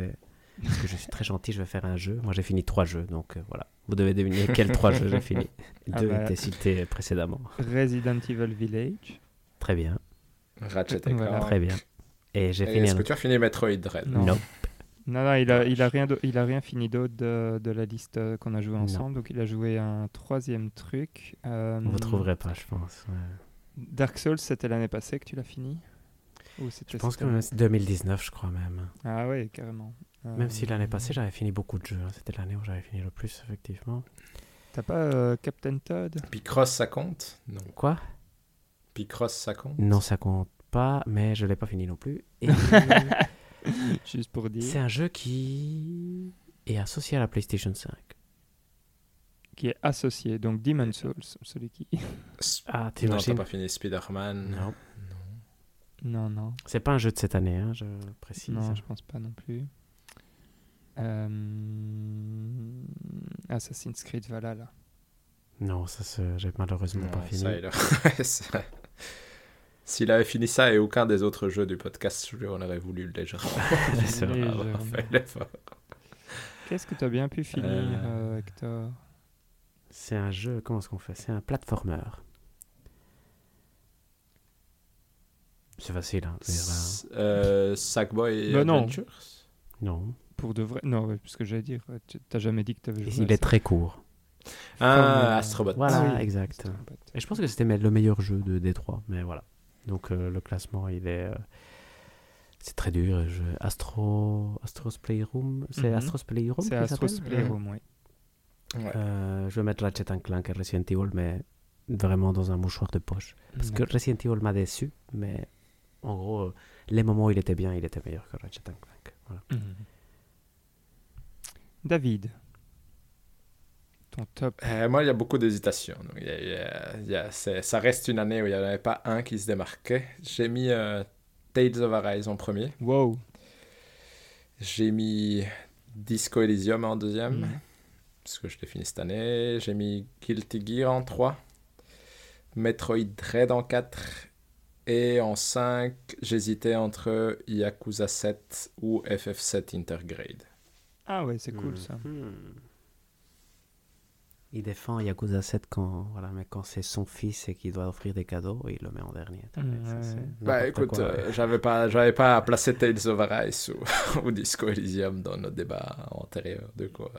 [SPEAKER 3] Parce que je suis très gentil, je vais faire un jeu. Moi, j'ai fini trois jeux, donc voilà. Vous devez deviner quels trois jeux j'ai fini. Ah Deux bah. étaient cités précédemment.
[SPEAKER 1] Resident Evil Village.
[SPEAKER 3] Très bien.
[SPEAKER 2] Ratchet Clank.
[SPEAKER 3] Très bien. Et j'ai fini.
[SPEAKER 2] Est-ce que tu as fini Metroid Dread
[SPEAKER 3] Non.
[SPEAKER 1] Non, non, il a, il a, rien, il a rien fini d'autre de, la liste euh, qu'on a joué ensemble. Donc il a joué un troisième truc. Euh,
[SPEAKER 3] On ne pas, je pense.
[SPEAKER 1] Dark Souls, c'était l'année passée que tu l'as fini
[SPEAKER 3] Je pense que c'était 2019, je crois même.
[SPEAKER 1] Ah oui, carrément.
[SPEAKER 3] même si l'année euh, passée, j'avais fini beaucoup de jeux. Hein. C'était l'année où j'avais fini le plus, effectivement.
[SPEAKER 1] T'as pas euh, Captain Todd
[SPEAKER 2] Picross, ça compte Non.
[SPEAKER 3] Quoi
[SPEAKER 2] Picross, ça compte
[SPEAKER 3] Non, ça compte pas, mais je l'ai pas fini non plus. Et... Juste pour dire. C'est un jeu qui est associé à la PlayStation 5.
[SPEAKER 1] Qui est associé, donc Demon's Souls, celui qui.
[SPEAKER 2] Ah, Non, t'as pas fini Spider-Man.
[SPEAKER 3] Non.
[SPEAKER 1] Non, non.
[SPEAKER 3] C'est pas un jeu de cette année, hein, je précise.
[SPEAKER 1] Non, je pense pas non plus. Euh, Assassin's Creed Valhalla.
[SPEAKER 3] Non, ça, j'ai malheureusement pas fini. Ça,
[SPEAKER 2] S'il avait fini ça et aucun des autres jeux du podcast, on lui en aurais voulu le
[SPEAKER 1] l'effort. Qu'est-ce que tu as bien pu finir, euh, euh, Hector
[SPEAKER 3] C'est un jeu, comment est-ce qu'on fait C'est un platformer. C'est facile. Hein,
[SPEAKER 2] euh, Sackboy bah
[SPEAKER 3] Adventures non.
[SPEAKER 1] Pour de vrai. Non, parce que j'allais dire, t'as jamais dit que t'avais
[SPEAKER 3] joué. Il est très court.
[SPEAKER 2] Ah, Astrobot.
[SPEAKER 3] Voilà, ah exact. Et je pense que c'était le meilleur jeu de D3, mais voilà. Donc euh, le classement, il est euh, c'est très dur. Astro... Astro's Playroom. C'est mhm. Astro's Playroom
[SPEAKER 1] C'est Astro's Playroom, oui.
[SPEAKER 3] Euh, je vais mettre Ratchet Clank et Resident Evil, mais vraiment dans un mouchoir de poche. Parce que mhm. Resident Evil m'a déçu, mais en gros, les moments où il était bien, il était meilleur que Ratchet Clank. Voilà. Mhm.
[SPEAKER 1] David
[SPEAKER 2] euh, moi, il y a beaucoup d'hésitations Ça reste une année où il n'y en avait pas un qui se démarquait. J'ai mis euh, Tales of Arise en premier.
[SPEAKER 1] Wow.
[SPEAKER 2] J'ai mis Disco Elysium en deuxième, mm. parce que je l'ai fini cette année. J'ai mis Guilty Gear en 3, Metroid Dread en 4, et en 5, j'hésitais entre Yakuza 7 ou FF7 Intergrade.
[SPEAKER 1] Ah ouais, c'est cool mm. ça. Mm.
[SPEAKER 3] Il défend Yakuza 7 quand, voilà, mais quand c'est son fils et qu'il doit offrir des cadeaux, il le met en dernier.
[SPEAKER 2] bah écoute, euh, j'avais pas, j'avais pas placé Tales of Arise ou, ou, Disco Elysium dans notre débat antérieur, de quoi.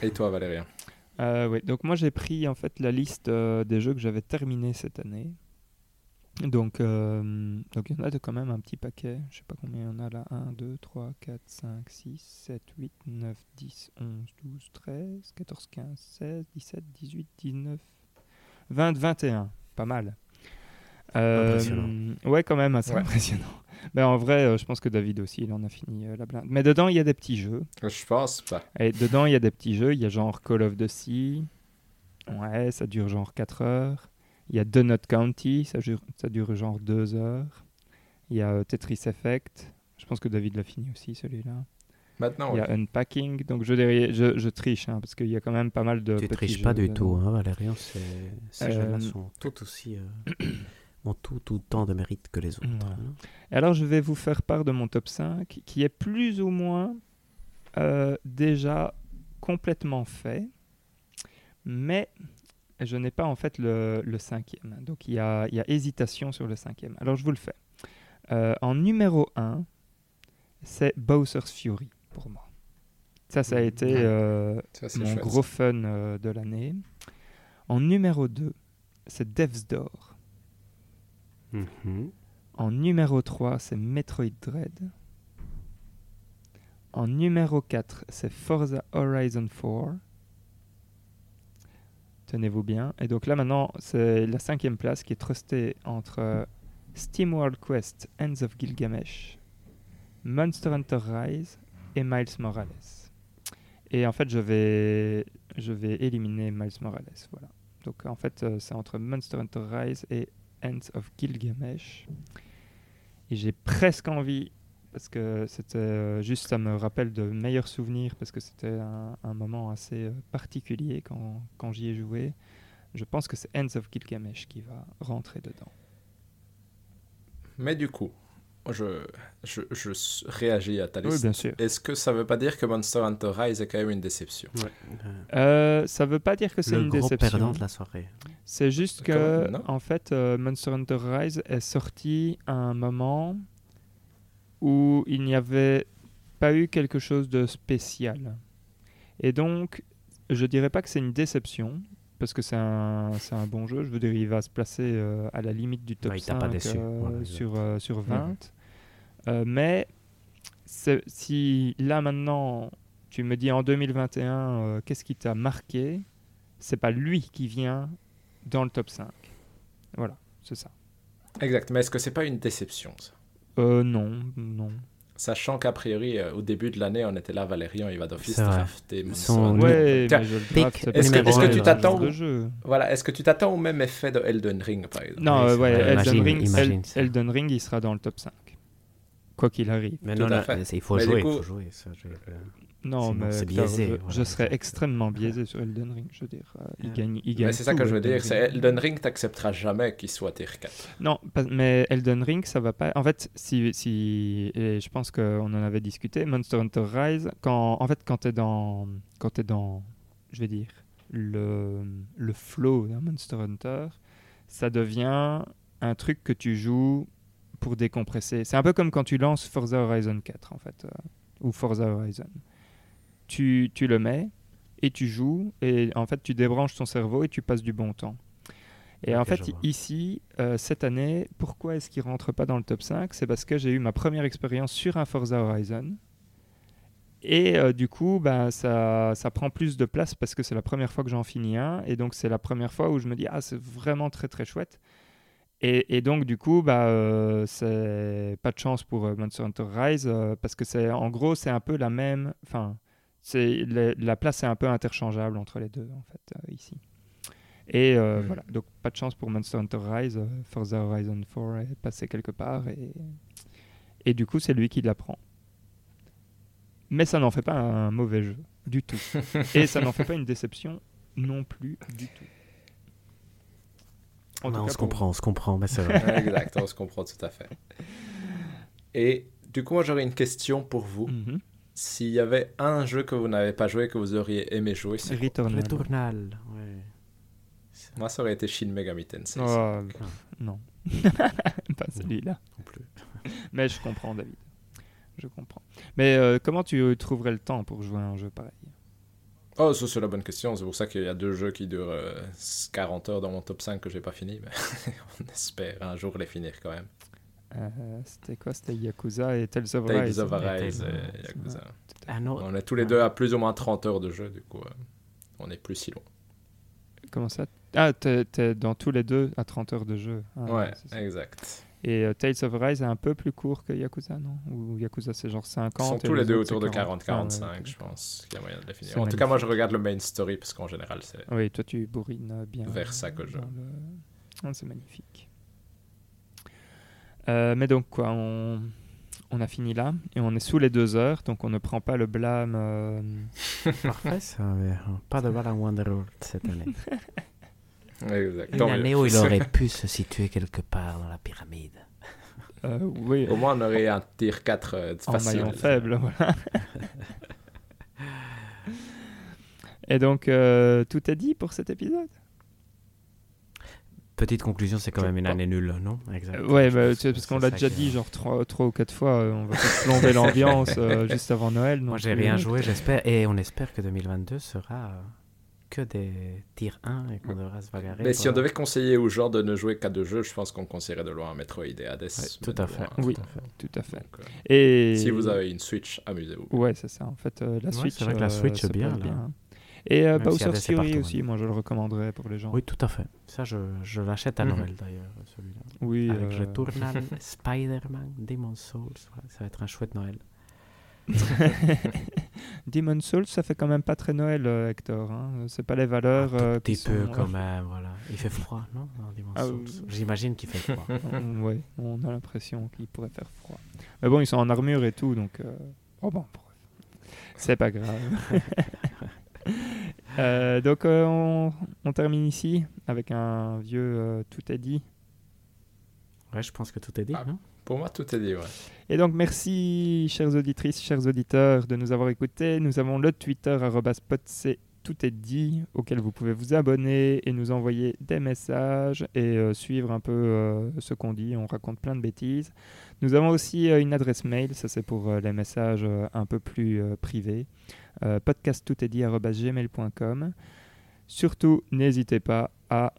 [SPEAKER 1] Et
[SPEAKER 2] toi, Valérien
[SPEAKER 1] euh, Oui, donc moi j'ai pris en fait la liste euh, des jeux que j'avais terminé cette année. Donc, donc, il y en a quand même un petit paquet. Je sais pas combien il y en a là. 1, 2, 3, 4, 5, 6, 7, 8, 9, 10, 11, 12, 13, 14, 15, 16, 17, 18, 19, 20, 21. Pas mal. Euh, ouais, quand même, assez impressionnant. Mais ben, en vrai, euh, je pense que David aussi, il en a fini euh, la blinde. Mais dedans, il y a des petits jeux.
[SPEAKER 2] Ah, je pense pas.
[SPEAKER 1] Et dedans, il y a des petits jeux. Il y a genre Call of Duty Ouais, ça dure genre 4 heures. Il y a Donut County, ça dure, ça dure genre deux heures. Il y a euh, Tetris Effect, je pense que David l'a fini aussi celui-là. Maintenant, il y a Unpacking, donc je, je, triche, hein, parce qu'il y a quand même pas mal de...
[SPEAKER 3] Tu triches pas du tout, hein, Valérian, ces, euh, jeux-là sont tout aussi... Euh, ont tout, tout de mérite que les autres. Hein.
[SPEAKER 1] Alors je vais vous faire part de mon top 5 qui est plus ou moins déjà complètement fait, mais je n'ai pas en fait le, cinquième. Donc il y, a, hésitation sur le cinquième. Alors je vous le fais. Euh, en numéro 1, c'est Bowser's Fury pour moi. Ça, ça a mmh. été euh, mon gros fun euh, de l'année. En numéro 2, c'est Death's Door. Mmh. En numéro 3, c'est Metroid Dread. En numéro 4, c'est Forza Horizon 4. Tenez-vous bien. Et donc là, maintenant, c'est la cinquième place qui est trustée entre euh, Steam World Quest Ends of Gilgamesh, Monster Hunter Rise et Miles Morales. Et en fait, je vais, je vais éliminer Miles Morales. Voilà. Donc en fait, euh, c'est entre Monster Hunter Rise et Ends of Gilgamesh. Et j'ai presque envie parce que c'était euh, juste, ça me rappelle de meilleurs souvenirs parce que c'était un, moment assez euh, particulier quand, j'y ai joué. Je pense que c'est Ends of Gilgamesh qui va rentrer dedans.
[SPEAKER 2] Mais du coup, je, réagis à ta
[SPEAKER 1] Oui, bien sûr.
[SPEAKER 2] Est-ce que ça ne veut pas dire que Monster Hunter Rise est quand même une déception Ça
[SPEAKER 1] ne euh, Ça veut pas dire que c'est une gros déception. perdant de la soirée. C'est juste que, en fait, Monster Hunter Rise est sorti à un moment où il n'y avait pas eu quelque chose de spécial. Et donc, je dirais pas que c'est une déception, parce que c'est un, bon jeu. Je veux dire, il va se placer euh, à la limite du top 5 pas euh, sur, euh, sur 20. Mhm. mais si là maintenant, tu me dis en 2021, qu'est-ce qui t'a marqué C'est pas lui qui vient dans le top 5. Voilà, c'est ça.
[SPEAKER 2] Exact, mais est-ce que c'est pas une déception
[SPEAKER 1] euh, non, non.
[SPEAKER 2] Sachant qu'a priori, euh, au début de l'année, on était là, Valérian on va Son... Ouais, draft est-ce que, est que, tu t'attends voilà, Est-ce que tu t'attends au même effet de Elden Ring,
[SPEAKER 1] par exemple Non, ouais, Elden, Ring, il sera dans le top 5. Quoi qu'il arrive. Mais non, il faut, jouer, il faut jouer. Ça, non, mais c'est biaisé. Je, serais extrêmement biaisé sur Elden Ring. Je veux dire, euh, il gagne, Mais
[SPEAKER 2] c'est ça que je veux dire. C'est Elden Ring, t'accepteras jamais qu'il soit tier 4.
[SPEAKER 1] Non, mais Elden Ring, ça va pas. En fait, si, si je pense qu'on en avait discuté. Monster Hunter Rise, quand en fait quand t'es dans, quand t'es dans, je vais dire le le flow d'un Monster Hunter, ça devient un truc que tu joues pour décompresser. C'est un peu comme quand tu lances Forza Horizon 4 en fait, euh, ou Forza Horizon tu, le mets et tu joues et en fait tu débranches ton cerveau et tu passes du bon temps. Et en fait, ici, euh, cette année, pourquoi est-ce qu'il ne rentre pas dans le top 5 C'est parce que j'ai eu ma première expérience sur un Forza Horizon. Et euh, du coup, ben, ça, prend plus de place parce que c'est la première fois que j'en finis un. Et donc, c'est la première fois où je me dis, ah, c'est vraiment très, très chouette. Et, donc, du coup, bah, c'est pas de chance pour Monster Hunter Rise parce que c'est en gros, c'est un peu la même. Enfin, c'est la, place est un peu interchangeable entre les deux en fait euh, ici. Et euh, mhm. voilà, donc pas de chance pour Monster Hunter Rise, euh, Forza Horizon 4 est passé quelque part et, et du coup c'est lui qui l'apprend. Mais ça n'en fait pas un mauvais jeu du tout. et ça n'en fait pas une déception non plus du tout.
[SPEAKER 3] on, se comprend, on se comprend, mais c'est
[SPEAKER 2] vrai. exact, on se comprend tout à fait. Et du coup, moi j'aurais une question pour vous. Mhm s'il y avait un jeu que vous n'avez pas joué que vous auriez aimé jouer,
[SPEAKER 3] c'est Returnal.
[SPEAKER 2] Moi, ça aurait été Shin Megami Tensei.
[SPEAKER 1] Oh, non, pas celui-là. Non plus. Mais je comprends, David. Je comprends. Mais euh, comment tu trouverais le temps pour jouer un jeu pareil
[SPEAKER 2] Oh, c'est la bonne question. C'est pour ça qu'il y a deux jeux qui durent 40 euh, heures dans mon top 5 que j'ai pas fini. Mais on espère un jour les finir quand même.
[SPEAKER 1] Euh, c'était quoi C'était Yakuza et Tales of Tales
[SPEAKER 2] Of Rise et Yakuza. On est tous les deux à plus ou moins 30 heures de jeu, du coup, euh, on n'est plus si long
[SPEAKER 1] Comment ça Ah, t'es, dans tous les deux à 30 heures de jeu. Ah,
[SPEAKER 2] ouais, exact.
[SPEAKER 1] Et euh, Tales of Rise est un peu plus court que Yakuza, non Ou Yakuza, c'est genre 50 Ils sont
[SPEAKER 2] tous les, deux autour de 40-45, ah, je pense de En tout cas, moi, je regarde le main story, parce qu'en général, c'est...
[SPEAKER 1] Oui, toi, tu bourrines bien.
[SPEAKER 2] Vers ça que je...
[SPEAKER 1] Ah, c'est magnifique. Euh, mais donc, quoi, on, a fini là et on est sous les deux heures, donc on ne prend pas le blâme. Euh,
[SPEAKER 3] parfait, pas de blâme Wonderworld cette année. Une année où il aurait pu se situer quelque part dans la pyramide.
[SPEAKER 1] Euh, oui.
[SPEAKER 2] Au moins, on aurait un tir 4
[SPEAKER 1] en maillon faible, voilà. Et donc, tout est dit pour cet épisode
[SPEAKER 3] Petite conclusion, c'est quand même une année nulle, non
[SPEAKER 1] bah, Exactement. Ouais, parce qu'on l'a déjà dit, genre trois, trois ou quatre fois, euh, on va plomber l'ambiance euh, juste avant Noël.
[SPEAKER 3] Moi, j'ai euh, rien joué, j'espère, et on espère que 2022 sera que des tirs 1 et qu'on devra se
[SPEAKER 2] bagarrer. Mais si on devait conseiller aux gens de ne jouer qu'à deux jeux, je pense qu'on conseillerait de loin Metroid et Hades.
[SPEAKER 1] tout,
[SPEAKER 2] à
[SPEAKER 1] fait. Oui, tout à fait. et...
[SPEAKER 2] Si vous avez une Switch, amusez-vous.
[SPEAKER 1] Ouais, c'est ça. En fait, la Switch.
[SPEAKER 3] C'est vrai que la Switch, bien, là. Bien.
[SPEAKER 1] Et euh, Bowser's aussi, moi je le recommanderais pour les gens.
[SPEAKER 3] Oui, tout à fait. Ça, je, je l'achète à mhm. Noël d'ailleurs, celui-là. Oui. Avec euh, le Returnal, Spider-Man, Demon's Souls. ça va être un chouette Noël.
[SPEAKER 1] Demon Souls, ça fait quand même pas très Noël, euh, Hector. Hein. C'est pas les valeurs. Ah, un
[SPEAKER 3] petit peu quand même, voilà. Il fait froid, non, ah J'imagine qu'il fait froid. Mm, oui,
[SPEAKER 1] on a l'impression qu'il pourrait faire froid. Mais bon, ils sont en armure et tout, donc. Oh bon, c'est pas grave. Euh, donc euh, on, termine ici avec un vieux euh, tout est dit.
[SPEAKER 3] Ouais, je pense que tout est dit. Ah,
[SPEAKER 2] pour moi, tout est dit. Ouais.
[SPEAKER 1] Et donc merci, chères auditrices, chers auditeurs, de nous avoir écoutés. Nous avons le Twitter @spotc tout est dit auquel vous pouvez vous abonner et nous envoyer des messages et suivre un peu ce qu'on dit. On raconte plein de bêtises. Nous avons aussi euh, une adresse mail, ça c'est pour euh, les messages euh, un peu plus privés, podcasttoutestdit.gmail.com. Surtout, n'hésitez pas à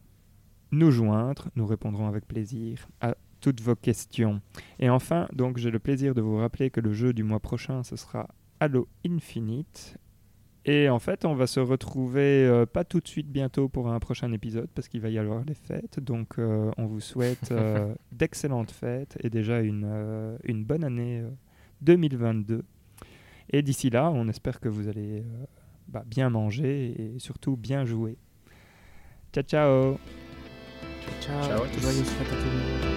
[SPEAKER 1] nous joindre, nous répondrons avec plaisir à toutes vos questions. Et enfin, donc j'ai le plaisir de vous rappeler que le jeu du mois prochain, ce sera Halo Infinite, et en fait, on va se retrouver euh, pas tout de suite bientôt pour un prochain épisode parce qu'il va y avoir les fêtes. Donc, euh, on vous souhaite euh, d'excellentes fêtes et déjà une, bonne année 2022. Et d'ici là, on espère que vous allez bah, bien manger et surtout bien jouer. Ciao, ciao! Ciao, ciao.